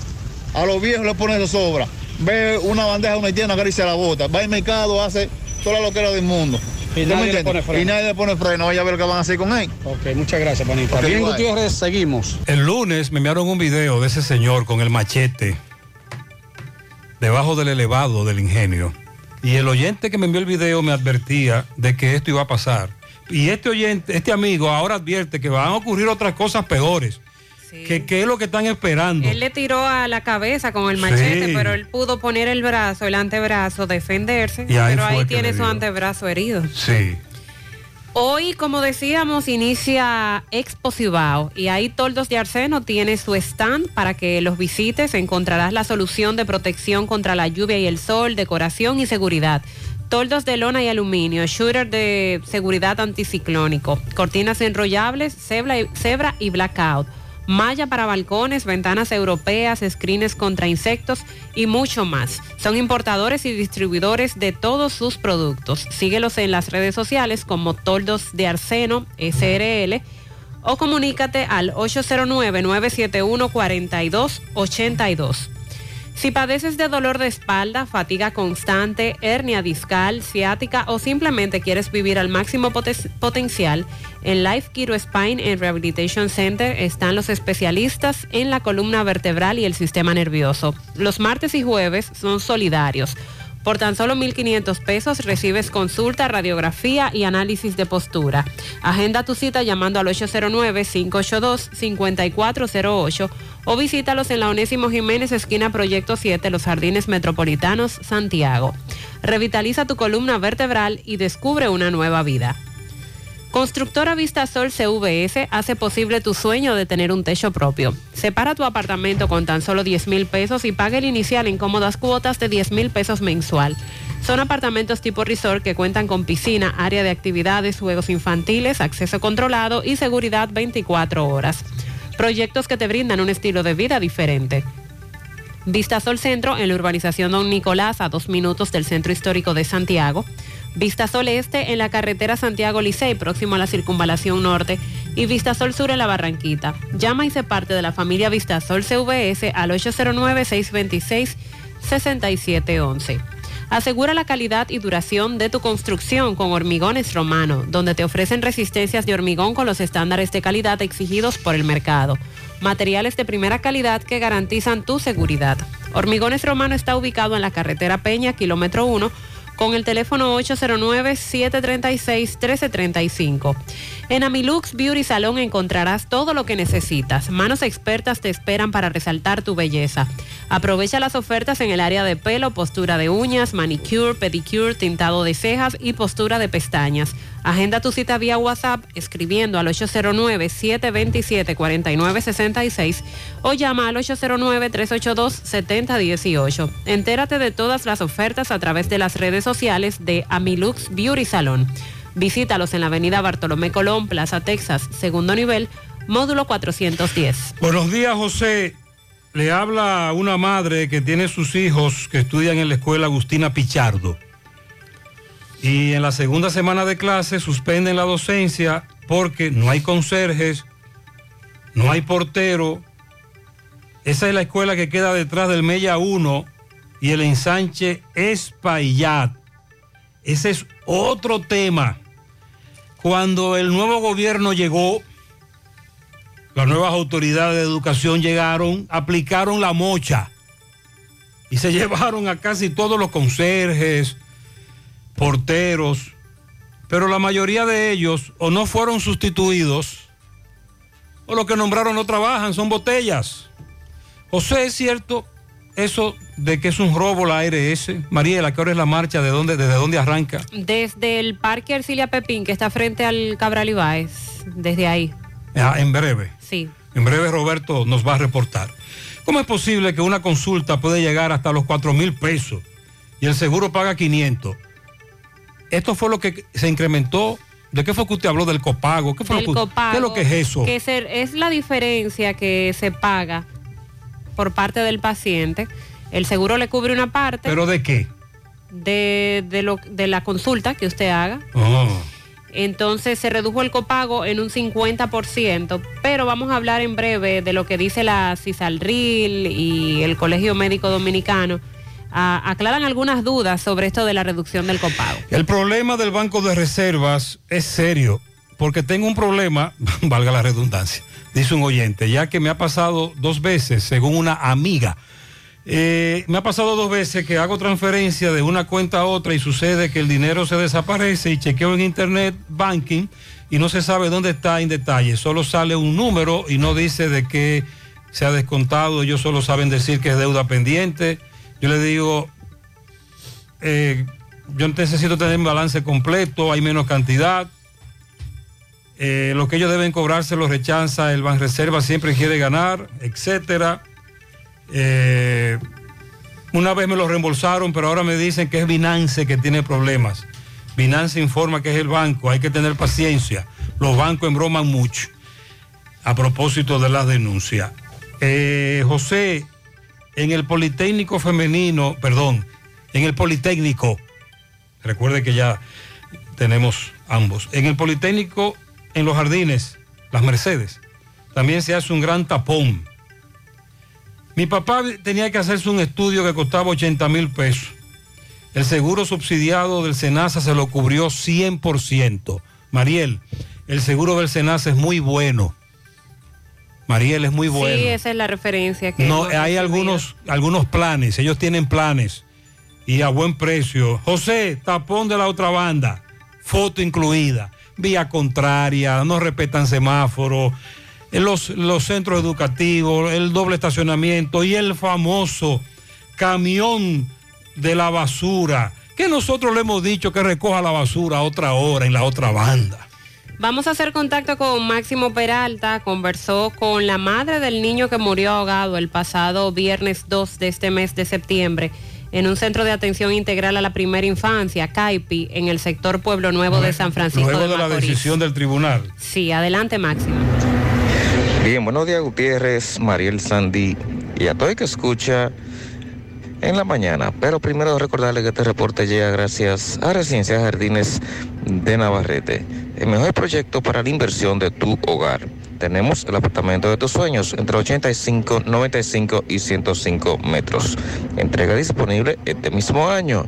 A los viejos le pone de zozobra. Ve una bandeja de un haitiano, agarra y se la bota. Va al mercado, hace toda la loquera del mundo. Y ¿Usted me nadie le entiende? pone freno. Y nadie le pone freno, vaya a ver lo que van a hacer con él. Ok, muchas gracias, panita. Ok, Bien. Gutiérrez, seguimos. El lunes me enviaron un video de ese señor con el machete debajo del elevado del ingenio. Y el oyente que me envió el video me advertía de que esto iba a pasar. Y este oyente, este amigo ahora advierte que van a ocurrir otras cosas peores. Que qué es lo que están esperando. Él le tiró a la cabeza con el machete, Sí. pero él pudo poner el brazo, el antebrazo, defenderse. Y pero ahí tiene su antebrazo herido. Sí. Hoy, como decíamos, inicia Expo Cibao y ahí Toldos de Arseno tiene su stand para que los visites. Encontrarás la solución de protección contra la lluvia y el sol, decoración y seguridad. Toldos de lona y aluminio, shooter de seguridad anticiclónico, cortinas enrollables, cebra y, cebra y blackout, malla para balcones, ventanas europeas, screens contra insectos y mucho más. Son importadores y distribuidores de todos sus productos. Síguelos en las redes sociales como Toldos de Arseno SRL o comunícate al 809-971-4282. Si padeces de dolor de espalda, fatiga constante, hernia discal, ciática o simplemente quieres vivir al máximo poten- potencial, en Life Kiro Spine and Rehabilitation Center están los especialistas en la columna vertebral y el sistema nervioso. Los martes y jueves son solidarios. Por tan solo 1.500 pesos recibes consulta, radiografía y análisis de postura. Agenda tu cita llamando al 809-582-5408 o visítalos en la Onésimo Jiménez, esquina Proyecto 7, Los Jardines Metropolitanos, Santiago. Revitaliza tu columna vertebral y descubre una nueva vida. Constructora Vistasol CVS hace posible tu sueño de tener un techo propio. Separa tu apartamento con tan solo 10 mil pesos y paga el inicial en cómodas cuotas de 10 mil pesos mensual. Son apartamentos tipo resort que cuentan con piscina, área de actividades, juegos infantiles, acceso controlado y seguridad 24 horas. Proyectos que te brindan un estilo de vida diferente. Vistasol Centro en la urbanización Don Nicolás a dos minutos del Centro Histórico de Santiago. Vistasol Este en la carretera Santiago Licey próximo a la Circunvalación Norte y Vistasol Sur en la Barranquita. Llama y se parte de la familia Vistasol CVS al 809-626-6711. Asegura la calidad y duración de tu construcción con Hormigones Romano, donde te ofrecen resistencias de hormigón con los estándares de calidad exigidos por el mercado. Materiales de primera calidad que garantizan tu seguridad. Hormigones Romano está ubicado en la carretera Peña, kilómetro 1, con el teléfono 809-736-1335. En Amilux Beauty Salon encontrarás todo lo que necesitas. Manos expertas te esperan para resaltar tu belleza. Aprovecha las ofertas en el área de pelo, postura de uñas, manicure, pedicure, tintado de cejas y postura de pestañas. Agenda tu cita vía WhatsApp escribiendo al 809-727-4966 o llama al 809-382-7018. Entérate de todas las ofertas a través de las redes sociales de Amilux Beauty Salon. Visítalos en la avenida Bartolomé Colón, Plaza Texas, segundo nivel, módulo 410. Buenos días, José. Le habla una madre que tiene sus hijos que estudian en la escuela Agustina Pichardo. Y en la segunda semana de clase suspenden la docencia porque no hay conserjes, no hay portero. Esa es la escuela que queda detrás del Mella 1 y el ensanche Espaillat. Ese es otro tema. Cuando el nuevo gobierno llegó, las nuevas autoridades de educación llegaron, aplicaron la mocha y se *laughs* llevaron a casi todos los conserjes, porteros, pero la mayoría de ellos o no fueron sustituidos o los que nombraron no trabajan, son botellas. José, ¿es cierto eso de que es un robo la ARS? Mariela, ¿qué hora es la marcha? ¿De dónde, ¿Desde dónde arranca? Desde el Parque Arcilia Pepín, que está frente al Cabral Ibáez, desde ahí. Ah, en breve. Sí. En breve Roberto nos va a reportar. ¿Cómo es posible que una consulta puede llegar hasta los 4 mil pesos y el seguro paga 500? Esto fue lo que se incrementó. ¿De qué fue que usted habló del copago? ¿Qué, fue Del lo que- copago, ¿Qué es lo que es eso? Que es la diferencia que se paga por parte del paciente. El seguro le cubre una parte ¿Pero de qué? de, de lo, de la consulta que usted haga. Oh. Entonces se redujo el copago en un 50%, pero vamos a hablar en breve de lo que dice la CISALRIL y el Colegio Médico Dominicano. Ah, aclaran algunas dudas sobre esto de la reducción del copago. El problema del Banco de Reservas es serio, porque tengo un problema, *laughs* valga la redundancia, dice un oyente, ya que me ha pasado dos veces, según una amiga. Eh, me ha pasado dos veces que hago transferencia de una cuenta a otra y sucede que el dinero se desaparece y chequeo en internet banking y no se sabe dónde está en detalle. Solo sale un número y no dice de qué se ha descontado. Ellos solo saben decir que es deuda pendiente. Yo le digo, eh, yo necesito tener un balance completo, hay menos cantidad. Eh, lo que ellos deben cobrar se lo rechaza, el Banreserva siempre quiere ganar, etcétera. Eh, una vez me lo reembolsaron, pero ahora me dicen que es Binance que tiene problemas. Binance informa que es el banco, hay que tener paciencia. Los bancos embroman mucho. A propósito de las denuncias. Eh, José, en el Politécnico Femenino, perdón, en el Politécnico, recuerde que ya tenemos ambos, en el Politécnico, en los jardines, las Mercedes, también se hace un gran tapón. Mi papá tenía que hacerse un estudio que costaba 80 mil pesos. El seguro subsidiado del SENASA se lo cubrió 100%. Mariel, el seguro del SENASA es muy bueno. Mariel es muy bueno. Sí, esa es la referencia que No, hay algunos, algunos planes, ellos tienen planes y a buen precio. José, tapón de la otra banda, foto incluida, vía contraria, no respetan semáforos, en los, los centros educativos, el doble estacionamiento y el famoso camión de la basura, que nosotros le hemos dicho que recoja la basura a otra hora en la otra banda. Vamos a hacer contacto con Máximo Peralta. Conversó con la madre del niño que murió ahogado el pasado viernes 2 de este mes de septiembre en un centro de atención integral a la primera infancia, CAIPI, en el sector Pueblo Nuevo de San Francisco Luego de de la decisión del tribunal. Sí, adelante Máximo. Bien, buenos días Gutiérrez, Mariel Sandy y a todo el que escucha en la mañana. Pero primero recordarle que este reporte llega gracias a Residencia Jardines de Navarrete, el mejor proyecto para la inversión de tu hogar. Tenemos el apartamento de tus sueños entre 85, 95 y 105 metros. Entrega disponible este mismo año.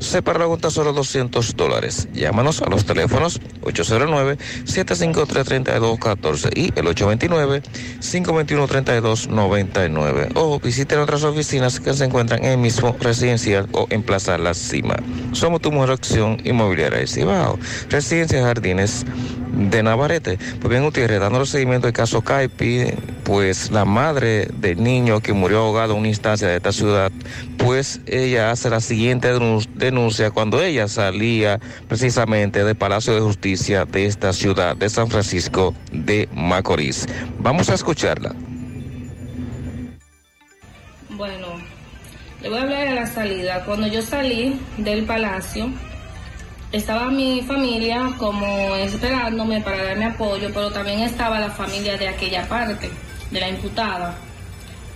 Separa la cuenta solo 200 dólares. Llámanos a los teléfonos 809-753-3214 y el 829-521-3299. O visite nuestras oficinas que se encuentran en el mismo residencial o en Plaza La Cima. Somos tu mejor opción inmobiliaria de Cibao. Residencia Jardines de Navarrete. Pues bien, Gutiérrez, dando seguimiento al caso Caipi, pues la madre del niño que murió ahogado en una instancia de esta ciudad, pues ella hace la siguiente denun- denuncia cuando ella salía precisamente del Palacio de Justicia de esta ciudad de San Francisco de Macorís. Vamos a escucharla. Bueno, le voy a hablar de la salida. Cuando yo salí del palacio, estaba mi familia como esperándome para darme apoyo, pero también estaba la familia de aquella parte, de la imputada.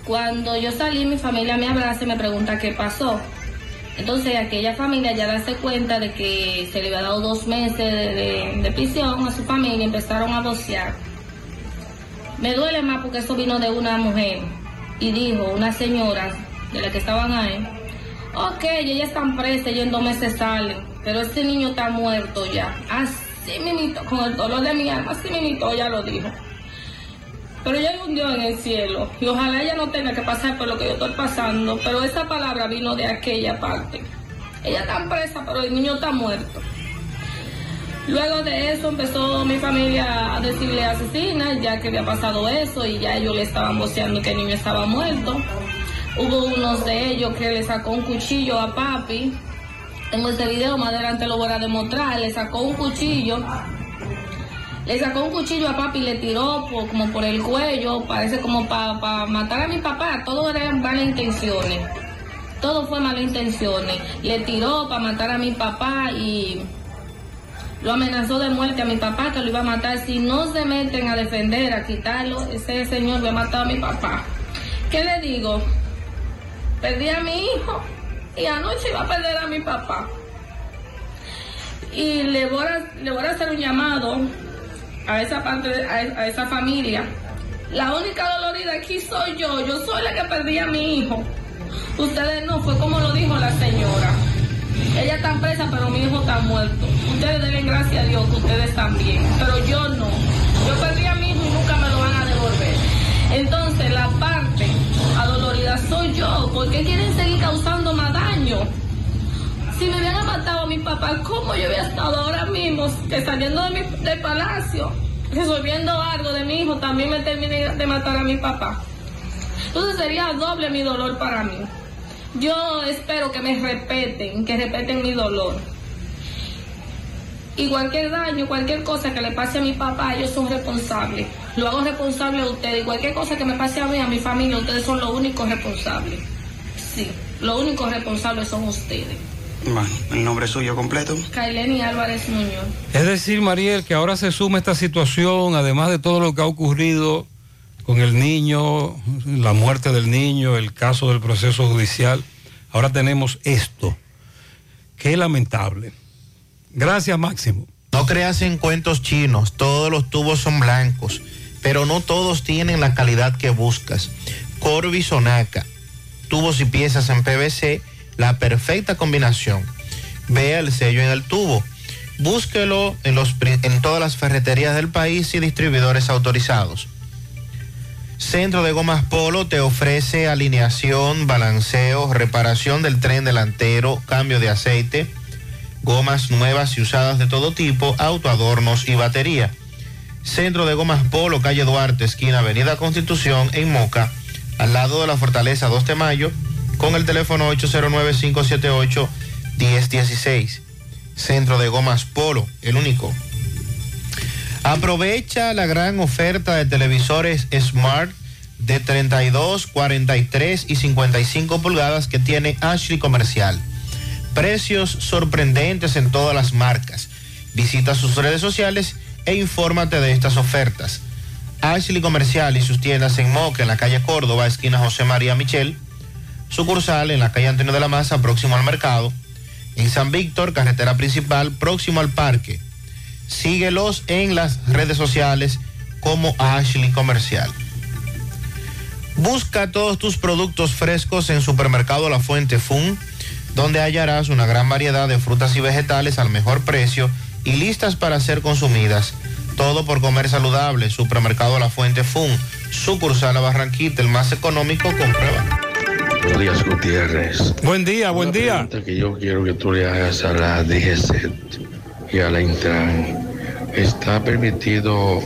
Cuando yo salí, mi familia me abraza y me pregunta qué pasó. Entonces aquella familia ya darse cuenta de que se le había dado dos meses de, de- prisión a su familia, empezaron a vocear. Me duele más porque eso vino de una mujer y dijo, una señora de la que estaban ahí, ok, ellas están presas y en dos meses salen, pero ese niño está muerto ya. Así mismito, con el dolor de mi alma, así mismito ya lo dijo. Pero ya hay un Dios en el cielo y ojalá ella no tenga que pasar por lo que yo estoy pasando, pero esa palabra vino de aquella parte. Ella está presa, pero el niño está muerto. Luego de eso empezó mi familia a decirle asesina, ya que había pasado eso y ya ellos le estaban voceando que el niño estaba muerto. Hubo unos de ellos que le sacó un cuchillo a papi. Tengo este video, más adelante lo voy a demostrar. Le sacó un cuchillo. Le sacó un cuchillo a papi y le tiró como por el cuello, parece como para matar a mi papá. Todo eran malas intenciones. Todo fue malas intenciones. Le tiró para matar a mi papá y lo amenazó de muerte a mi papá que lo iba a matar. Si no se meten a defender, a quitarlo, ese señor le ha matado a mi papá. ¿Qué le digo? Perdí a mi hijo y anoche iba a perder a mi papá. Y le voy a, le voy a hacer un llamado a esa parte, a, esa familia. La única dolorida aquí soy yo. Yo soy la que perdí a mi hijo. Ustedes no, fue como lo dijo la señora. Ella está presa, pero mi hijo está muerto. Ustedes denle gracias a Dios que ustedes bien, pero yo no. Yo perdí a mi hijo y nunca me lo van a devolver. Entonces, la parte soy yo. ¿Por qué quieren seguir causando más daño? Si me hubieran matado a mi papá, ¿cómo yo hubiera estado ahora mismo que saliendo de mi, del palacio, resolviendo algo de mi hijo, también me terminé de matar a mi papá? Entonces sería doble mi dolor para mí. Yo espero que me respeten, que respeten mi dolor. Y cualquier daño, cualquier cosa que le pase a mi papá, ellos son responsables. Lo hago responsable a ustedes. Y cualquier cosa que me pase a mí, a mi familia, ustedes son los únicos responsables. Sí, los únicos responsables son ustedes. Bueno, el nombre suyo completo. Kaileni Álvarez Muñoz. Es decir, Mariel, que ahora se suma esta situación, además de todo lo que ha ocurrido con el niño, la muerte del niño, el caso del proceso judicial, ahora tenemos esto. Qué lamentable. Gracias, Máximo. No creas en cuentos chinos, todos los tubos son blancos, pero no todos tienen la calidad que buscas. Corby Sonaca, tubos y piezas en PVC, la perfecta combinación. Vea el sello en el tubo. Búsquelo en, los, en todas las ferreterías del país y distribuidores autorizados. Centro de Gomas Polo te ofrece alineación, balanceo, reparación del tren delantero, cambio de aceite, gomas nuevas y usadas de todo tipo, autoadornos y batería. Centro de Gomas Polo, calle Duarte, esquina Avenida Constitución, en Moca, al lado de la Fortaleza 2 de Mayo, con el teléfono 809-578-1016. Centro de Gomas Polo, el único. Aprovecha la gran oferta de televisores Smart de 32, 43 y 55 pulgadas que tiene Ashley Comercial. Precios sorprendentes en todas las marcas. Visita sus redes sociales e infórmate de estas ofertas. Ashley Comercial y sus tiendas en Moca, en la calle Córdoba, esquina José María Michel. Sucursal en la calle Antonio de la Maza, próximo al mercado. En San Víctor, carretera principal, próximo al parque. Síguelos en las redes sociales como Ashley Comercial. Busca todos tus productos frescos en Supermercado La Fuente Fun, donde hallarás una gran variedad de frutas y vegetales al mejor precio y listas para ser consumidas. Todo por comer saludable. Supermercado La Fuente Fun, sucursal a Barranquita, el más económico, comprueba. Buenos días, Gutiérrez. Buen día, buen Una día. pregunta que yo quiero que tú le hagas a la DGC y a la Intran. ¿Está permitido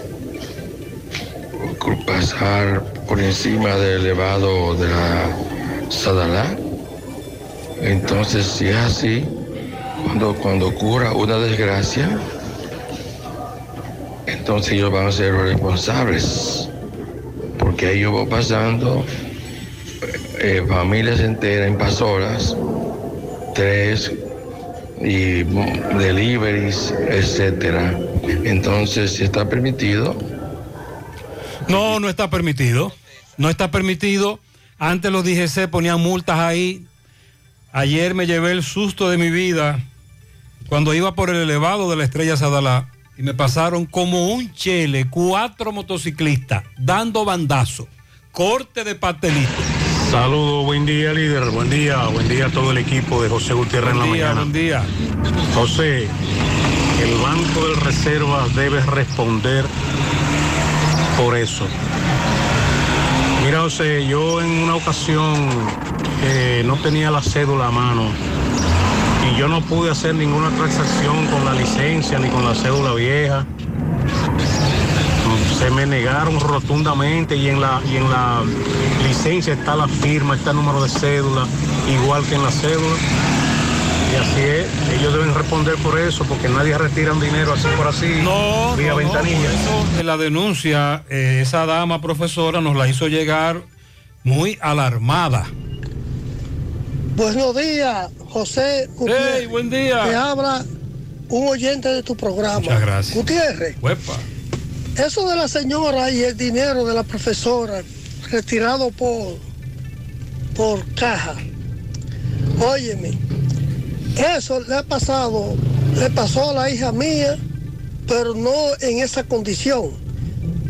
pasar por encima del elevado de la Sadalá? Entonces, si es así, cuando, cuando ocurra una desgracia, entonces ellos van a ser responsables. Porque ellos van pasando eh, familias enteras invasoras, tres y deliveries, etcétera. Entonces, si está permitido, No, no está permitido. No está permitido. Antes los DGC ponían multas ahí. Ayer me llevé el susto de mi vida cuando iba por el elevado de la estrella Sadalá y me pasaron como un chele, cuatro motociclistas dando bandazo, corte de pastelito. Saludos, buen día líder, buen día, buen día a todo el equipo de José Gutiérrez en la Buen día, mañana. buen día. José, el Banco de Reservas debe responder por eso. Mira, José, yo en una ocasión no tenía la cédula a mano y yo no pude hacer ninguna transacción con la licencia ni con la cédula vieja. Se me negaron rotundamente y en la, y en la licencia está la firma, está el número de cédula, igual que en la cédula. Y así es, ellos deben responder por eso, porque nadie retira un dinero así por así, No, vía no, no, ventanilla. por eso en la denuncia, eh, esa dama profesora nos la hizo llegar muy alarmada. Buenos días, José Gutiérrez. Hey, buen día. Te habla un oyente de tu programa. Muchas gracias. Gutiérrez, Huepa. eso de la señora y el dinero de la profesora retirado por, por caja. Óyeme, eso le ha pasado, le pasó a la hija mía, pero no en esa condición.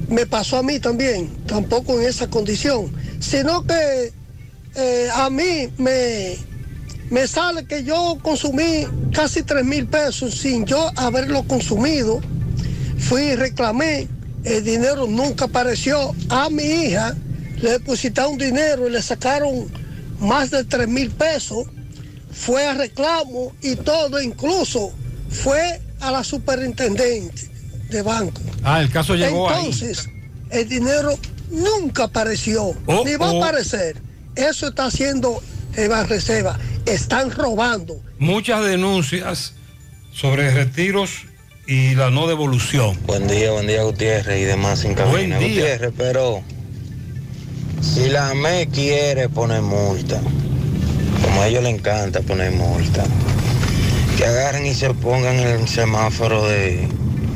Me pasó a mí también, tampoco en esa condición, sino que eh, a mí me, me sale que yo consumí casi 3 mil pesos sin yo haberlo consumido. Fui y reclamé, el dinero nunca apareció. A mi hija le depositaron dinero y le sacaron más de 3 mil pesos. Fue a reclamo y todo, incluso fue a la superintendente de banco. Ah, el caso llegó ahí. Entonces, el dinero nunca apareció, Oh, ni va oh. a aparecer. Eso está haciendo Eva Reserva. Están robando. Muchas denuncias sobre retiros y la no devolución. Buen día, buen día Gutiérrez y demás sin cabina. Buen día. Gutiérrez, pero si la ME quiere poner multa, como a ellos les encanta poner multa, que agarren y se pongan en el semáforo de,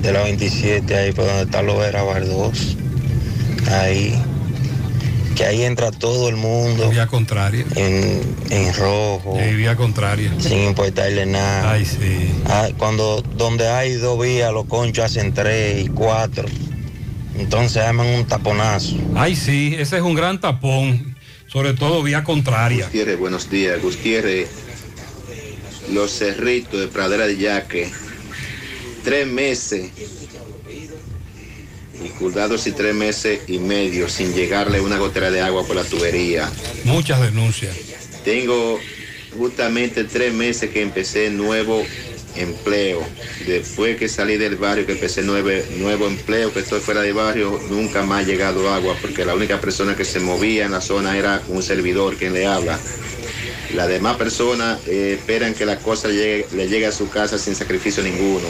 de la 27 ahí por donde está Lovera Bardós. Ahí. Que ahí entra todo el mundo. Vía contraria. En, en rojo. vía contraria. Sin importarle nada. Ay, sí. Ah, cuando donde hay dos vías, los conchos hacen tres y cuatro. Entonces arman un taponazo. Ay, sí, ese es un gran tapón, sobre todo vía contraria. Gutiérrez, buenos días. Gutiérrez, los cerritos de Pradera de Yaque, tres meses, y culdados y tres meses y medio sin llegarle una gotera de agua por la tubería. Muchas denuncias. Tengo justamente tres meses que empecé nuevo empleo. Después que salí del barrio, que empecé nueve, nuevo empleo, que estoy fuera del barrio, nunca más ha llegado agua, porque la única persona que se movía en la zona era un servidor quien le habla. Las demás personas eh, esperan que la cosa llegue, le llegue a su casa sin sacrificio ninguno.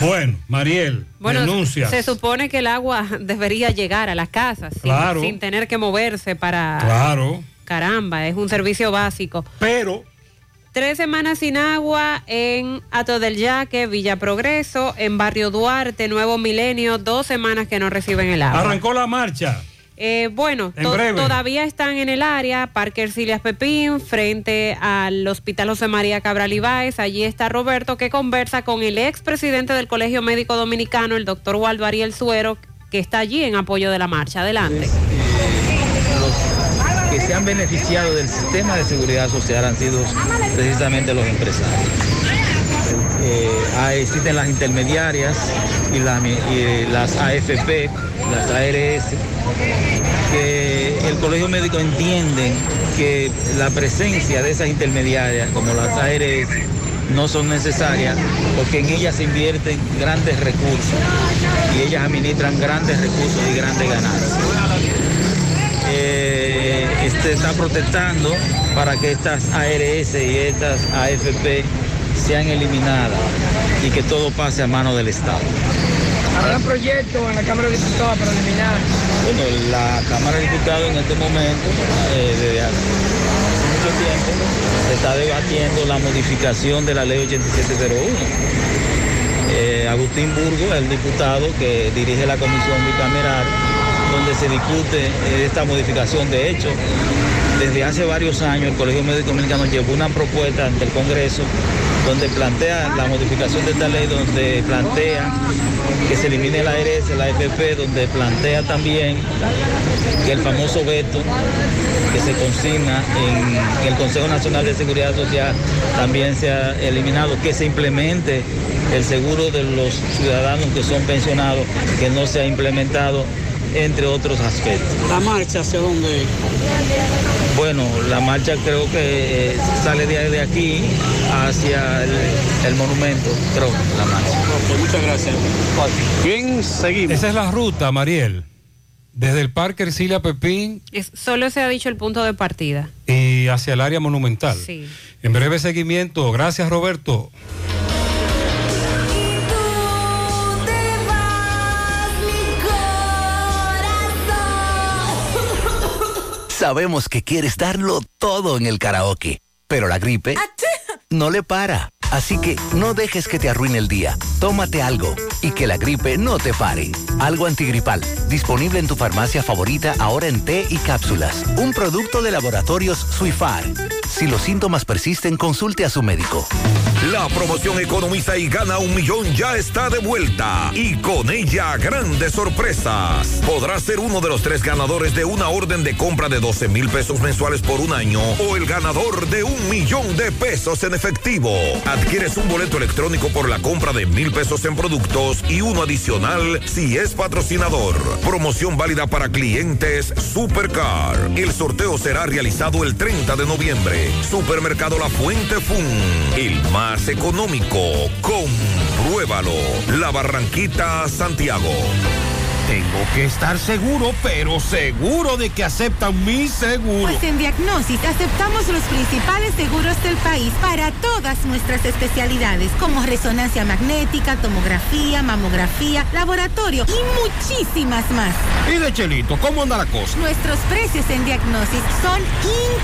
Bueno, Mariel, Bueno, denuncias. se supone que el agua debería llegar a las casas sin tener que moverse para... Claro. Caramba, es un servicio básico. Pero... Tres semanas sin agua en Ato del Yaque, Villa Progreso, en Barrio Duarte, Nuevo Milenio, dos semanas que no reciben el agua. Arrancó la marcha. Eh, bueno, En to- breve. todavía están en el área, Parque Ercilias Pepín, frente al Hospital José María Cabral Ibáez. Allí está Roberto que conversa con el expresidente del Colegio Médico Dominicano, el doctor Waldo Ariel Suero, que está allí en apoyo de la marcha. Adelante. que se han beneficiado del sistema de seguridad social han sido precisamente los empresarios. Eh, ah, existen las intermediarias y, la- y las AFP, las ARS, que el Colegio Médico entiende que la presencia de esas intermediarias, como las ARS, no son necesarias porque en ellas se invierten grandes recursos y ellas administran grandes recursos y grandes ganancias eh, este, está protestando para que estas ARS y estas AFP sean eliminadas y que todo pase a mano del Estado. ¿Habrá proyecto en la Cámara de Diputados para eliminar? Bueno, la Cámara de Diputados en este momento, eh, desde hace mucho tiempo, se está debatiendo la modificación de la ley 8701. Eh, Agustín Burgo, el diputado que dirige la comisión bicameral, donde se discute esta modificación. De hecho, desde hace varios años el Colegio Médico Dominicano llevó una propuesta ante el Congreso donde plantea la modificación de esta ley, donde plantea que se elimine la ARS, la FP, donde plantea también que el famoso veto que se consigna en el Consejo Nacional de Seguridad Social también sea eliminado, que se implemente el seguro de los ciudadanos que son pensionados, que no se ha implementado entre otros aspectos. ¿La marcha hacia dónde? Bueno, la marcha creo que eh, sale de, aquí hacia el, el monumento, creo, la marcha. muchas gracias. Bien, seguimos. Esa es la ruta, Mariel. Desde el Parque Ercilia Pepín Es- solo se ha dicho el punto de partida. y hacia el área monumental. Sí. En breve seguimiento. Gracias, Roberto. Sabemos que quieres darlo todo en el karaoke, pero la gripe no le para. Así que no dejes que te arruine el día. Tómate algo y que la gripe no te pare. Algo antigripal, disponible en tu farmacia favorita ahora en té y cápsulas. Un producto de laboratorios Suifar. Si los síntomas persisten, consulte a su médico. La promoción Economiza y gana un millón ya está de vuelta y con ella grandes sorpresas. Podrás ser uno de los tres ganadores de una orden de compra de 12 mil pesos mensuales por un año o el ganador de un millón de pesos en efectivo. Adquieres un boleto electrónico por la compra de mil pesos en productos y uno adicional si es patrocinador. Promoción válida para clientes Supercar. El sorteo será realizado el 30 de noviembre. Supermercado La Fuente Fun. El más económico. Compruébalo. La Barranquita, Santiago. Tengo que estar seguro, pero seguro de que aceptan mi seguro. Pues en Diagnosis aceptamos los principales seguros del país para todas nuestras especialidades, como resonancia magnética, tomografía, mamografía, laboratorio y muchísimas más. Y de Chelito, ¿cómo anda la cosa? Nuestros precios en Diagnosis son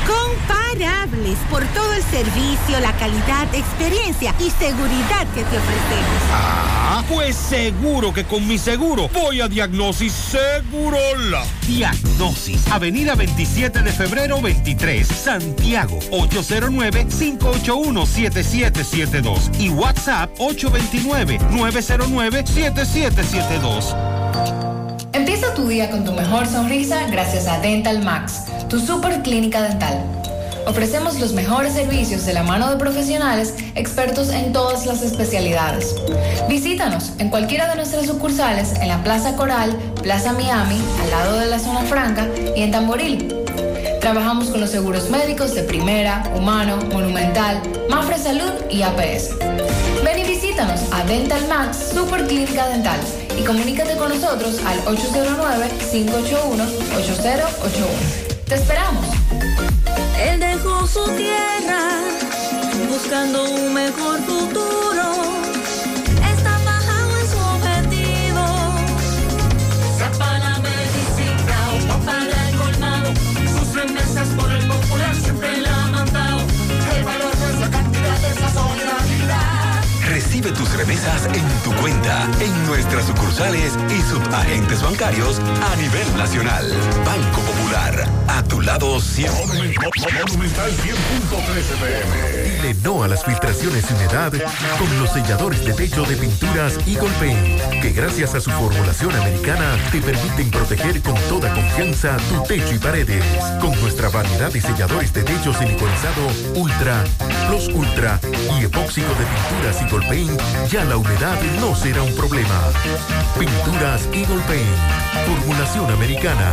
incomparables por todo el servicio, la calidad, experiencia y seguridad que te ofrecemos. Ah, pues seguro que con mi seguro voy a Diagnosis Segurola. Diagnosis, Avenida 27 de febrero 23, Santiago, 809-581-7772 y WhatsApp 829-909-7772. Empieza tu día con tu mejor sonrisa gracias a Dental Max, tu super clínica dental. Ofrecemos los mejores servicios de la mano de profesionales expertos en todas las especialidades. Visítanos en cualquiera de nuestras sucursales en la Plaza Coral, Plaza Miami, al lado de la Zona Franca y en Tamboril. Trabajamos con los seguros médicos de Primera, Humano, Monumental, Mafre Salud y APS. Ven y visítanos a Dental Max Super Clínica Dental y comunícate con nosotros al 809-581-8081. ¡Te esperamos! Su tierra buscando un mejor futuro. Está bajado en su objetivo. Sea para la medicina o pa' para el colmado. Sus remesas por el popular siempre la han mandado. El valor de esa cantidad es la solidaridad. Recibe tus remesas en tu cuenta, en nuestras sucursales y subagentes bancarios a nivel nacional. Banco Popular, a tu lado siempre. Monumental 100.13 pm. Dile no a las filtraciones y humedad con los selladores de techo de pinturas Eagle Paint, que gracias a su formulación americana te permiten proteger con toda confianza tu techo y paredes. Con nuestra variedad de selladores de techo siliconizado Ultra, Plus Ultra y epóxico de pinturas Eagle Paint, ya la humedad no será un problema. Pinturas Eagle Paint, formulación americana.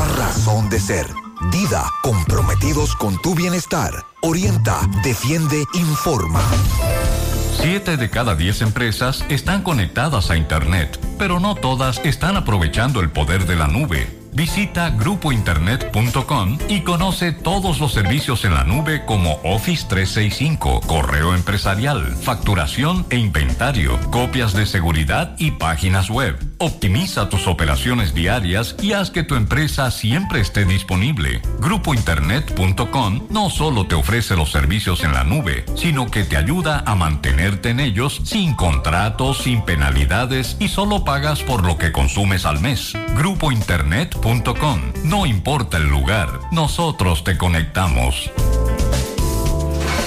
razón de ser. Dida, comprometidos con tu bienestar. Orienta, defiende, informa. Siete de cada diez empresas están conectadas a Internet, pero no todas están aprovechando el poder de la nube. Visita grupointernet.com y conoce todos los servicios en la nube como Office 365, correo empresarial, facturación e inventario, copias de seguridad y páginas web. Optimiza tus operaciones diarias y haz que tu empresa siempre esté disponible. GrupoInternet.com no solo te ofrece los servicios en la nube, sino que te ayuda a mantenerte en ellos sin contratos, sin penalidades y solo pagas por lo que consumes al mes. No importa el lugar, nosotros te conectamos.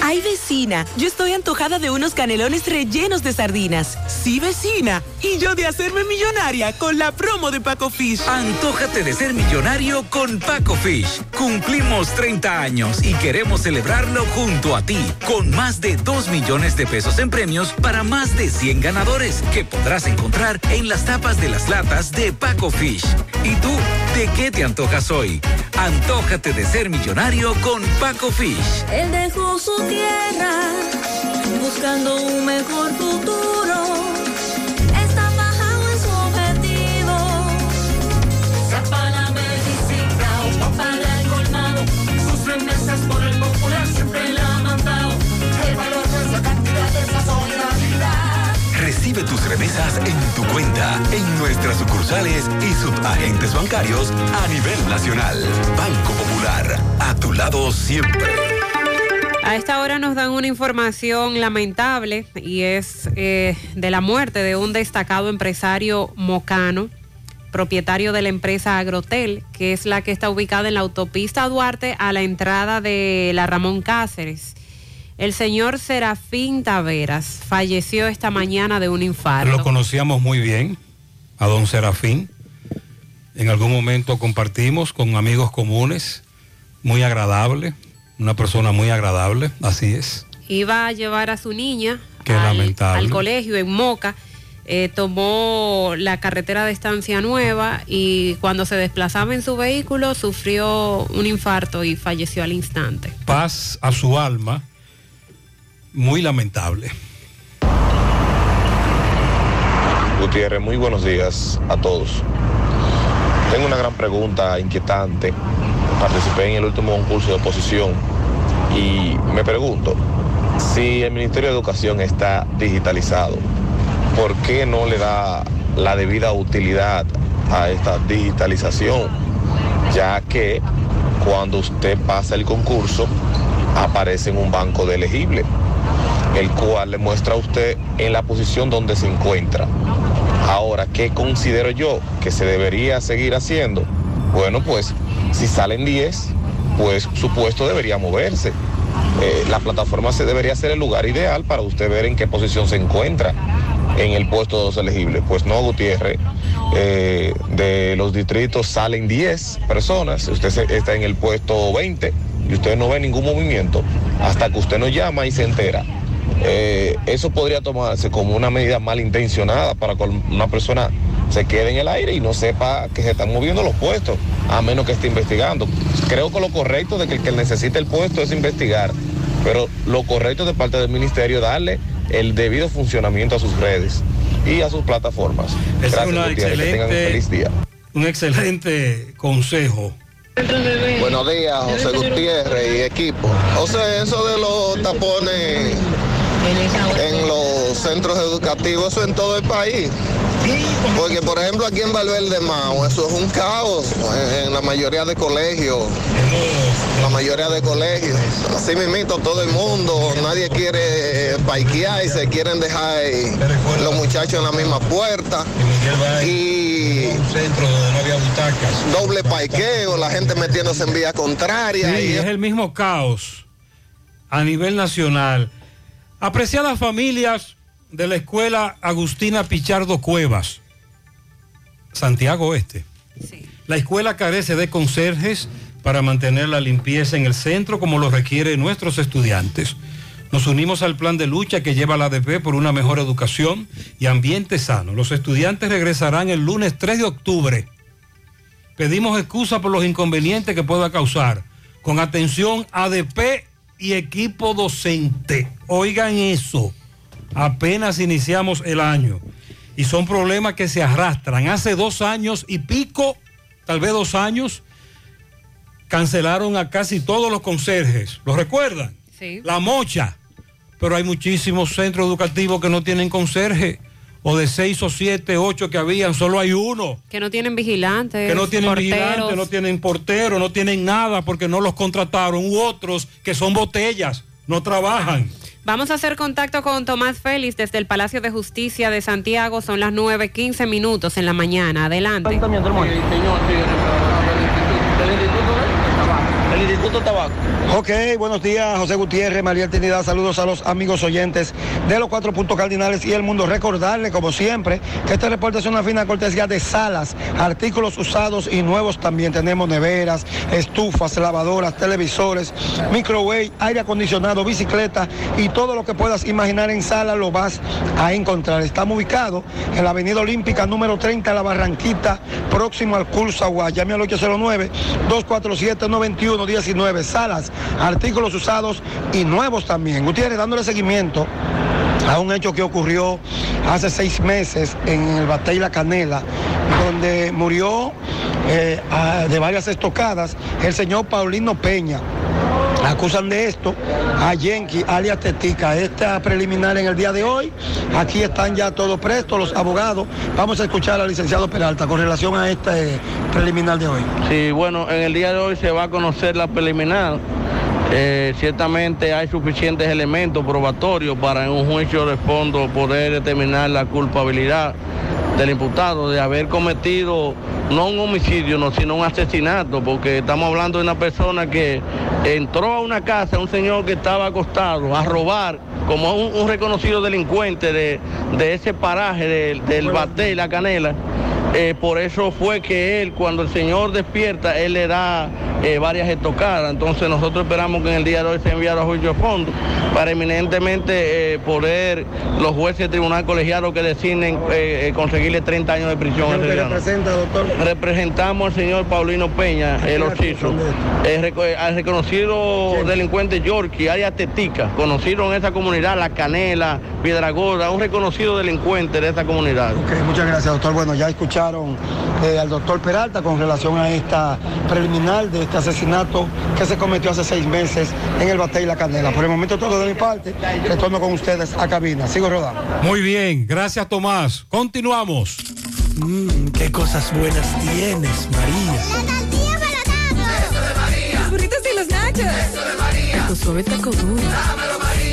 Ay, vecina, yo estoy antojada de unos canelones rellenos de sardinas. Sí, vecina. Y yo de hacerme millonaria con la promo de Paco Fish. Antójate de ser millonario con Paco Fish. Cumplimos 30 años y queremos celebrarlo junto a ti, con más de 2 millones de pesos en premios para más de 100 ganadores que podrás encontrar en las tapas de las latas de Paco Fish. ¿Y tú, de qué te antojas hoy? Antójate de ser millonario con Paco Fish. Él dejó su buscando un mejor futuro. Está bajado en su objetivo. Sea para la medicina o para el colmado. Sus remesas por el popular siempre la han mandado. El valor de esa cantidad de esa solidaridad. Recibe tus remesas en tu cuenta en nuestras sucursales y subagentes bancarios a nivel nacional. Banco Popular, a tu lado siempre. A esta hora nos dan una información lamentable y es eh, de la muerte de un destacado empresario mocano, propietario de la empresa Agrotel, que es la que está ubicada en la autopista Duarte a la entrada de la Ramón Cáceres. El señor Serafín Taveras falleció esta mañana de un infarto. Lo conocíamos muy bien, a don Serafín. En algún momento compartimos con amigos comunes, muy agradable, una persona muy agradable, así es. Iba a llevar a su niña Qué al, lamentable. al colegio en Moca. eh, tomó la carretera de Estancia Nueva y cuando se desplazaba en su vehículo sufrió un infarto y falleció al instante. Paz a su alma, muy lamentable. Gutiérrez, muy buenos días a todos. Tengo una gran pregunta inquietante. Participé en el último concurso de oposición y me pregunto, si el Ministerio de Educación está digitalizado, ¿por qué no le da la debida utilidad a esta digitalización? Ya que cuando usted pasa el concurso, aparece en un banco de elegible, el cual le muestra a usted en la posición donde se encuentra. Ahora, ¿qué considero yo que se debería seguir haciendo? Bueno, pues si salen 10, pues su puesto debería moverse. Eh, la plataforma se debería ser el lugar ideal para usted ver en qué posición se encuentra en el puesto de los elegibles. Pues no, Gutiérrez, eh, de los distritos salen 10 personas, usted está en el puesto 20 y usted no ve ningún movimiento hasta que usted nos llama y se entera. Eh, eso podría tomarse como una medida malintencionada para que una persona se quede en el aire y no sepa que se están moviendo los puestos, a menos que esté investigando. Creo que lo correcto de que el que necesite el puesto es investigar, pero lo correcto de parte del ministerio es darle el debido funcionamiento a sus redes y a sus plataformas. Es Gracias, una Gutiérrez, que tengan un excelente- feliz día. Un excelente consejo. Buenos días, José Gutiérrez y equipo. O sea, eso de los tapones en los centros educativos, eso en todo el país. Porque, por ejemplo, aquí en Valverde Mao, eso es un caos en, en la mayoría de colegios. La mayoría de colegios. Así mismito, todo el mundo, nadie quiere parquear y se quieren dejar eh, los muchachos en la misma puerta. Y doble parqueo, la gente metiéndose en vía contraria. Sí, y es el mismo caos a nivel nacional. Apreciadas familias de la escuela Agustina Pichardo Cuevas, Santiago Oeste. La escuela carece de conserjes para mantener la limpieza en el centro como lo requieren nuestros estudiantes. Nos unimos al plan de lucha que lleva la ADP por una mejor educación y ambiente sano. Los estudiantes regresarán el lunes 3 de octubre. Pedimos excusa por los inconvenientes que pueda causar. Con atención ADP y equipo docente. Oigan eso. Apenas iniciamos el año. Y son problemas que se arrastran. Hace dos años y pico, tal vez dos años, cancelaron a casi todos los conserjes. ¿Lo recuerdan? Sí. La mocha. Pero hay muchísimos centros educativos que no tienen conserje o de seis o siete, ocho que habían, solo hay uno. Que no tienen vigilantes. Que no tienen porteros. vigilantes, no tienen portero, no tienen nada porque no los contrataron. U otros que son botellas, no trabajan. Vamos a hacer contacto con Tomás Félix desde el Palacio de Justicia de Santiago. Son las 9.15 minutos en la mañana. Adelante. Instituto Tabaco. Ok, buenos días, José Gutiérrez, María Trinidad. Saludos a los amigos oyentes de los cuatro puntos cardinales y el mundo. Recordarle, como siempre, que este reporte es una fina cortesía de salas, artículos usados y nuevos también. Tenemos neveras, estufas, lavadoras, televisores, microwave, aire acondicionado, bicicleta y todo lo que puedas imaginar en sala lo vas a encontrar. Estamos ubicados en la Avenida Olímpica número 30, La Barranquita, próximo al Cursagua. Llame al 809-247-9119. Salas, artículos usados y nuevos también. Gutiérrez, dándole seguimiento a un hecho que ocurrió hace seis meses en el Batey La Canela, donde murió eh, de varias estocadas el señor Paulino Peña. Acusan de esto a Yenki, alias Tetica. Esta preliminar en el día de hoy. Aquí están ya todos prestos, los abogados. Vamos a escuchar al licenciado Peralta con relación a este preliminar de hoy. Sí, bueno, en el día de hoy se va a conocer la preliminar. Eh, ciertamente hay suficientes elementos probatorios para en un juicio de fondo poder determinar la culpabilidad del imputado de haber cometido no un homicidio, no, sino un asesinato, porque estamos hablando de una persona que entró a una casa, un señor que estaba acostado, a robar, como un, un reconocido delincuente de, de ese paraje del, del Bate y la Canela. Eh, por eso fue que él, cuando el Señor despierta, él le da eh, varias estocadas. Entonces nosotros esperamos que en el día de hoy se enviara a juicio de fondo para eminentemente eh, poder los jueces del tribunal colegiado que designen conseguirle 30 años de prisión. a ese ¿Quién te ciudadano. representa, doctor? Representamos al señor Paulino Peña, el Orchizo, al reconocido delincuente Yorkie, área Tetica, conocido en esa comunidad, La Canela, Piedra Gorda, un reconocido delincuente de esa comunidad. Ok, muchas gracias, doctor. Bueno, ya escucharon eh, al doctor Peralta con relación a esta preliminar de este asesinato que se cometió hace seis meses en el Batey y la Canela. Por el momento todo de mi parte. Retorno con ustedes a cabina. Sigo rodando. Muy bien, gracias Tomás. Continuamos. Mmm, qué cosas buenas tienes, María. Los burritos y los nachos. Eso de María. Tu suave taco duro.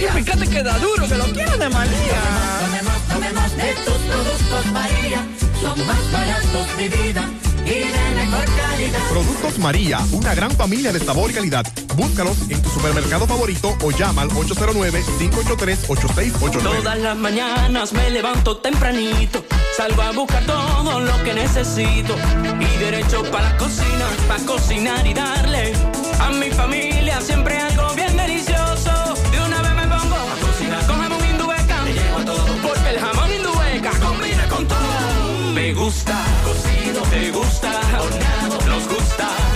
Y fíjate que da duro, que lo quiero de María. Tomemos, tomemos de tus productos María. Son más baratos de vida y de mejor calidad. Productos María, una gran familia de sabor y calidad. Búscalos en tu supermercado favorito o llama al 809-583-8689. Todas las mañanas me levanto tempranito, salgo a buscar todo lo que necesito y derecho para la cocina, para cocinar y darle a mi familia siempre algo cocido, me gusta horneado, nos gusta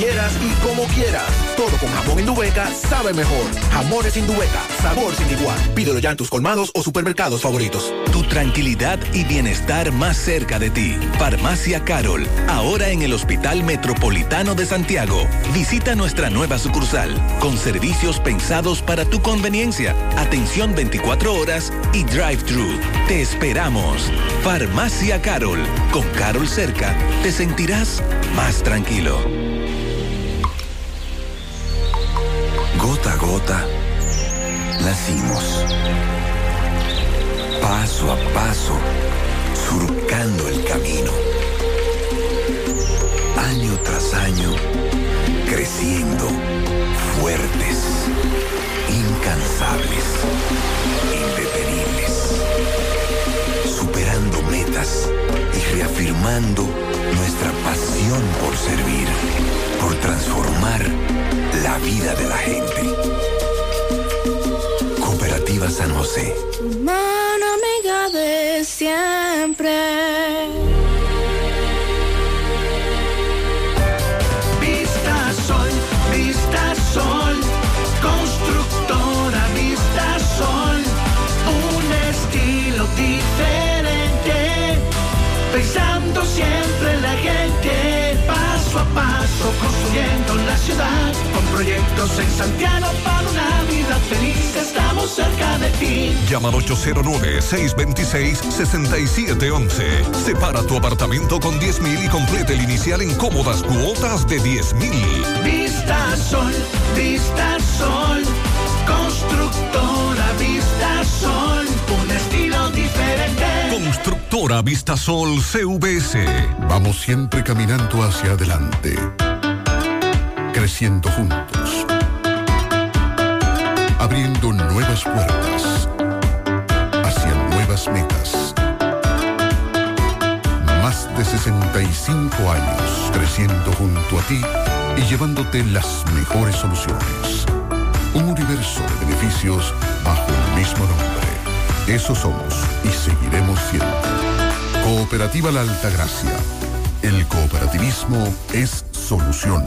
quieras y como quieras. Todo con jamón Indubeca sabe mejor. Jamones Indubeca, sabor sin igual. Pídelo ya en tus colmados o supermercados favoritos. Tu tranquilidad y bienestar más cerca de ti. Farmacia Carol, ahora en el Hospital Metropolitano de Santiago. Visita nuestra nueva sucursal, con servicios pensados para tu conveniencia, atención 24 horas y drive-thru. Te esperamos. Farmacia Carol, con Carol cerca, te sentirás más tranquilo. Gota a gota, nacimos. Paso a paso, surcando el camino. Año tras año, creciendo, fuertes, incansables, indetenibles. Superando metas y reafirmando nuestra pasión por servir, por transformar la vida de la gente. Cooperativa San José. Mano amiga de siempre. Construyendo la ciudad con proyectos en Santiago para una vida feliz. Estamos cerca de ti. Llama al 809-626-6711. Separa tu apartamento con 10 mil y complete el inicial en cómodas cuotas de 10 mil. Vista Sol, Vista Sol, constructora Vista Sol, un estilo diferente. Constructora Vistasol CVS. Vamos siempre caminando hacia adelante, creciendo juntos, abriendo nuevas puertas hacia nuevas metas. Más de 65 años creciendo junto a ti y llevándote las mejores soluciones. Un universo de beneficios bajo el mismo nombre. Eso somos y seguiremos siendo. Cooperativa La Altagracia. El cooperativismo es solución.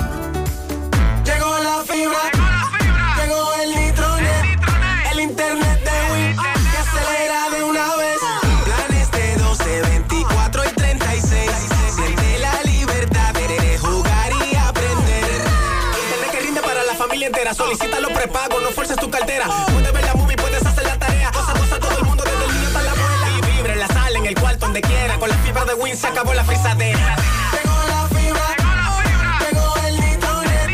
Prepagos, no fuerces tu cartera. Puedes ver la movie, puedes hacer la tarea. Cosa, cosa, todo el mundo desde el niño hasta la abuela. Y vibre en la sala, en el cuarto, donde quiera. Con la fibra de Win se acabó la frisadera. La fibra, el nitronet,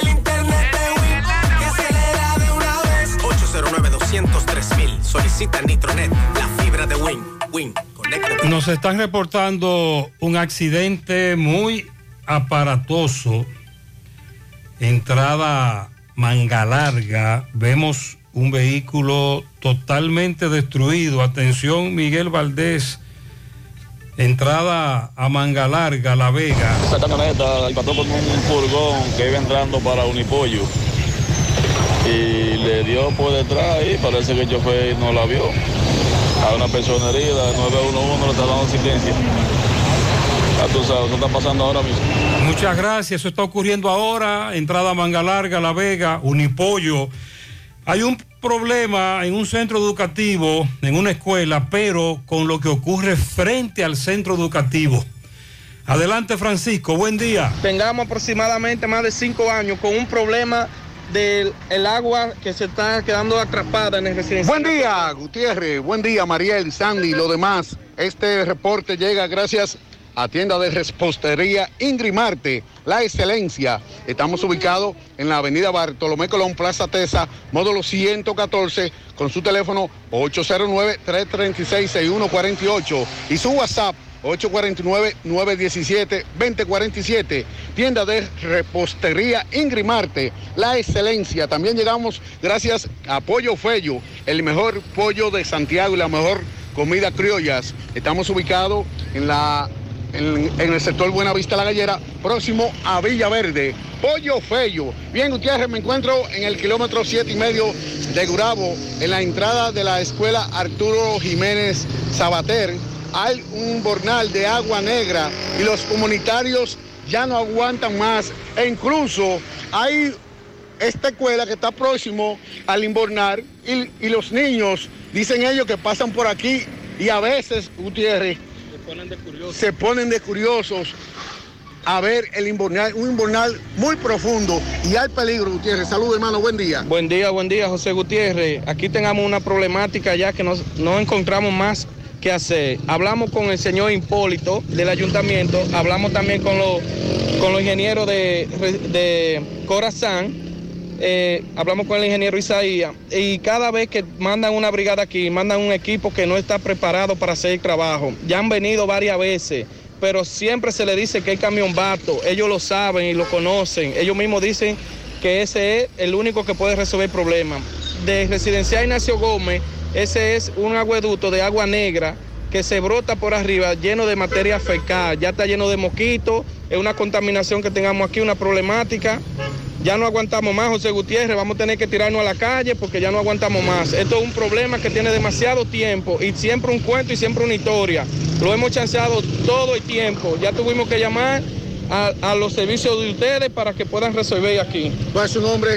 el internet de Win que acelera de una vez. 809 203 mil. Solicita Nitronet, la fibra de Win. Win, conecta. Nos están reportando un accidente muy aparatoso. Entrada manga larga. Vemos un vehículo totalmente destruido. Atención, Miguel Valdés. Entrada a manga larga, La Vega. Esa camioneta impactó con un furgón que iba entrando para Unipollo. Y le dio por detrás y parece que el chofer no la vio. A una persona herida, 911 le está dando asistencia. Ya tú sabes, eso está pasando ahora mismo. Muchas gracias. Eso está ocurriendo ahora. Entrada a manga larga, La Vega, Unipollo. Hay un problema en un centro educativo, en una escuela, pero con lo que ocurre frente al centro educativo. Adelante, Francisco. Buen día. Tengamos aproximadamente más de cinco años con un problema del el agua que se está quedando atrapada en el residencial. Buen día, Gutiérrez. Buen día, Mariel, Sandy y lo demás. Este reporte llega gracias a tienda de repostería Ingrimarte, la excelencia. Estamos ubicados en la avenida Bartolomé Colón, Plaza Tesa, módulo 114, con su teléfono 809-336-6148 y su WhatsApp 849-917-2047. Tienda de repostería Ingrimarte, la excelencia. También llegamos gracias a Pollo Fello, el mejor pollo de Santiago y la mejor comida criollas. Estamos ubicados en la en, el sector Buenavista La Gallera, próximo a Villa Verde. Pollo Fello. Bien, Gutiérrez, me encuentro en el kilómetro siete y medio de Gurabo, en la entrada de la escuela Arturo Jiménez Sabater. Hay un bornal de agua negra y los comunitarios ya no aguantan más. E incluso hay esta escuela que está próximo al inbornar y, y los niños, dicen ellos que pasan por aquí y a veces, Gutiérrez, se ponen de curiosos a ver el inbornal, un inbornal muy profundo y hay peligro, Gutiérrez. Salud, hermano, buen día. Buen día, buen día, José Gutiérrez. Aquí tengamos una problemática ya que nos, no encontramos más que hacer. Hablamos con el señor Hipólito del ayuntamiento, hablamos también con los, con los ingenieros de, de Corazán. Eh, hablamos con el ingeniero Isaías y cada vez que mandan una brigada aquí, mandan un equipo que no está preparado para hacer el trabajo. Ya han venido varias veces, pero siempre se le dice que hay camión vato. Ellos lo saben y lo conocen. Ellos mismos dicen que ese es el único que puede resolver el problema. De Residencial Ignacio Gómez, ese es un agueducto de agua negra que se brota por arriba lleno de materia fecal, ya está lleno de mosquitos, es una contaminación que tengamos aquí, una problemática. Ya no aguantamos más, José Gutiérrez, vamos a tener que tirarnos a la calle porque ya no aguantamos más. Esto es un problema que tiene demasiado tiempo y siempre un cuento y siempre una historia. Lo hemos chanceado todo el tiempo. Ya tuvimos que llamar a, a los servicios de ustedes para que puedan resolver aquí. ¿Cuál es su nombre?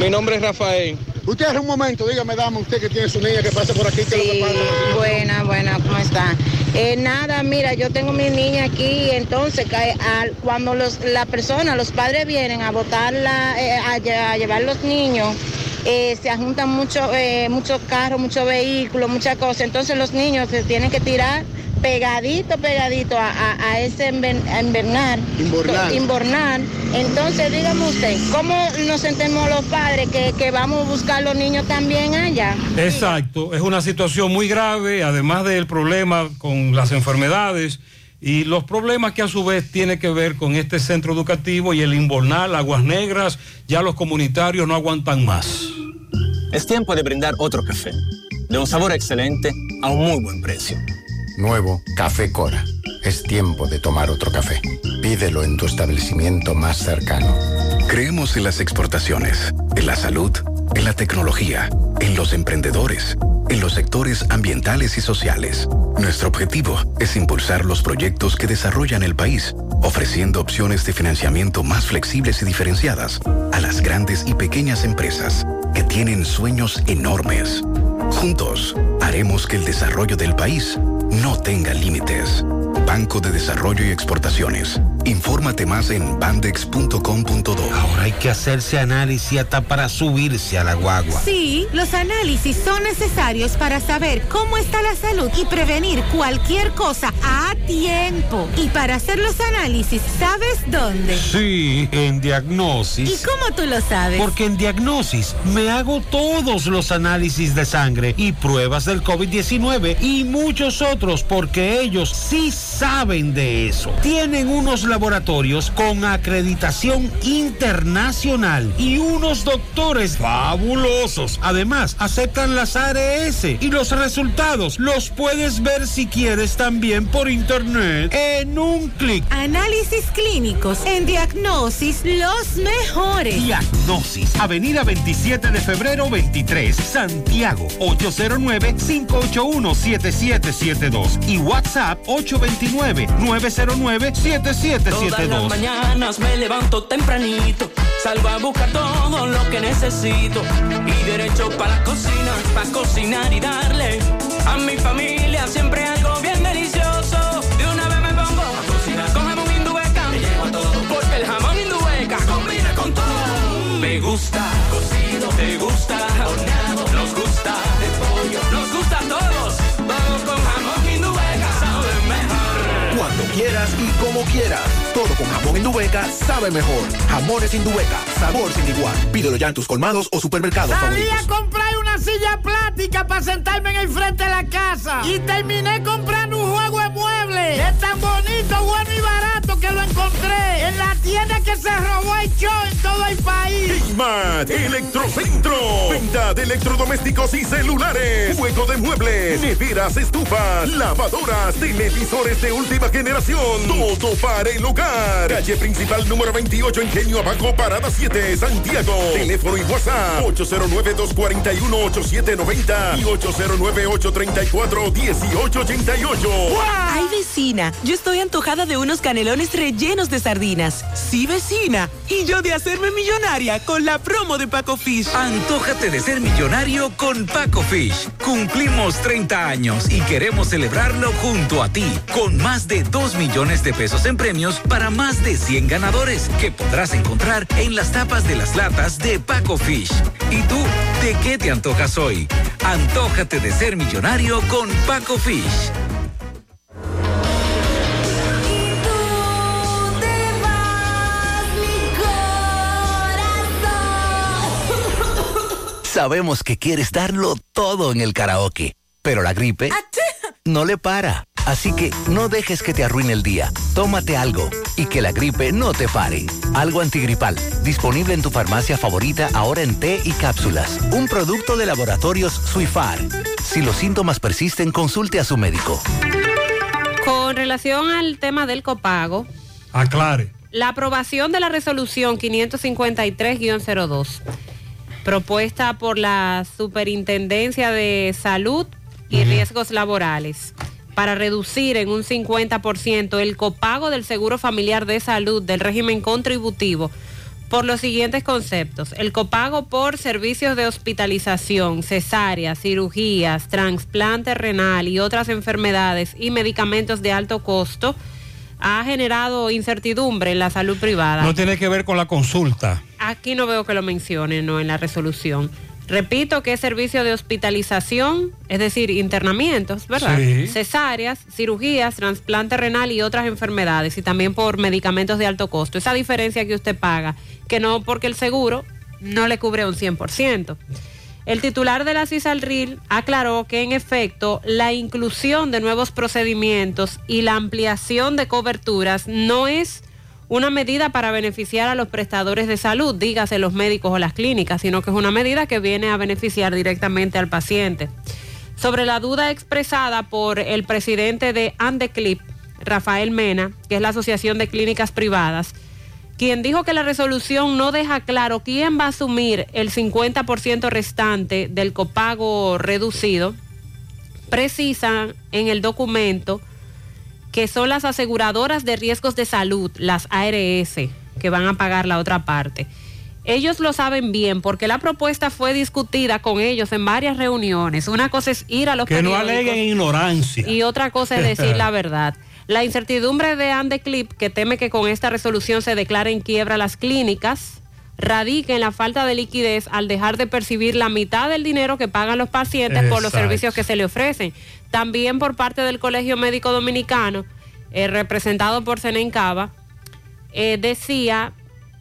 Mi nombre es Rafael. Usted, un momento, dígame, dama, usted que tiene su niña que pasa por aquí, ¿qué es lo que Sí, pasa? buena, buena, ¿cómo está? Eh, nada, mira, yo tengo mi niña aquí, entonces al- cuando los, la persona, los padres vienen a botarla, eh, a, a llevar los niños, eh, se juntan muchos muchos carros, muchos vehículos, muchas cosas, entonces los niños se tienen que tirar pegadito, pegadito a, a- a ese inver- a invernar, Inbornar. inbornar. Entonces, dígame usted, ¿cómo nos sentemos los padres que, que vamos a buscar los niños también allá? Exacto, es una situación muy grave, además del problema con las enfermedades y los problemas que a su vez tiene que ver con este centro educativo y el Inbornal, Aguas Negras, ya los comunitarios no aguantan más. Es tiempo de brindar otro café, de un sabor excelente a un muy buen precio. Nuevo Café Cora. Es tiempo de tomar otro café. Pídelo en tu establecimiento más cercano. Creemos en las exportaciones, en la salud, en la tecnología, en los emprendedores, en los sectores ambientales y sociales. Nuestro objetivo es impulsar los proyectos que desarrollan el país, ofreciendo opciones de financiamiento más flexibles y diferenciadas a las grandes y pequeñas empresas que tienen sueños enormes. Juntos, haremos que el desarrollo del país no tenga límites. Banco de Desarrollo y Exportaciones. Infórmate más en bandex.com.do. Ahora hay que hacerse análisis hasta para subirse a la guagua. Sí, los análisis son necesarios para saber cómo está la salud y prevenir cualquier cosa a tiempo. Y para hacer los análisis, ¿sabes dónde? Sí, en Diagnosis. ¿Y cómo tú lo sabes? Porque en Diagnosis me hago todos los análisis de sangre y pruebas del COVID-19 y muchos otros porque ellos sí saben de eso. Tienen unos laboratorios con acreditación internacional y unos doctores fabulosos. Además, aceptan las ARS y los resultados los puedes ver si quieres también por internet en un clic. Análisis clínicos en Diagnosis, los mejores. Diagnosis, Avenida 27 de febrero 23, Santiago, 809-581-7772 y WhatsApp 829-909-7772. Todas las mañanas me levanto tempranito, salgo a buscar todo lo que necesito y derecho para la cocina, para cocinar y darle a mi familia siempre algo bien delicioso. De una vez me pongo a cocinar con jamón indubeca, me llevo a todo porque el jamón indubeca combina con todo. Me gusta cocido, me gusta horneado, nos gusta de pollo, nos gusta a quieras y como quieras. Todo con jamón Indubeca sabe mejor. Jamones Indubeca, sabor sin igual. Pídelo ya en tus colmados o supermercados Salí favoritos. a comprar una silla plástica para sentarme en el frente de la casa. Y terminé comprando un juego de muebles. Es tan bonito, bueno y barato que lo encontré. En la tienda que se robó el show en todo el país. Smart Electrocentro. Venta de electrodomésticos y celulares. Juego de muebles, neveras, estufas, lavadoras, televisores de última generación. Todo para el hogar. Calle principal número 28, Ingenio Abajo, Parada 7, Santiago. Teléfono y WhatsApp 809-241-8790 y 809-834-1888. Ay, vecina, yo estoy antojada de unos canelones rellenos de sardinas. Sí, vecina. Y yo de hacerme millonaria con la promo de Paco Fish. Antójate de ser millonario con Paco Fish. Cumplimos 30 años y queremos celebrarlo junto a ti, con más de 2 millones de pesos en premios para más de 100 ganadores que podrás encontrar en las tapas de las latas de Paco Fish. ¿Y tú, de qué te antojas hoy? Antójate de ser millonario con Paco Fish. Sabemos que quieres darlo todo en el karaoke, pero la gripe no le para. Así que no dejes que te arruine el día. Tómate algo y que la gripe no te pare. Algo antigripal, disponible en tu farmacia favorita ahora en té y cápsulas. Un producto de laboratorios Suifar. Si los síntomas persisten, consulte a su médico. Con relación al tema del copago, Aclare. la aprobación de la resolución 553-02, propuesta por la Superintendencia de Salud y Riesgos Laborales, para reducir en un 50% el copago del Seguro Familiar de Salud del régimen contributivo por los siguientes conceptos. El copago por servicios de hospitalización, cesáreas, cirugías, trasplante renal y otras enfermedades y medicamentos de alto costo ha generado incertidumbre en la salud privada. No tiene que ver con la consulta. Aquí no veo que lo mencionen, no en la resolución. Repito que es servicio de hospitalización, es decir, internamientos, ¿verdad? Sí. Cesáreas, cirugías, trasplante renal y otras enfermedades y también por medicamentos de alto costo. Esa diferencia que usted paga, que no porque el seguro no le cubre un 100%. El titular de la CISALRIL aclaró que en efecto la inclusión de nuevos procedimientos y la ampliación de coberturas no es una medida para beneficiar a los prestadores de salud, dígase los médicos o las clínicas, sino que es una medida que viene a beneficiar directamente al paciente. Sobre la duda expresada por el presidente de Andeclip, Rafael Mena, que es la Asociación de Clínicas Privadas, quien dijo que la resolución no deja claro quién va a asumir el 50% restante del copago reducido, precisan en el documento que son las aseguradoras de riesgos de salud, las ARS, que van a pagar la otra parte. Ellos lo saben bien porque la propuesta fue discutida con ellos en varias reuniones. Una cosa es ir a los Que no aleguen ignorancia. y otra cosa es decir la *laughs* verdad. La incertidumbre de Andeclip, que teme que con esta resolución se declare en quiebra las clínicas, radica en la falta de liquidez al dejar de percibir la mitad del dinero que pagan los pacientes por los servicios que se le ofrecen. También por parte del Colegio Médico Dominicano, eh, representado por Senencaba, eh, decía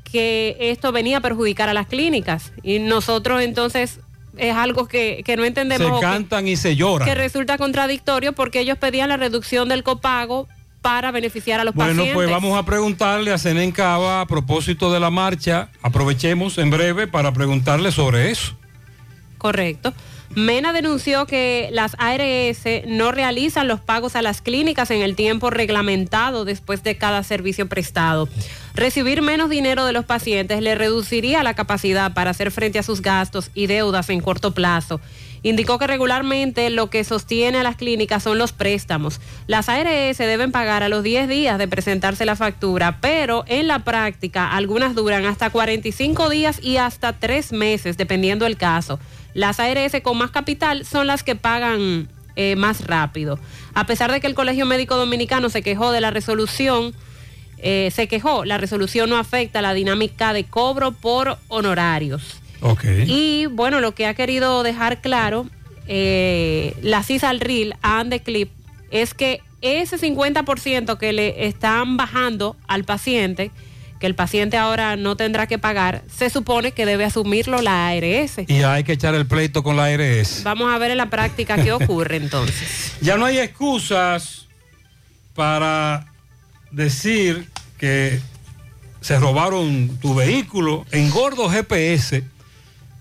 que esto venía a perjudicar a las clínicas. Y nosotros entonces es algo que, que no entendemos. Se o que- cantan y se lloran. que resulta contradictorio porque ellos pedían la reducción del copago para beneficiar a los Bueno, pacientes. pues vamos a preguntarle a Zenén Cava a propósito de la marcha. Aprovechemos en breve para preguntarle sobre eso. Correcto. Mena denunció que las ARS no realizan los pagos a las clínicas en el tiempo reglamentado después de cada servicio prestado. Recibir menos dinero de los pacientes le reduciría la capacidad para hacer frente a sus gastos y deudas en corto plazo. Indicó que regularmente lo que sostiene a las clínicas son los préstamos. Las ARS deben pagar a los 10 días de presentarse la factura, pero en la práctica algunas duran hasta 45 días y hasta 3 meses, dependiendo el caso. Las ARS con más capital son las que pagan eh, más rápido. A pesar de que el Colegio Médico Dominicano se quejó de la resolución, eh, se quejó, la resolución no afecta la dinámica de cobro por honorarios. Y bueno, lo que ha querido dejar claro eh, la CISALRIL a Andeclip es que ese 50% que le están bajando al paciente, que el paciente ahora no tendrá que pagar, se supone que debe asumirlo la ARS. Y hay que echar el pleito con la ARS. Vamos a ver en la práctica qué *laughs* ocurre entonces. Ya no hay excusas para decir que se robaron tu vehículo. En Gordo GPS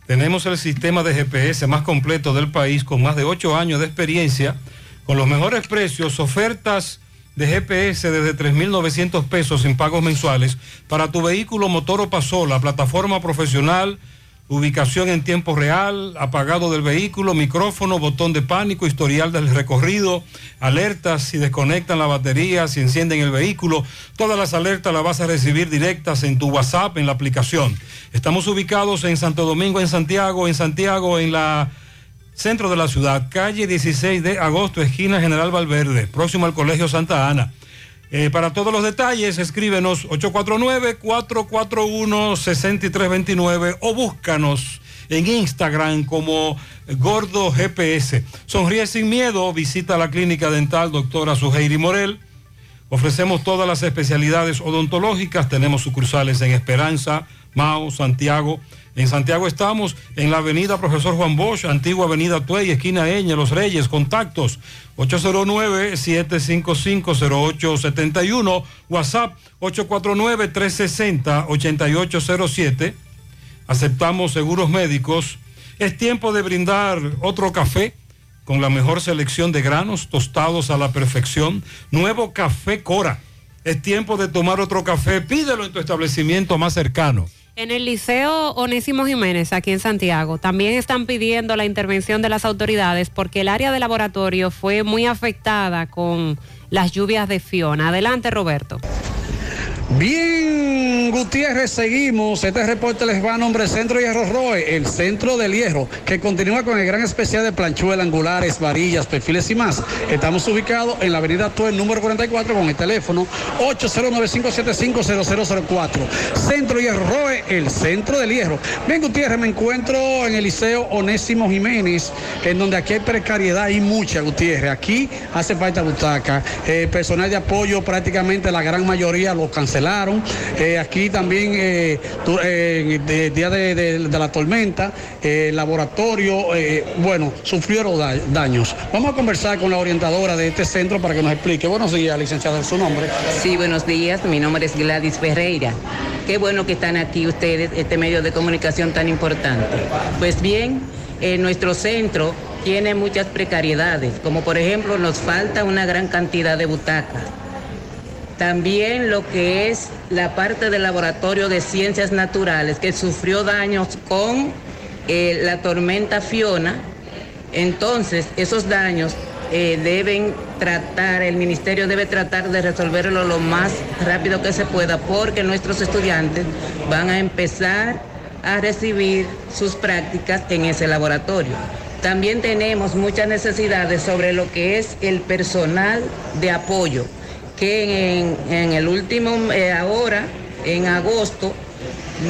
tenemos el sistema de GPS más completo del país con más de 8 años de experiencia, con los mejores precios, ofertas de GPS desde 3.900 pesos sin pagos mensuales para tu vehículo motor o pasola, plataforma profesional, ubicación en tiempo real, apagado del vehículo, micrófono, botón de pánico, historial del recorrido, alertas si desconectan la batería, si encienden el vehículo. Todas las alertas las vas a recibir directas en tu WhatsApp, en la aplicación. Estamos ubicados en Santo Domingo, en Santiago, en Santiago, en la centro de la ciudad, calle 16 de agosto, esquina General Valverde, próximo al Colegio Santa Ana. Eh, para todos los detalles, escríbenos 849-441-6329 o búscanos en Instagram como Gordo GPS. Sonríe sin miedo, visita la clínica dental doctora Suheiri Morel. Ofrecemos todas las especialidades odontológicas, tenemos sucursales en Esperanza, Mao, Santiago. En Santiago estamos en la avenida Profesor Juan Bosch, antigua avenida Tuey, esquina Eña, Los Reyes, contactos 809-755-0871, WhatsApp 849-360-8807. Aceptamos seguros médicos. Es tiempo de brindar otro café con la mejor selección de granos tostados a la perfección. Nuevo café Cora. Es tiempo de tomar otro café. Pídelo en tu establecimiento más cercano. En el Liceo Onésimo Jiménez, aquí en Santiago, también están pidiendo la intervención de las autoridades porque el área de laboratorio fue muy afectada con las lluvias de Fiona. Adelante, Roberto. Bien, Gutiérrez, seguimos. Este reporte les va a nombre Centro Hierro Roe, el centro del hierro, que continúa con el gran especial de planchuela, angulares, varillas, perfiles y más. Estamos ubicados en la avenida Tuel, número 44, con el teléfono 809-575-0004. Centro Hierro Roe, el centro del hierro. Bien, Gutiérrez, me encuentro en el Liceo Onésimo Jiménez, en donde aquí hay precariedad y mucha, Gutiérrez. Aquí hace falta butaca. Eh, personal de apoyo, prácticamente la gran mayoría lo cancelaron. Eh, aquí también, eh, tu- día de, de- la tormenta, eh, el laboratorio, eh, bueno, sufrieron da- daños. Vamos a conversar con la orientadora de este centro para que nos explique. Buenos días, licenciada, su nombre. Sí, buenos días. Mi nombre es Gladys Ferreira. Qué bueno que están aquí ustedes, este medio de comunicación tan importante. Pues bien, nuestro centro tiene muchas precariedades, como por ejemplo nos falta una gran cantidad de butacas. También lo que es la parte del laboratorio de ciencias naturales que sufrió daños con eh, la tormenta Fiona. Entonces, esos daños eh, deben tratar, el ministerio debe tratar de resolverlo lo más rápido que se pueda porque nuestros estudiantes van a empezar a recibir sus prácticas en ese laboratorio. También tenemos muchas necesidades sobre lo que es el personal de apoyo, que en, el último, eh, ahora, en agosto,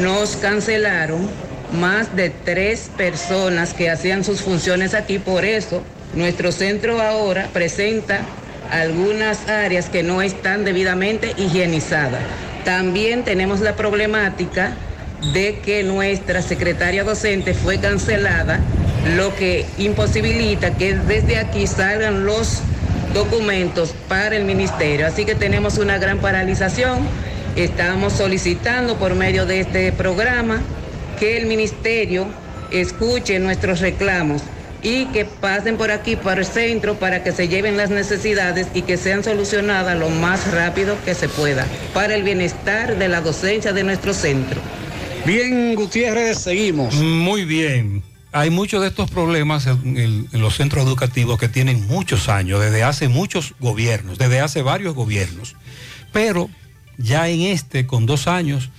nos cancelaron más de tres personas que hacían sus funciones aquí. Por eso, nuestro centro ahora presenta algunas áreas que no están debidamente higienizadas. También tenemos la problemática de que nuestra secretaria docente fue cancelada, lo que imposibilita que desde aquí salgan los documentos para el ministerio. Así que tenemos una gran paralización. Estamos solicitando por medio de este programa que el ministerio escuche nuestros reclamos y que pasen por aquí, por el centro, para que se lleven las necesidades y que sean solucionadas lo más rápido que se pueda, para el bienestar de la docencia de nuestro centro. Bien, Gutiérrez, seguimos. Muy bien. Hay muchos de estos problemas en, los centros educativos que tienen muchos años, desde hace muchos gobiernos, desde hace varios gobiernos. Pero ya en este, con dos años,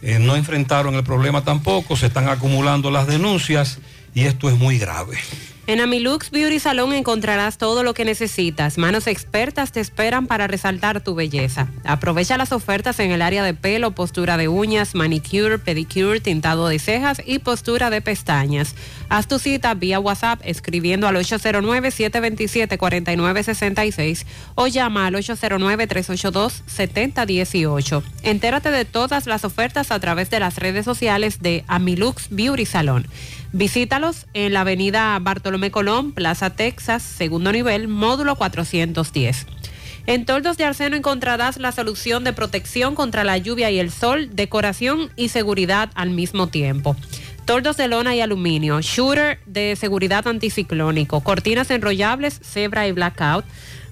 eh, no enfrentaron el problema tampoco, se están acumulando las denuncias y esto es muy grave. En Amilux Beauty Salón encontrarás todo lo que necesitas. Manos expertas te esperan para resaltar tu belleza. Aprovecha las ofertas en el área de pelo, postura de uñas, manicure, pedicure, tintado de cejas y postura de pestañas. Haz tu cita vía WhatsApp escribiendo al 809-727-4966 o llama al 809-382-7018. Entérate de todas las ofertas a través de las redes sociales de Amilux Beauty Salón. Visítalos en la avenida Bartolomé Colón, Plaza Texas, segundo nivel, módulo 410. En Toldos de Arseno encontrarás la solución de protección contra la lluvia y el sol, decoración y seguridad al mismo tiempo. Toldos de lona y aluminio, shooter de seguridad anticiclónico, cortinas enrollables, zebra y blackout,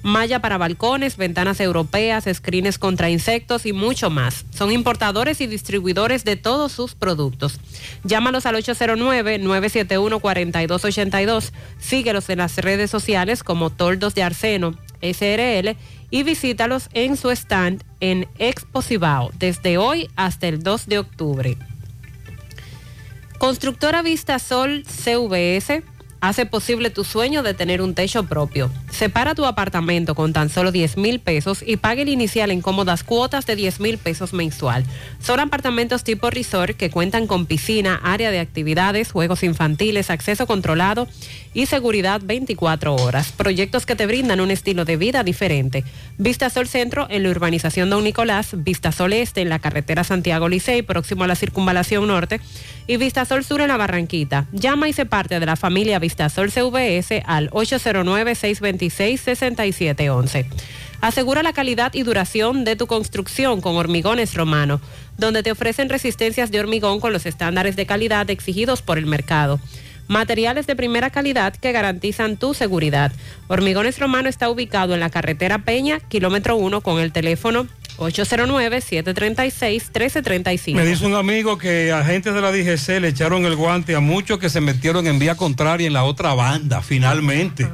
malla para balcones, ventanas europeas, screens contra insectos y mucho más. Son importadores y distribuidores de todos sus productos. Llámalos al 809-971-4282. Síguelos en las redes sociales como Toldos de Arseno, SRL, y visítalos en su stand en Expo Cibao desde hoy hasta el 2 de octubre. Constructora Vista Sol CVS hace posible tu sueño de tener un techo propio. Separa tu apartamento con tan solo 10 mil pesos y pague el inicial en cómodas cuotas de 10 mil pesos mensual. Son apartamentos tipo resort que cuentan con piscina, área de actividades, juegos infantiles, acceso controlado y seguridad 24 horas. Proyectos que te brindan un estilo de vida diferente. Vista Sol Centro en la urbanización Don Nicolás, Vista Sol Este en la carretera Santiago Licey, próximo a la circunvalación norte, y Vista Sol Sur en la Barranquita. Llama y se parte de la familia Vista Sol CVS al 809-626-6711. Asegura la calidad y duración de tu construcción con Hormigones Romano, donde te ofrecen resistencias de hormigón con los estándares de calidad exigidos por el mercado. Materiales de primera calidad que garantizan tu seguridad. Hormigones Romano está ubicado en la carretera Peña, kilómetro 1, con el teléfono 809-736-1335. Me dice un amigo que agentes de la DGC le echaron el guante a muchos que se metieron en vía contraria en la otra banda, finalmente.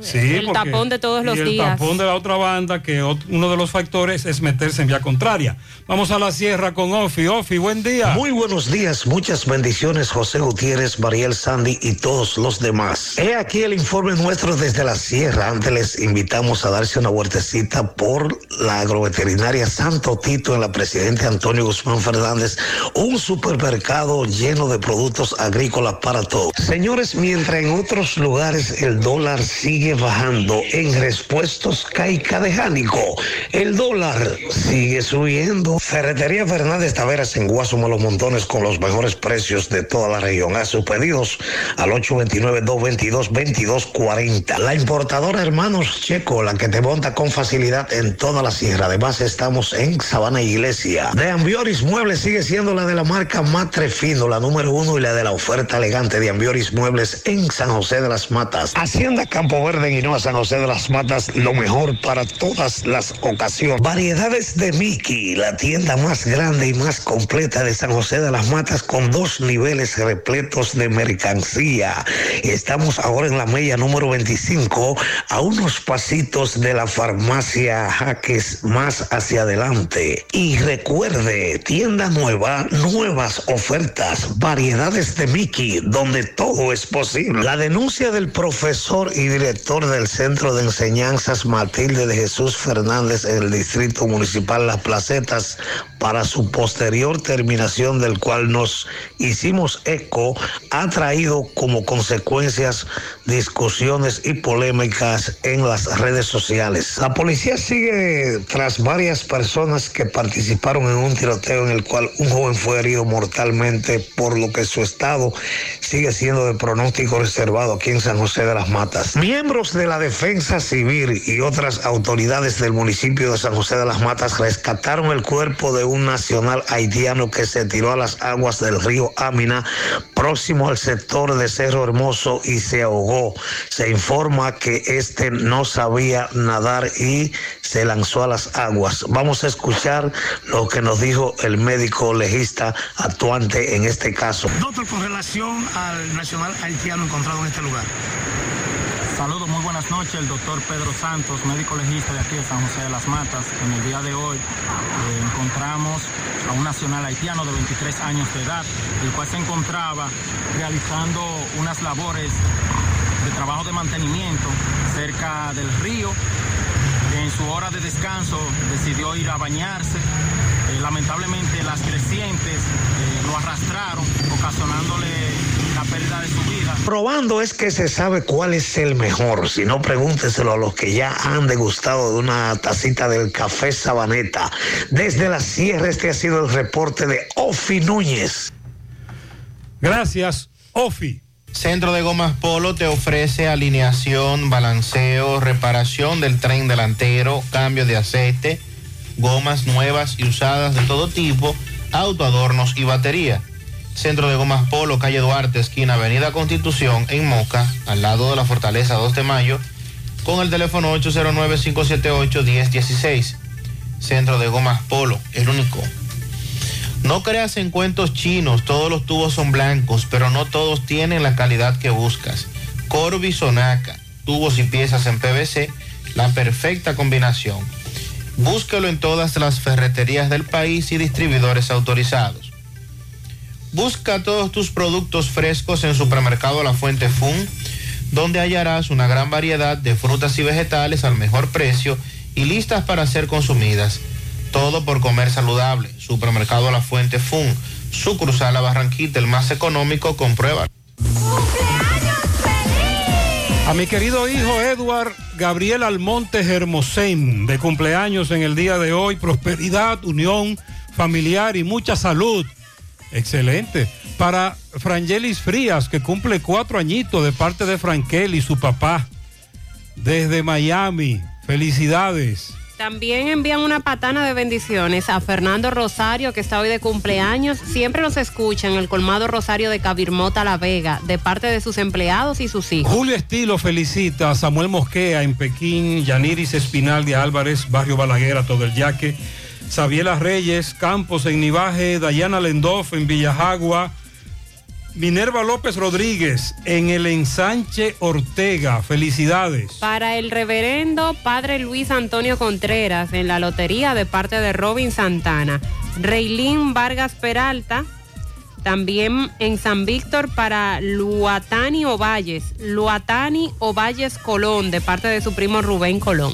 Sí, el porque- tapón de todos los y el días. tapón de la otra banda, que uno de los factores es meterse en vía contraria. Vamos a la sierra con Ofi. Ofi, buen día. Muy buenos días, muchas bendiciones José Gutiérrez, Mariel Sandy y todos los demás. He aquí el informe nuestro desde la sierra. Antes les invitamos a darse una vueltecita por la agroveterinaria Santo Tito en la Presidente Antonio Guzmán Fernández, un supermercado lleno de productos agrícolas para todos. Señores, mientras en otros lugares el dólar sigue bajando, en respuestos caica de Jánico, el dólar sigue subiendo. Ferretería Fernández Taveras en Guasuma Los Montones con los mejores precios de toda la región. Haz sus pedidos al 829-222-2240. La importadora Hermanos Checo, la que te monta con facilidad en toda la sierra. Además, estamos en Sabana Iglesia. De Ambioris Muebles sigue siendo la de la marca Matre Fino, la número uno y la de la oferta elegante de Ambioris Muebles en San José de las Matas. Hacienda Campo Verde en Hinoa, San José de las Matas, lo mejor para todas las ocasiones. Variedades de Mickey, la tienda más grande y más completa de San José de las Matas con dos niveles repletos de mercancía. Estamos ahora en la media número 25 a unos pasitos de la farmacia Jaques más hacia adelante. Y recuerde, tienda nueva, nuevas ofertas, variedades de Mickey, donde todo es posible. La denuncia del profesor y director del Centro de Enseñanzas Matilde de Jesús Fernández en el Distrito Municipal Las Placetas para su posterior terminación del cual nos hicimos eco ha traído como consecuencias discusiones y polémicas en las redes sociales. La policía sigue tras varias personas que participaron en un tiroteo en el cual un joven fue herido mortalmente por lo que su estado sigue siendo de pronóstico reservado aquí en San José de las Matas. Miembros de la Defensa Civil y otras autoridades del municipio de San José de las Matas rescataron el cuerpo de un nacional haitiano que se tiró a las aguas del río Amina, próximo al sector de Cerro Hermoso y se ahogó. Se informa que este no sabía nadar y se lanzó a las aguas. Vamos a escuchar lo que nos dijo el médico legista actuante en este caso. Doctor, con relación al nacional haitiano encontrado en este lugar. Saludos, muy buenas noches. El doctor Pedro Santos, médico legista de aquí de San José de las Matas. En el día de hoy eh, encontramos a un nacional haitiano de 23 años de edad, el cual se encontraba realizando unas labores de trabajo de mantenimiento cerca del río. En su hora de descanso decidió ir a bañarse. Eh, lamentablemente las crecientes eh, lo arrastraron, ocasionándole la pérdida de su vida. Probando es que se sabe cuál es el mejor. Si no, pregúnteselo a los que ya han degustado de una tacita del café Sabaneta. Desde la sierra, este ha sido el reporte de Ofi Núñez. Gracias, Ofi. Centro de Gomas Polo te ofrece alineación, balanceo, reparación del tren delantero, cambio de aceite, gomas nuevas y usadas de todo tipo, autoadornos y batería. Centro de Gomas Polo, calle Duarte, esquina Avenida Constitución, en Moca, al lado de la Fortaleza 2 de Mayo, con el teléfono 809-578-1016. Centro de Gomas Polo, el único. No creas en cuentos chinos, todos los tubos son blancos, pero no todos tienen la calidad que buscas. Corby Sonaca, tubos y piezas en PVC, la perfecta combinación. Búscalo en todas las ferreterías del país y distribuidores autorizados. Busca todos tus productos frescos en Supermercado La Fuente Fun, donde hallarás una gran variedad de frutas y vegetales al mejor precio y listas para ser consumidas. Todo por comer saludable. Supermercado La Fuente Fun, sucursal La Barranquita, el más económico, comprueba. A mi querido hijo Edward Gabriel Almonte Hermosén, de cumpleaños en el día de hoy, prosperidad, unión familiar y mucha salud. Excelente. Para Frangelis Frías, que cumple cuatro añitos de parte de Frankel y su papá, desde Miami. Felicidades. También envían una patana de bendiciones a Fernando Rosario, que está hoy de cumpleaños. Siempre nos escucha en el colmado Rosario de Cabirmota La Vega, de parte de sus empleados y sus hijos. Julio Estilo felicita a Samuel Mosquea en Pekín, Yaniris Espinal de Álvarez, Barrio Balaguer, a todo el yaque, Sabiela Reyes, Campos en Nivaje, Dayana Lendoff en Villajagua, Minerva López Rodríguez en el ensanche Ortega. Felicidades. Para el reverendo Padre Luis Antonio Contreras en la lotería de parte de Robin Santana. Reilín Vargas Peralta. También en San Víctor para Luatani Ovalles. Luatani Ovalles Colón de parte de su primo Rubén Colón.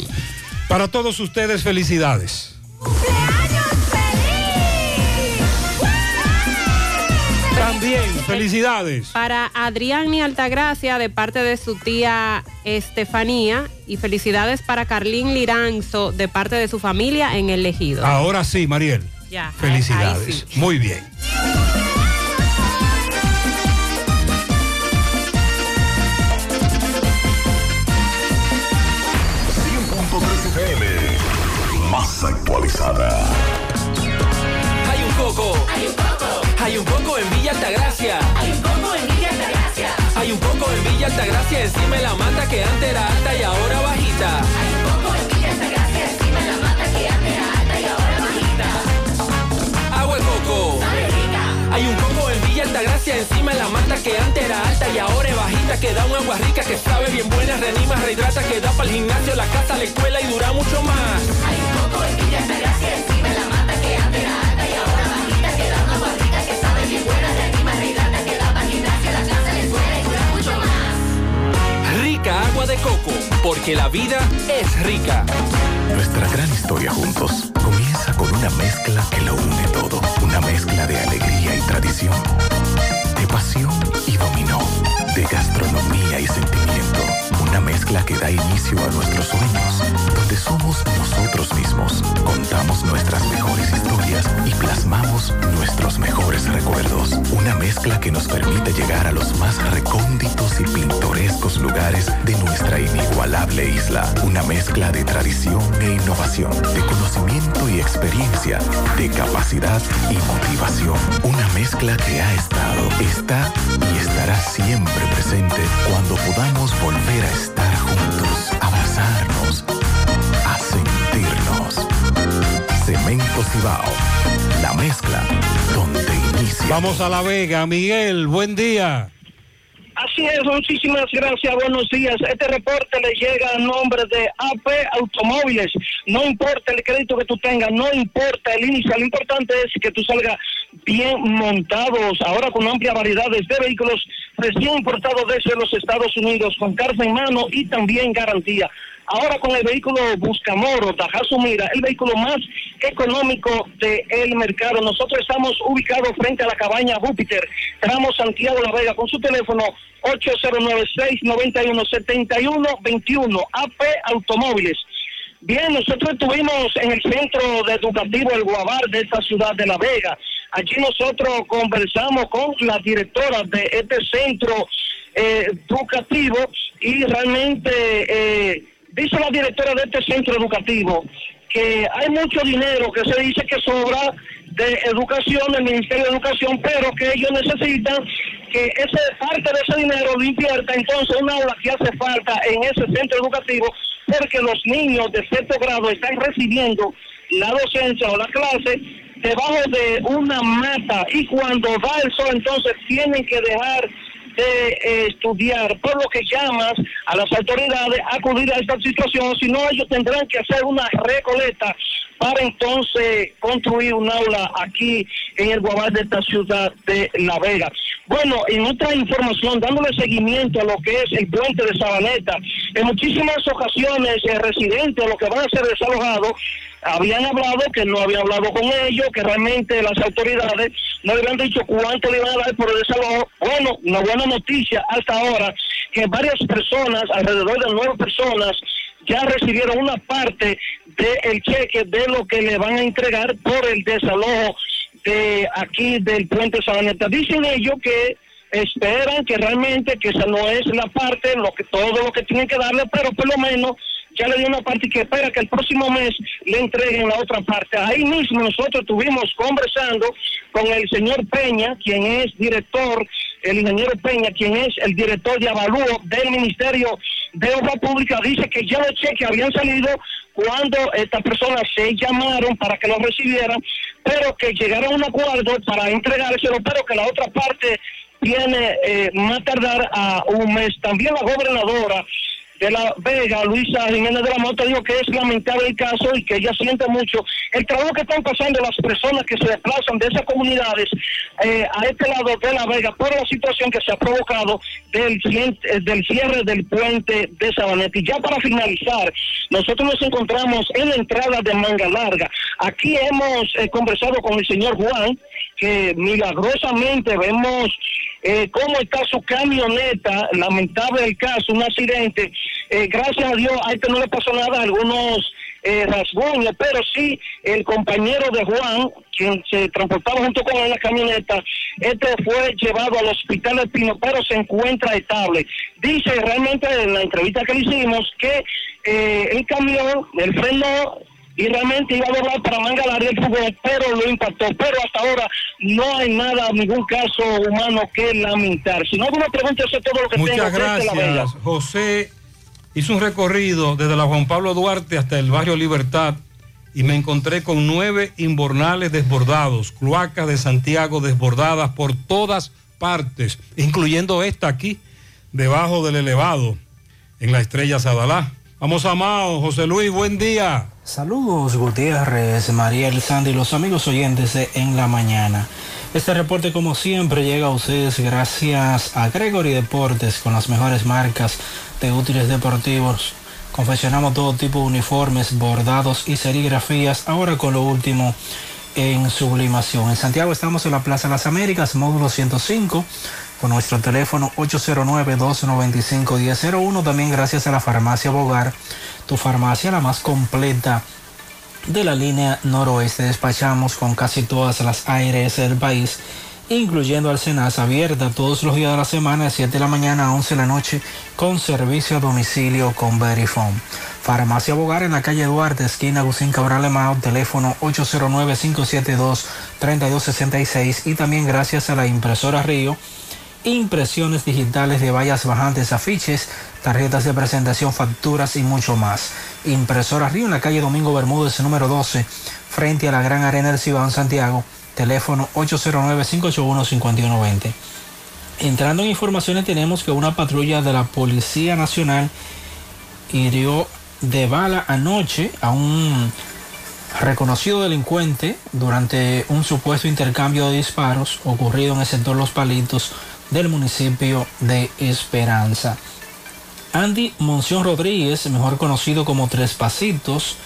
Para todos ustedes, felicidades. También, felicidades. Para Adrián y Altagracia de parte de su tía Estefanía y felicidades para Carlín Liranzo de parte de su familia en el Ejido. Ahora sí, Mariel. Ya, Felicidades. ahí sí. Muy bien. FM, más actualizada. Hay un coco. Hay un coco. Hay un coco Altagracia. Hay un coco en Villa Altagracia. Hay un coco en Villa Altagracia encima la mata que antes era alta y ahora bajita. Hay un coco en Villa Altagracia encima la mata que antes era alta y ahora bajita. Agua de coco. Hay un coco en Villa Altagracia encima de la mata que antes era alta y ahora es bajita que da un agua rica que sabe bien buena, reanima, rehidrata, que da para el gimnasio, la casa, la escuela y dura mucho más. Hay un coco en Villa Altagracia Agua de coco, porque la vida es rica. Nuestra gran historia juntos comienza con una mezcla que lo une todo. Una mezcla de alegría y tradición, de pasión y dominó, de gastronomía y sentimiento. Una mezcla que da inicio a nuestros sueños, donde somos nosotros mismos, contamos nuestras mejores historias y plasmamos nuestros mejores recuerdos. Una mezcla que nos permite llegar a los más recónditos y pintorescos lugares de nuestra inigualable isla. Una mezcla de tradición e innovación, de conocimiento y experiencia, de capacidad y motivación. Una mezcla que ha estado, está y estará siempre presente cuando podamos volver a Cemento Cibao, la mezcla donde inicia. Vamos a La Vega. Miguel, buen día. Así es, muchísimas gracias, buenos días. Este reporte le llega a nombre de AP Automóviles. No importa el crédito que tú tengas, no importa el inicio, lo importante es que tú salgas bien montados, ahora con amplia variedad de vehículos recién importados desde los Estados Unidos, con carta en mano y también garantía. Ahora con el vehículo Buscamoro, Tajazo Mira, el vehículo más económico del mercado. Nosotros estamos ubicados frente a la cabaña Júpiter, tramo Santiago La Vega, con su teléfono 8096-917121, AP Automóviles. Bien, nosotros estuvimos en el centro de educativo El Guabar de esta ciudad de La Vega. Allí nosotros conversamos con la directora de este centro eh, educativo y realmente eh, dice la directora de este centro educativo que hay mucho dinero que se dice que sobra de educación, del Ministerio de Educación, pero que ellos necesitan que ese parte de ese dinero lo invierta entonces una aula que hace falta en ese centro educativo, porque los niños de sexto grado están recibiendo la docencia o la clase debajo de una mata y cuando da el sol entonces tienen que dejar de eh, estudiar, por lo que llamas a las autoridades a acudir a esta situación, si no ellos tendrán que hacer una recoleta para entonces construir un aula aquí en el Guabal de esta ciudad de La Vega. Bueno, en otra información, dándole seguimiento a lo que es el puente de Sabaneta, en muchísimas ocasiones el residente los que van a ser desalojados habían hablado que no habían hablado con ellos, que realmente las autoridades no le habían dicho cuánto le iban a dar por el desalojo. Bueno, una buena noticia hasta ahora, que varias personas, alrededor de nueve personas, ya recibieron una parte del cheque de lo que le van a entregar por el desalojo de aquí del puente Sabaneta. Dicen ellos que esperan que realmente que esa no es la parte, lo que todo lo que tienen que darle, pero por lo menos ya le dio una parte y que espera que el próximo mes le entreguen la otra parte. Ahí mismo nosotros estuvimos conversando con el señor Peña, quien es director, el ingeniero Peña, quien es el director de avalúo del Ministerio de Obra Pública, dice que ya los cheques habían salido cuando estas personas se llamaron para que lo recibieran, pero que llegaron a un acuerdo para entregárselo, pero que la otra parte tiene eh, más tardar a un mes. También la gobernadora de la Vega, Luisa Jiménez de la Mota, dijo que es lamentable el caso y que ella siente mucho el trabajo que están pasando las personas que se desplazan de esas comunidades eh, a este lado de la Vega por la situación que se ha provocado del, eh, del cierre del puente de Sabaneta. Y ya para finalizar, nosotros nos encontramos en la entrada de Manga Larga. Aquí hemos eh, conversado con el señor Juan, que milagrosamente vemos eh, cómo está su camioneta, lamentable el caso, un accidente. Eh, gracias a Dios, a este no le pasó nada, algunos eh, rasguños, pero sí el compañero de Juan, quien se transportaba junto con él en la camioneta, este fue llevado al hospital de Pino, pero se encuentra estable. Dice realmente en la entrevista que le hicimos que eh, el camión, el freno y realmente iba a doblar para Mangalar y el fútbol, pero lo impactó. Pero hasta ahora no hay nada, ningún caso humano que lamentar. Si no, alguna pregunta, eso es todo lo que tengo. Muchas desde La Vega. gracias. José hizo un recorrido desde la Juan Pablo Duarte hasta el barrio Libertad y me encontré con nueve inbornales desbordados, cloacas de Santiago desbordadas por todas partes, incluyendo esta aquí, debajo del elevado, en la estrella Sadalá. Vamos a Mao, José Luis, buen día. Saludos Gutiérrez, María Elizandi y los amigos oyentes de En la Mañana. Este reporte como siempre llega a ustedes gracias a Gregory Deportes con las mejores marcas de útiles deportivos. Confeccionamos todo tipo de uniformes, bordados y serigrafías, ahora con lo último en sublimación. En Santiago estamos en la Plaza Las Américas, módulo 105, con nuestro teléfono 809-295-1001. También gracias a la farmacia Bogar, tu farmacia la más completa de la línea noroeste. Despachamos con casi todas las ARS del país, incluyendo al abierta todos los días de la semana, de 7 de la mañana a 11 de la noche, con servicio a domicilio con Verifone. Farmacia Bogar en la calle Duarte, esquina Agustín Cabral Emao, teléfono 809-572-3266 y también gracias a la impresora Río, impresiones digitales de vallas bajantes, afiches, tarjetas de presentación, facturas y mucho más. Impresora Río en la calle Domingo Bermúdez, número 12, frente a la Gran Arena del Cibao en Santiago, teléfono 809-581-5120. Entrando en informaciones tenemos que una patrulla de la Policía Nacional hirió de bala anoche a un reconocido delincuente durante un supuesto intercambio de disparos ocurrido en el sector Los Palitos del municipio de Esperanza. Andy Monción Rodríguez, mejor conocido como Tres Pasitos,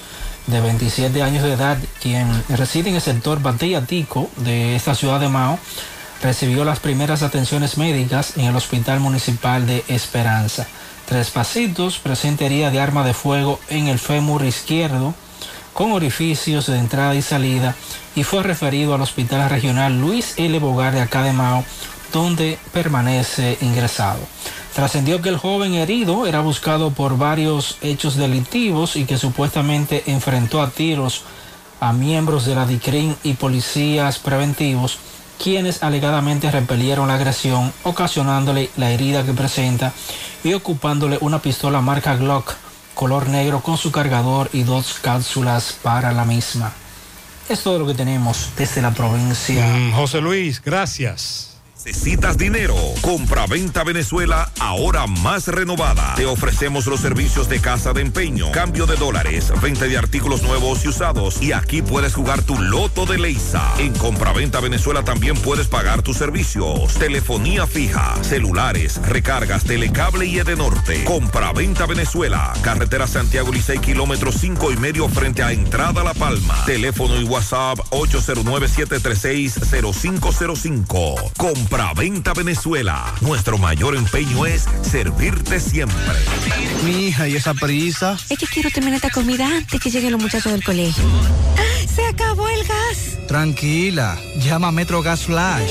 de 27 años de edad, quien reside en el sector Bateyatico de esta ciudad de Mao, recibió las primeras atenciones médicas en el Hospital Municipal de Esperanza. Tres Pasitos presenta herida de arma de fuego en el fémur izquierdo, con orificios de entrada y salida, y fue referido al Hospital Regional Luis L. Bogar de acá de Mao, donde permanece ingresado. Trascendió que el joven herido era buscado por varios hechos delictivos y que supuestamente enfrentó a tiros a miembros de la DICRIN y policías preventivos, quienes alegadamente repelieron la agresión, ocasionándole la herida que presenta y ocupándole una pistola marca Glock color negro con su cargador y dos cápsulas para la misma. Es todo lo que tenemos desde la provincia. Mm, José Luis, gracias. Necesitas dinero. Compra-venta Venezuela ahora más renovada. Te ofrecemos los servicios de casa de empeño, cambio de dólares, venta de artículos nuevos y usados. Y aquí puedes jugar tu loto de Leisa. En Compra-venta Venezuela también puedes pagar tus servicios. Telefonía fija, celulares, recargas, telecable y Edenorte. Compra-venta Venezuela. Carretera Santiago Licey, kilómetro 5 y medio frente a Entrada La Palma. Teléfono y WhatsApp 809-736-0505. Compra-venta Venezuela. Nuestro mayor empeño es servirte siempre. Mi hija, ¿y esa prisa? Es que quiero terminar esta comida antes que lleguen los muchachos del colegio. ¡Ah! ¡Se acabó el gas! Tranquila, llama a Metro Gas Flash.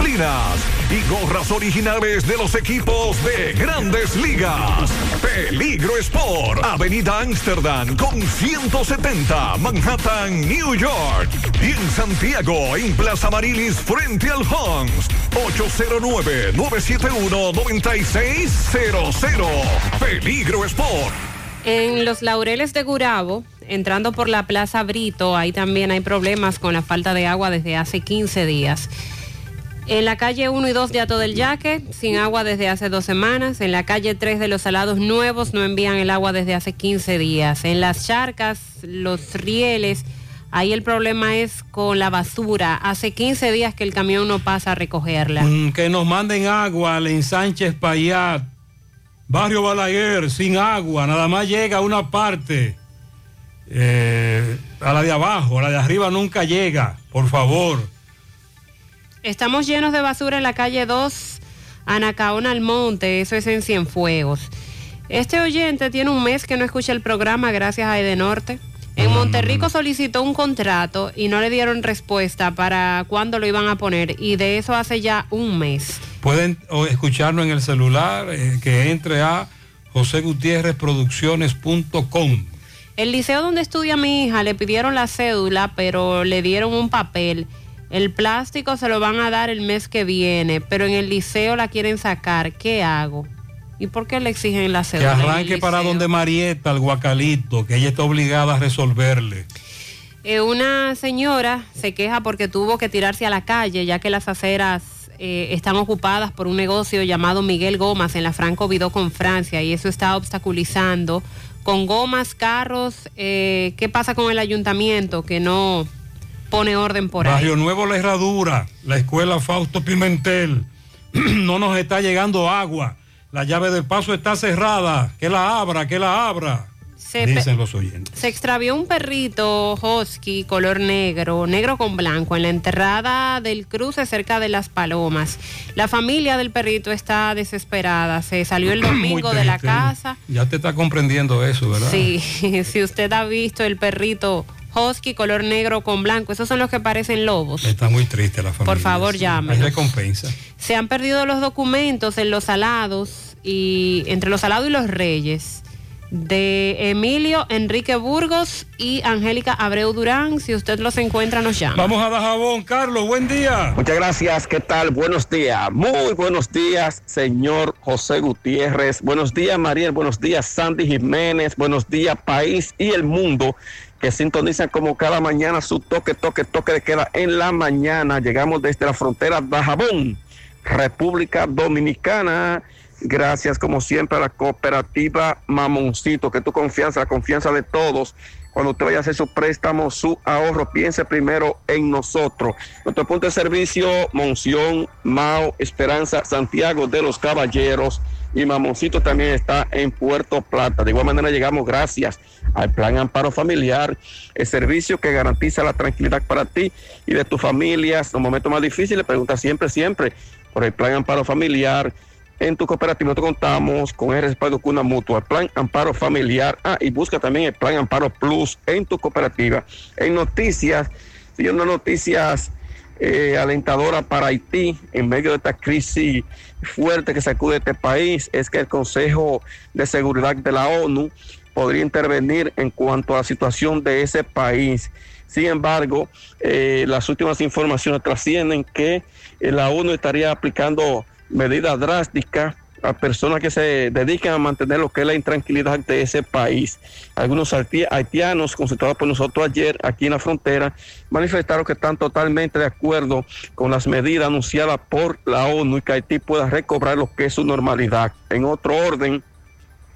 y gorras originales de los equipos de grandes ligas. Peligro Sport, Avenida Amsterdam con 170, Manhattan, New York. Y en Santiago, en Plaza Marilis, frente al Hans, 809-971-9600. Peligro Sport. En los laureles de Gurabo, entrando por la Plaza Brito, ahí también hay problemas con la falta de agua desde hace 15 días. En la calle 1 y 2 de Ato del Yaque, sin agua desde hace dos semanas. En la calle 3 de los Salados Nuevos no envían el agua desde hace 15 días. En las charcas, los rieles, ahí el problema es con la basura. Hace 15 días que el camión no pasa a recogerla. Mm, que nos manden agua al ensanche Payat, barrio Balaguer, sin agua, nada más llega a una parte. Eh, a la de abajo, a la de arriba nunca llega, por favor. Estamos llenos de basura en la calle 2, Anacaona Almonte, eso es en Cienfuegos. Este oyente tiene un mes que no escucha el programa gracias a Edenorte. En Monterrico solicitó un contrato y no le dieron respuesta para cuándo lo iban a poner y de eso hace ya un mes. Pueden escucharlo en el celular, eh, que entre a josegutierrezproducciones.com. El liceo donde estudia mi hija le pidieron la cédula, pero le dieron un papel. El plástico se lo van a dar el mes que viene, pero en el liceo la quieren sacar. ¿Qué hago? ¿Y por qué le exigen la Que cédula? el arranque para donde Marieta, el guacalito, que ella está obligada a resolverle. Eh, una señora se queja porque tuvo que tirarse a la calle ya que las aceras eh, están ocupadas por un negocio llamado Miguel Gomas en la Franco Vidó con Francia y eso está obstaculizando con gomas, carros. eh, ¿Qué pasa con el ayuntamiento que no pone orden por ahí? Barrio Nuevo La Herradura, la escuela Fausto Pimentel. *clears throat* no nos está llegando agua. La llave del paso está cerrada. Que la abra, que la abra. Se Dicen los oyentes. Se extravió un perrito husky color negro, negro con blanco, en la enterrada del cruce cerca de Las Palomas. La familia del perrito está desesperada. Se salió el *clears throat* domingo de la triste. casa. Ya te está comprendiendo eso, ¿verdad? Sí, *laughs* si usted ha visto el perrito husky color negro con blanco, esos son los que parecen lobos. Está muy triste la familia. Por favor, sí. llámenos. Hay recompensa. Se han perdido los documentos en los salados y entre los salados y los reyes de Emilio Enrique Burgos y Angélica Abreu Durán. Si usted los encuentra, nos llama. Vamos a Dajabón, Carlos, buen día. Muchas gracias, ¿qué tal? Buenos días, muy buenos días, señor José Gutiérrez. Buenos días, Mariel. Buenos días, Sandy Jiménez. Buenos días, país y el mundo que sintonizan como cada mañana su toque, toque, toque de queda en la mañana. Llegamos desde la frontera de Jabón, República Dominicana. Gracias, como siempre, a la cooperativa Mamoncito, que tu confianza, la confianza de todos. Cuando usted vaya a hacer su préstamo, su ahorro, piense primero en nosotros. Nuestro punto de servicio, Monción, Mao, Esperanza, Santiago de los Caballeros y Mamoncito también está en Puerto Plata. De igual manera llegamos gracias al Plan Amparo Familiar, el servicio que garantiza la tranquilidad para ti y de tus familias. Los momentos más difíciles, pregunta siempre, siempre por el Plan Amparo Familiar. En tu cooperativa nosotros contamos con el respaldo de una mutua, el plan Amparo Familiar. Ah, y busca también el plan Amparo Plus en tu cooperativa. En noticias, siguiendo noticias eh, alentadoras para Haití en medio de esta crisis fuerte que sacude este país, es que el Consejo de Seguridad de la ONU podría intervenir en cuanto a la situación de ese país. Sin embargo, eh, las últimas informaciones trascienden que eh, la ONU estaría aplicando medidas drásticas a personas que se dedican a mantener lo que es la intranquilidad de ese país. Algunos haiti- haitianos consultados por nosotros ayer aquí en la frontera manifestaron que están totalmente de acuerdo con las medidas anunciadas por la ONU y que Haití pueda recobrar lo que es su normalidad. En otro orden,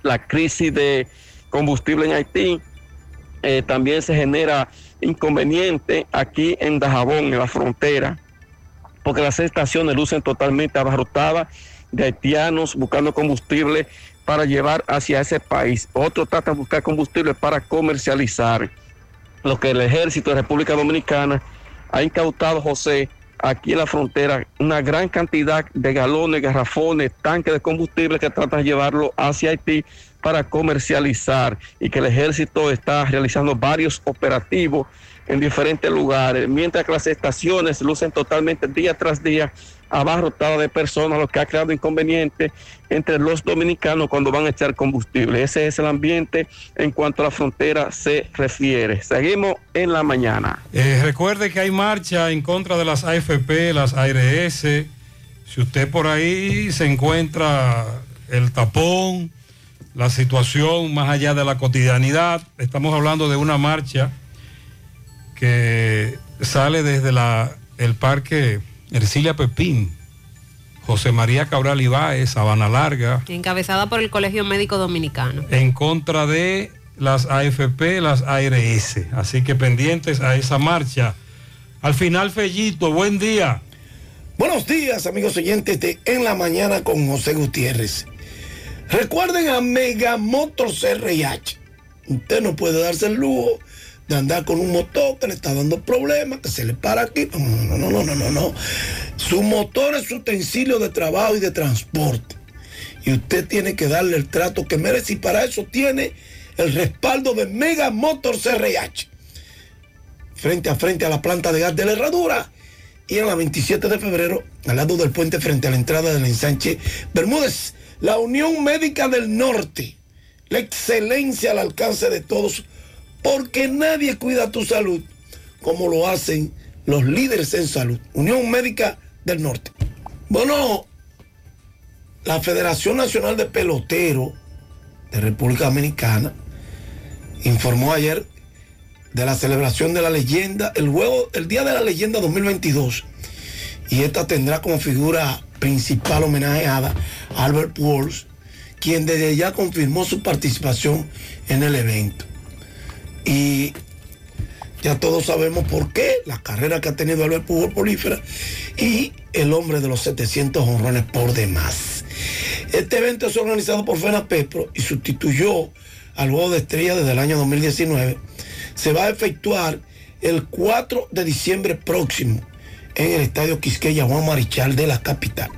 la crisis de combustible en Haití eh, también se genera inconveniente aquí en Dajabón, en la frontera porque las estaciones lucen totalmente abarrotadas de haitianos buscando combustible para llevar hacia ese país. Otros tratan de buscar combustible para comercializar. Lo que el ejército de República Dominicana ha incautado, José, aquí en la frontera, una gran cantidad de galones, garrafones, tanques de combustible que tratan de llevarlo hacia Haití para comercializar y que el ejército está realizando varios operativos en diferentes lugares, mientras que las estaciones lucen totalmente día tras día abarrotadas de personas, lo que ha creado inconvenientes entre los dominicanos cuando van a echar combustible. Ese es el ambiente en cuanto a la frontera se refiere. Seguimos en la mañana. Eh, recuerde que hay marcha en contra de las AFP, las ARS. Si usted por ahí se encuentra el tapón, la situación más allá de la cotidianidad, estamos hablando de una marcha que sale desde el parque Ercilia Pepín, José María Cabral Ibáez, Sabana Larga, Encabezada por el Colegio Médico Dominicano. en contra de las AFP, las ARS. Así que pendientes a esa marcha. Al final, Fellito, buen día. Buenos días, amigos oyentes de En la Mañana con José Gutiérrez. Recuerden a Mega Motors RH. Usted no puede darse el lujo de andar con un motor que le está dando problemas, que se le para aquí. No, no, no, no, no, no. Su motor es su utensilio de trabajo y de transporte. Y usted tiene que darle el trato que merece y para eso tiene el respaldo de Mega Motors RH. Frente a frente a la planta de gas de la herradura y en la 27 de febrero, al lado del puente frente a la entrada del ensanche Bermúdez, la Unión Médica del Norte, la excelencia al alcance de todos, porque nadie cuida tu salud como lo hacen los líderes en salud. Unión Médica del Norte. Bueno, la Federación Nacional de Pelotero de República Dominicana informó ayer de la celebración de la leyenda, el el Día de la Leyenda 2022. Y esta tendrá como figura principal homenajeada a Albert Pujols, quien desde ya confirmó su participación en el evento. Y ya todos sabemos por qué, la carrera que ha tenido Albert Pujols polífera y el hombre de los 700 honrones por demás. Este evento es organizado por Fena Pepro y sustituyó al Juego de Estrella desde el año 2019. Se va a efectuar el 4 de diciembre próximo en el Estadio Quisqueya Juan Marichal de la capital.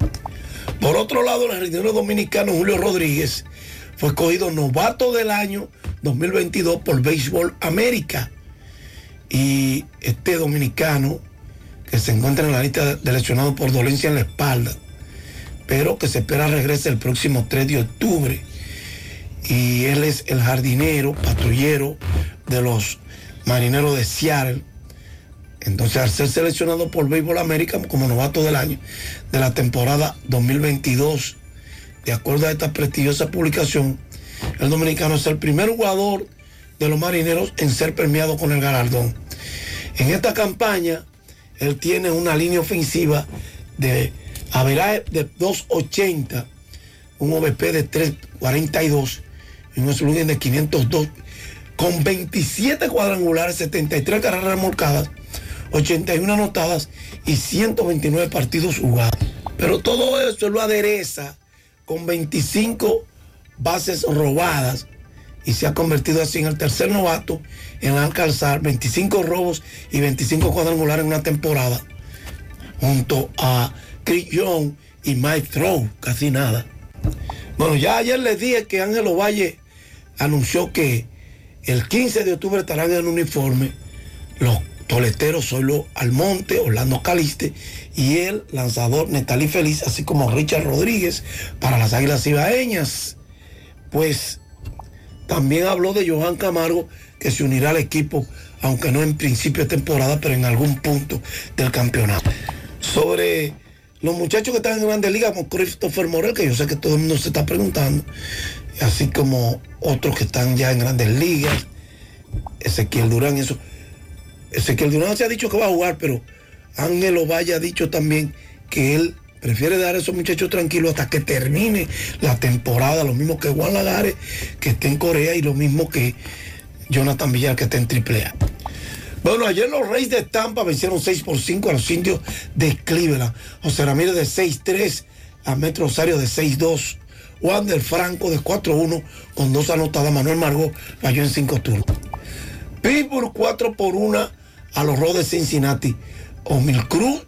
Por otro lado, el jardinero dominicano Julio Rodríguez fue escogido novato del año 2022 por Béisbol América. Y este dominicano, que se encuentra en la lista de lesionados por dolencia en la espalda, pero que se espera regrese el próximo 3 de octubre. Y él es el jardinero, patrullero de los marineros de Seattle. Entonces, al ser seleccionado por Béisbol América como novato del año de la temporada 2022, de acuerdo a esta prestigiosa publicación, el dominicano es el primer jugador de los marineros en ser premiado con el galardón. En esta campaña, él tiene una línea ofensiva de averaje de 2.80, un OVP de 3.42 y un slugging de 502, con 27 cuadrangulares, 73 carreras remolcadas, 81 anotadas y 129 partidos jugados. Pero todo eso lo adereza con 25 bases robadas y se ha convertido así en el tercer novato en alcanzar 25 robos y 25 cuadrangulares en una temporada, junto a Chris Young y Mike Throw, casi nada. Bueno, ya ayer les dije que Ángelo Valle anunció que el 15 de octubre estarán en uniforme los toleteros Solo Almonte, Orlando Caliste y el lanzador Netalí Feliz, así como Richard Rodríguez para las Águilas Ibaeñas. Pues también habló de Johan Camargo, que se unirá al equipo, aunque no en principio de temporada, pero en algún punto del campeonato. Sobre los muchachos que están en Grandes Ligas, como Christopher Morel, que yo sé que todo el mundo se está preguntando, así como otros que están ya en Grandes Ligas, Ezequiel Durán eso. Ezequiel Durán se ha dicho que va a jugar, pero Ángelo Valle ha dicho también que él prefiere dar a esos muchachos tranquilos hasta que termine la temporada, lo mismo que Juan Lagares, que está en Corea, y lo mismo que Jonathan Villar, que está en AAA. Bueno, ayer los Reyes de Tampa vencieron 6 por 5 a los indios de Cleveland. José Ramírez de 6-3, a Metro Rosario de 6-2. Wander Franco de 4-1 con dos anotadas. Manuel Margot falló en 5 turnos. Pittsburgh 4 por 1 a los Rojos de Cincinnati. O'Neill Cruz,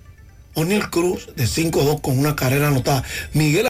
O'Neill Cruz de 5-2 con una carrera anotada. Miguel